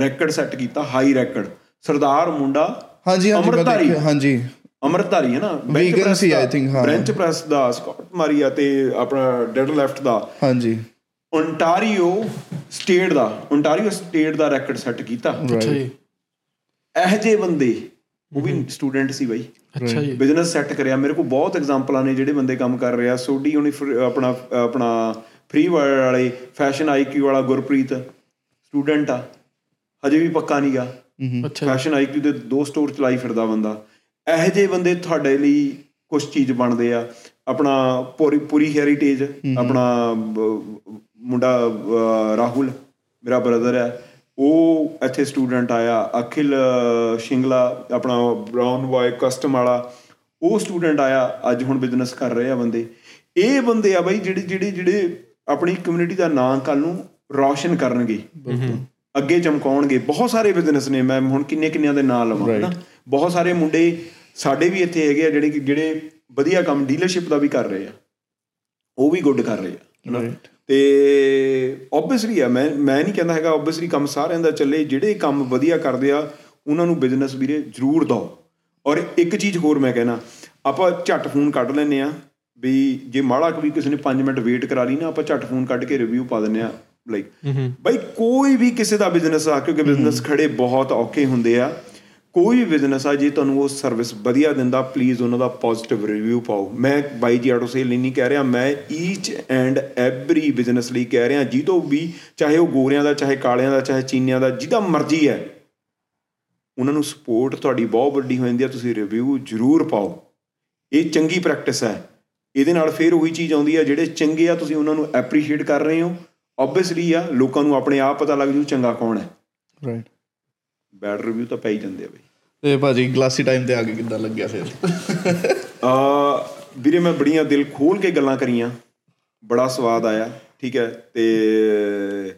ਰੈਕੋਰਡ ਸੈੱਟ ਕੀਤਾ ਹਾਈ ਰੈਕੋਰਡ ਸਰਦਾਰ ਮੁੰਡਾ
ਹਾਂਜੀ ਹਾਂਜੀ। ਦੇਖਿਆ ਹਾਂਜੀ।
ਅਮਰਤਾਰੀ ਹੈ ਨਾ press
ਸੀ, I think, ਹਾਂ।
bench press ਦਾ ਸਕਾਟ ਮਾਰੀ ਆ ਤੇ ਆਪਣਾ ਡੈਡ ਲੈਫਟ ਦਾ।
ਹਾਂਜੀ।
ਓਨਟਾਰੀਓ ਸਟੇਟ ਦਾ ਓਨਟਾਰੀਓ ਸਟੇਟ ਦਾ ਰੈਕੋਰਡ ਸੈੱਟ ਕੀਤਾ।
ਅੱਛਾ ਜੀ।
ਇਹ ਜੇ ਬੰਦੇ ਉਹ ਵੀ ਸਟੂਡੈਂਟ ਸੀ ਬਾਈ।
ਅੱਛਾ ਜੀ।
ਬਿਜ਼ਨਸ ਸੈੱਟ ਕਰਿਆ। ਮੇਰੇ ਕੋਲ ਬਹੁਤ ਐਗਜ਼ਾਮਪਲਾਂ ਨੇ ਜਿਹੜੇ ਬੰਦੇ ਕੰਮ ਕਰ ਰਹੇ ਆ। ਸੋਡੀ ਫਿਰ ਆਪਣਾ ਆਪਣਾ ਫ੍ਰੀ ਵਰਡ ਵਾਲੇ ਫੈਸ਼ਨ ਆਈਕਿਊ ਵਾਲਾ ਗੁਰਪ੍ਰੀਤ ਸਟੂਡੈਂਟ ਆ। ਹਜੇ ਵੀ ਪੱਕਾ ਨਹੀਂਗਾ
ਅੱਛਾ।
ਫੈਸ਼ਨ ਆਈਕਿਊ ਦੇ ਦੋ ਸਟੋਰ ਚਲਾਈ ਫਿਰਦਾ ਬੰਦਾ। ਇਹੋ ਜਿਹੇ ਬੰਦੇ ਤੁਹਾਡੇ ਲਈ ਕੁਝ ਚੀਜ਼ ਬਣਦੇ ਆ। ਆਪਣਾ ਪੂਰੀ ਪੂਰੀ ਹੈਰੀਟੇਜ ਆਪਣਾ ਮੁੰਡਾ ਰਾਹੁਲ ਮੇਰਾ ਬ੍ਰਦਰ ਹੈ ਉਹ ਇੱਥੇ ਸਟੂਡੈਂਟ ਆਇਆ ਅਖਿਲ ਸ਼ਿੰਗਲਾ ਆਪਣਾ ਬ੍ਰਾਊਨ ਬਾਏ ਕਸਟਮ ਵਾਲਾ ਉਹ ਸਟੂਡੈਂਟ ਆਇਆ ਅੱਜ ਹੁਣ ਬਿਜ਼ਨਸ ਕਰ ਰਹੇ ਆ ਬੰਦੇ। ਇਹ ਬੰਦੇ ਆ ਬਾਈ ਜਿਹੜੇ ਜਿਹੜੇ ਜਿਹੜੇ ਆਪਣੀ ਕਮਿਊਨਿਟੀ ਦਾ ਨਾਂ ਕੱਲ ਨੂੰ ਰੌਸ਼ਨ ਕਰਨਗੇ। ਅੱਗੇ ਚਮਕਾਉਣਗੇ। ਬਹੁਤ ਸਾਰੇ ਬਿਜ਼ਨਸ ਨੇ ਮੈਂ ਹੁਣ ਕਿੰਨੇ ਕਿੰਨਿਆਂ ਦੇ ਨਾਂ ਲਵਾਂ ਹਨਾ? ਬਹੁਤ ਸਾਰੇ ਮੁੰਡੇ ਸਾਡੇ ਵੀ ਇੱਥੇ ਹੈਗੇ ਆ ਜਿਹੜੇ ਕਿ ਜਿਹੜੇ ਵਧੀਆ ਕੰਮ ਡੀਲਰਸ਼ਿਪ ਦਾ ਵੀ ਕਰ ਰਹੇ ਆ। ਉਹ ਵੀ ਗੁੱਡ ਕਰ ਰਹੇ ਆ ਤੇ ਆਬਵੀਅਸਲੀ ਆ ਮੈਂ ਮੈਂ ਨਹੀਂ ਕਹਿੰਦਾ ਹੈਗਾ ਆਬਵੀਅਸਲੀ ਕੰਮ ਸਾਰਿਆਂ ਦਾ ਚੱਲੇ ਜਿਹੜੇ ਕੰਮ ਵਧੀਆ ਕਰਦੇ ਆ ਉਹਨਾਂ ਨੂੰ ਬਿਜ਼ਨਸ ਵੀਰੇ ਜ਼ਰੂਰ ਦਿਓ। ਔਰ ਇੱਕ ਚੀਜ਼ ਹੋਰ ਮੈਂ ਕਹਿਣਾ ਆਪਾਂ ਝੱਟ ਫੋਨ ਕੱਢ ਲੈਨੇ ਆ ਵੀ ਜੇ ਮਾੜਾ ਵੀ ਕਿਸੇ ਨੇ 5 ਮਿੰਟ ਵੇਟ ਕਰਾ ਲਈ ਨਾ ਆਪਾਂ ਝੱਟ ਫੋਨ ਕੱਢ ਕੇ ਰਿਵਿਊ ਪਾ ਦਿੰਨੇ ਆ ਲਾਈਕ ਬਈ ਕੋਈ ਵੀ ਕਿਸੇ ਦਾ ਬਿਜ਼ਨਸ ਆ ਕਿਉਂਕਿ ਬਿਜ਼ਨਸ ਖੜੇ ਬਹੁਤ ਔਖੇ ਹੁੰਦੇ ਆ ਕੋਈ ਵੀ ਬਿਜ਼ਨਸ ਆ ਜੇ ਤੁਹਾਨੂੰ ਉਹ ਸਰਵਿਸ ਵਧੀਆ ਦਿੰਦਾ ਪਲੀਜ਼ ਉਹਨਾਂ ਦਾ ਪੋਜ਼ਿਟਿਵ ਰਿਵਿਊ ਪਾਓ। ਮੈਂ ਬਾਈ ਜੀ ਆਟੋ ਸੇਲ ਨਹੀਂ ਕਹਿ ਰਿਹਾ ਮੈਂ ਈਚ ਐਂਡ ਐਵਰੀ ਬਿਜ਼ਨਸ ਲਈ ਕਹਿ ਰਿਹਾ ਜਿਹਤੋਂ ਵੀ ਚਾਹੇ ਉਹ ਗੋਰਿਆਂ ਦਾ ਚਾਹੇ ਕਾਲਿਆਂ ਦਾ ਚਾਹੇ ਚੀਨੀਆਂ ਦਾ ਜਿਹਦਾ ਮਰਜ਼ੀ ਹੈ ਉਹਨਾਂ ਨੂੰ ਸਪੋਰਟ ਤੁਹਾਡੀ ਬਹੁਤ ਵੱਡੀ ਹੋ ਜਾਂਦੀ ਹੈ ਤੁਸੀਂ ਰਿਵਿਊ ਜ਼ਰੂਰ ਪਾਓ। ਇਹ ਚੰਗੀ ਪ੍ਰੈਕਟਿਸ ਹੈ। ਇਹਦੇ ਨਾਲ ਫਿਰ ਉਹੀ ਚੀਜ਼ ਆਉਂਦੀ ਹੈ ਜਿਹੜੇ ਚੰਗੇ ਆ ਤੁਸੀਂ ਉਹਨਾਂ ਨੂੰ ਐਪਰੀਸ਼ੀਏਟ ਕਰ ਰਹੇ ਹੋ। ਆਬਵੀਅਸਲੀ ਆ ਲੋਕਾਂ ਨੂੰ ਆਪਣੇ ਆਪ ਪਤਾ ਲੱਗ ਜੂ ਚੰਗਾ ਕੌਣ ਹੈ।
ਰਾਈਟ
ਬੈਡ ਰਿਵਿਊ ਤਾਂ ਪੈ ਹੀ ਜਾਂਦੇ ਆ ਬਈ।
ਤੇ ਭਾਜੀ ਗਲਾਸੀ ਟਾਈਮ ਤੇ ਆ ਕੇ ਕਿੱਦਾਂ ਲੱਗਿਆ ਫਿਰ?
ਆ ਵੀਰੇ ਮੈਂ ਬੜੀਆਂ ਦਿਲ ਖੋਲ ਕੇ ਗੱਲਾਂ ਕਰੀਆਂ। ਬੜਾ ਸਵਾਦ ਆਇਆ ਠੀਕ ਹੈ? ਤੇ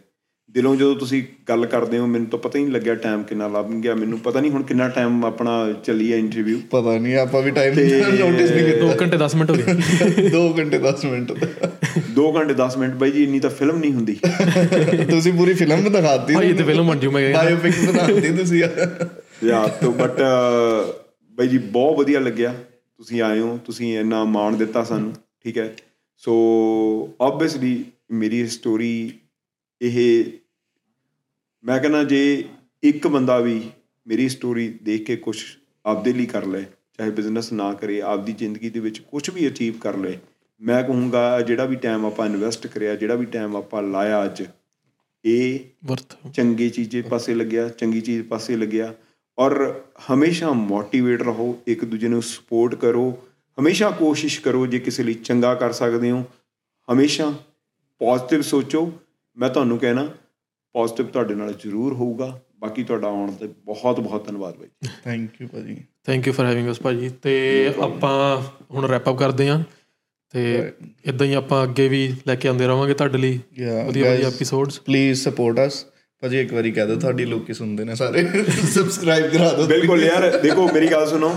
ਦਿਲੋਂ ਜਦੋਂ ਤੁਸੀਂ ਗੱਲ ਕਰਦੇ ਹੋ ਮੈਨੂੰ ਤਾਂ ਪਤਾ ਹੀ ਨਹੀਂ ਲੱਗਿਆ ਟਾਈਮ ਕਿੰਨਾ ਲੱਗ ਗਿਆ। ਮੈਨੂੰ ਪਤਾ ਨਹੀਂ ਹੁਣ ਕਿੰਨਾ ਟਾਈਮ ਆਪਣਾ ਚੱਲੀ ਹੈ ਇੰਟਰਵਿਊ
ਪਤਾ ਨਹੀਂ ਆਪਾਂ ਵੀ ਟਾਈਮ ਨੋਟਿਸ ਨਹੀਂ
2 ਘੰਟੇ 10 ਮਿੰਟ ਹੋ ਗਏ।
ਕੀਤਾ 2 ਘੰਟੇ 10 ਮਿੰਟ।
2 ਘੰਟੇ 10 ਮਿੰਟ ਬਾਈ ਜੀ ਇੰਨੀ ਤਾਂ ਫਿਲਮ ਨਹੀਂ ਹੁੰਦੀ।
ਤੁਸੀਂ ਪੂਰੀ ਫਿਲਮ ਦਿਖਾਤੀ
ਭਾਈ ਇਹ ਤੇ ਫਿਲਮ ਬਣ ਜੂ ਮੈਂ ਕਹਿੰਦਾ
ਬਾਇਓਪਿਕ ਬਣਾਤੀ ਤੁਸੀਂ।
ਯਾ ਤੋ ਬਟ ਬਾਈ ਜੀ ਬਹੁਤ ਵਧੀਆ ਲੱਗਿਆ ਤੁਸੀਂ ਆਏ ਹੋ ਤੁਸੀਂ ਇੰਨਾ ਮਾਣ ਦਿੱਤਾ ਸਾਨੂੰ ਠੀਕ ਹੈ ਸੋ ਆਬਵੀਅਸਲੀ ਮੇਰੀ ਸਟੋਰੀ ਇਹ ਮੈਂ ਕਹਿੰਦਾ ਜੇ ਇੱਕ ਬੰਦਾ ਵੀ ਮੇਰੀ ਸਟੋਰੀ ਦੇਖ ਕੇ ਕੁਝ ਆਪਦੇ ਲਈ ਕਰ ਲੈ ਚਾਹੇ ਬਿਜ਼ਨਸ ਨਾ ਕਰੇ ਆਪਦੀ ਜ਼ਿੰਦਗੀ ਦੇ ਵਿੱਚ ਕੁਝ ਵੀ ਅਚੀਵ ਕਰ ਲੈ ਮੈਂ ਕਹੂੰਗਾ ਜਿਹੜਾ ਵੀ ਟਾਈਮ ਆਪਾਂ ਇਨਵੈਸਟ ਕਰਿਆ ਜਿਹੜਾ ਵੀ ਟਾਈਮ ਆਪਾਂ ਲਾਇਆ ਅੱਜ ਇਹ
ਵਰਤ
ਚੰਗੀ ਚੀਜ਼ੇ ਪਾਸੇ ਲੱਗਿਆ ਚੰਗੀ ਚੀਜ਼ ਪਾਸੇ ਲੱਗਿਆ ਔਰ ਹਮੇਸ਼ਾ ਮੋਟੀਵੇਟ ਰਹੋ ਇੱਕ ਦੂਜੇ ਨੂੰ ਸਪੋਰਟ ਕਰੋ ਹਮੇਸ਼ਾ ਕੋਸ਼ਿਸ਼ ਕਰੋ ਜੇ ਕਿਸੇ ਲਈ ਚੰਗਾ ਕਰ ਸਕਦੇ ਹੋ ਹਮੇਸ਼ਾ ਪੋਜ਼ਿਟਿਵ ਸੋਚੋ। ਮੈਂ ਤੁਹਾਨੂੰ ਕਹਿਣਾ ਪੋਜ਼ਿਟਿਵ ਤੁਹਾਡੇ ਨਾਲ ਜ਼ਰੂਰ ਹੋਊਗਾ। ਬਾਕੀ ਤੁਹਾਡਾ ਆਉਣ ਤੇ ਬਹੁਤ ਬਹੁਤ ਧੰਨਵਾਦ ਬਾਈ
ਥੈਂਕ ਯੂ ਭਾਜੀ।
Thank you for having us ਭਾਜੀ। ਤੇ ਆਪਾਂ ਹੁਣ ਰੈਪ ਅਪ ਕਰਦੇ ਹਾਂ। ਤੇ ਇਦਾਂ ਹੀ ਆਪਾਂ ਅੱਗੇ ਵੀ ਲੈ ਕੇ ਆਉਂਦੇ ਰਵਾਂਗੇ ਤੁਹਾਡੇ ਲਈ
Yeah,
ਵਧੀਆ ਵਧੀਆ ਐਪੀਸੋਡਸ
ਪਲੀਜ਼ ਸਪੋਰਟ ਅਸ ਭਾਜੀ ਇੱਕ ਵਾਰੀ ਕਹਿ ਦਿਓ, ਤੁਹਾਡੀ ਲੋਕੀ ਸੁਣਦੇ ਨੇ ਸਾਰੇ। ਸਬਸਕ੍ਰਾਈਬ ਕਰਾ ਦਿਓ
ਬਿਲਕੁਲ ਯਾਰ, ਦੇਖੋ, ਮੇਰੀ ਗੱਲ ਸੁਣੋ,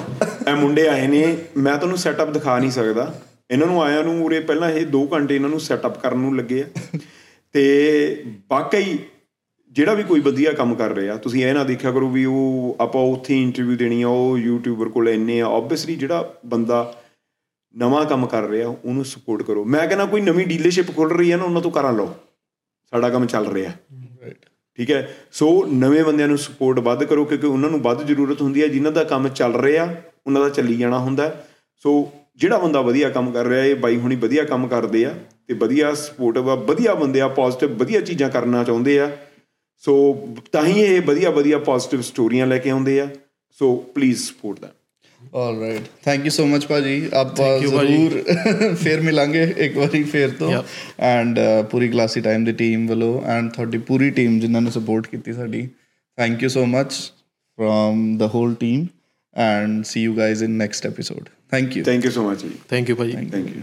ਇਹ ਮੁੰਡੇ ਆਏ ਨੇ, ਮੈਂ ਤੁਹਾਨੂੰ ਸੈਟਅਪ ਦਿਖਾ ਨਹੀਂ ਸਕਦਾ। ਇਹਨਾਂ ਨੂੰ ਆਇਆਂ ਨੂੰ ਉਰੇ ਪਹਿਲਾਂ ਇਹ 2 ਘੰਟੇ ਇਹਨਾਂ ਨੂੰ ਸੈਟਅਪ ਕਰਨ ਨੂੰ ਲੱਗੇ ਆ। ਤੇ ਵਾਕਈ ਜਿਹੜਾ ਵੀ ਕੋਈ ਵਧੀਆ ਕੰਮ ਕਰ ਰਿਹਾ, ਤੁਸੀਂ ਇਹ ਨਾ ਦੇਖਿਆ ਕਰੋ ਵੀ ਉਹ ਆਪਾਂ ਉੱਥੇ ਇੰਟਰਵਿਊ ਦੇਣੀ ਆ, ਉਹ ਯੂਟਿਊਬਰ ਕੋਲ ਇੰਨੇ ਆ ਆਬਵੀਅਸਲੀ ਜਿਹੜਾ ਬੰਦਾ ਨਵਾਂ ਕੰਮ ਕਰ ਰਿਹਾ, ਉਹਨੂੰ ਸਪੋਰਟ ਕਰੋ। ਮੈਂ ਕਹਿੰਦਾ ਕੋਈ ਨਵੀਂ ਡੀਲਰਸ਼ਿਪ ਖੁੱਲ ਰਹੀ ਹੈ ਨਾ, ਉਹਨਾਂ ਤੋਂ ਕਰਾਂ ਲਓ। ਸਾਡਾ ਕੰਮ ਚੱਲ ਰਿਹਾ। ਠੀਕ ਹੈ? ਸੋ ਨਵੇਂ ਬੰਦਿਆਂ ਨੂੰ ਸਪੋਰਟ ਵੱਧ ਕਰੋ, ਕਿਉਂਕਿ ਉਹਨਾਂ ਨੂੰ ਵੱਧ ਜ਼ਰੂਰਤ ਹੁੰਦੀ ਹੈ, ਜਿਨ੍ਹਾਂ ਦਾ ਕੰਮ ਚੱਲ ਰਿਹਾ, ਉਹਨਾਂ ਦਾ ਚੱਲੀ ਜਾਣਾ ਹੁੰਦਾ ਹੈ। ਸੋ ਜਿਹੜਾ ਬੰਦਾ ਵਧੀਆ ਕੰਮ ਕਰ ਰਿਹਾ, ਇਹ ਬਾਈ ਹੁਣੀ ਵਧੀਆ ਕੰਮ ਕਰਦੇ ਆ, ਤੇ ਵਧੀਆ ਸਪੋਰਟਿਵ ਆ, ਵਧੀਆ ਬੰਦੇ ਆ ਪੋਜ਼ਿਟਿਵ ਵਧੀਆ ਚੀਜ਼ਾਂ ਕਰਨਾ ਚਾਹੁੰਦੇ ਆ। ਸੋ ਤਾਂ ਹੀ ਇਹ ਵਧੀਆ ਵਧੀਆ ਪੋਜ਼ਿਟਿਵ ਸਟੋਰੀਆਂ ਲੈ ਕੇ ਆਉਂਦੇ ਆ। So please support them
alright thank you so much ਭਾਜੀ ਆਪਾਂ। ਜ਼ਰੂਰ ਫੇਰ ਮਿਲਾਂਗੇ ਇੱਕ ਵਾਰੀ ਫੇਰ ਤੋਂ. ਐਂਡ ਪੂਰੀ ਕਲਾਸੀ ਟਾਈਮ ਦੀ ਟੀਮ ਵੱਲੋਂ ਐਂਡ ਤੁਹਾਡੀ ਪੂਰੀ ਟੀਮ ਜਿਨ੍ਹਾਂ ਨੇ ਸਪੋਰਟ ਕੀਤੀ ਸਾਡੀ thank you so much from the whole team and see you guys in next episode thank you
thank you so much ਜੀ
ਥੈਂਕ ਯੂ ਭਾਜੀ
ਥੈਂਕ ਯੂ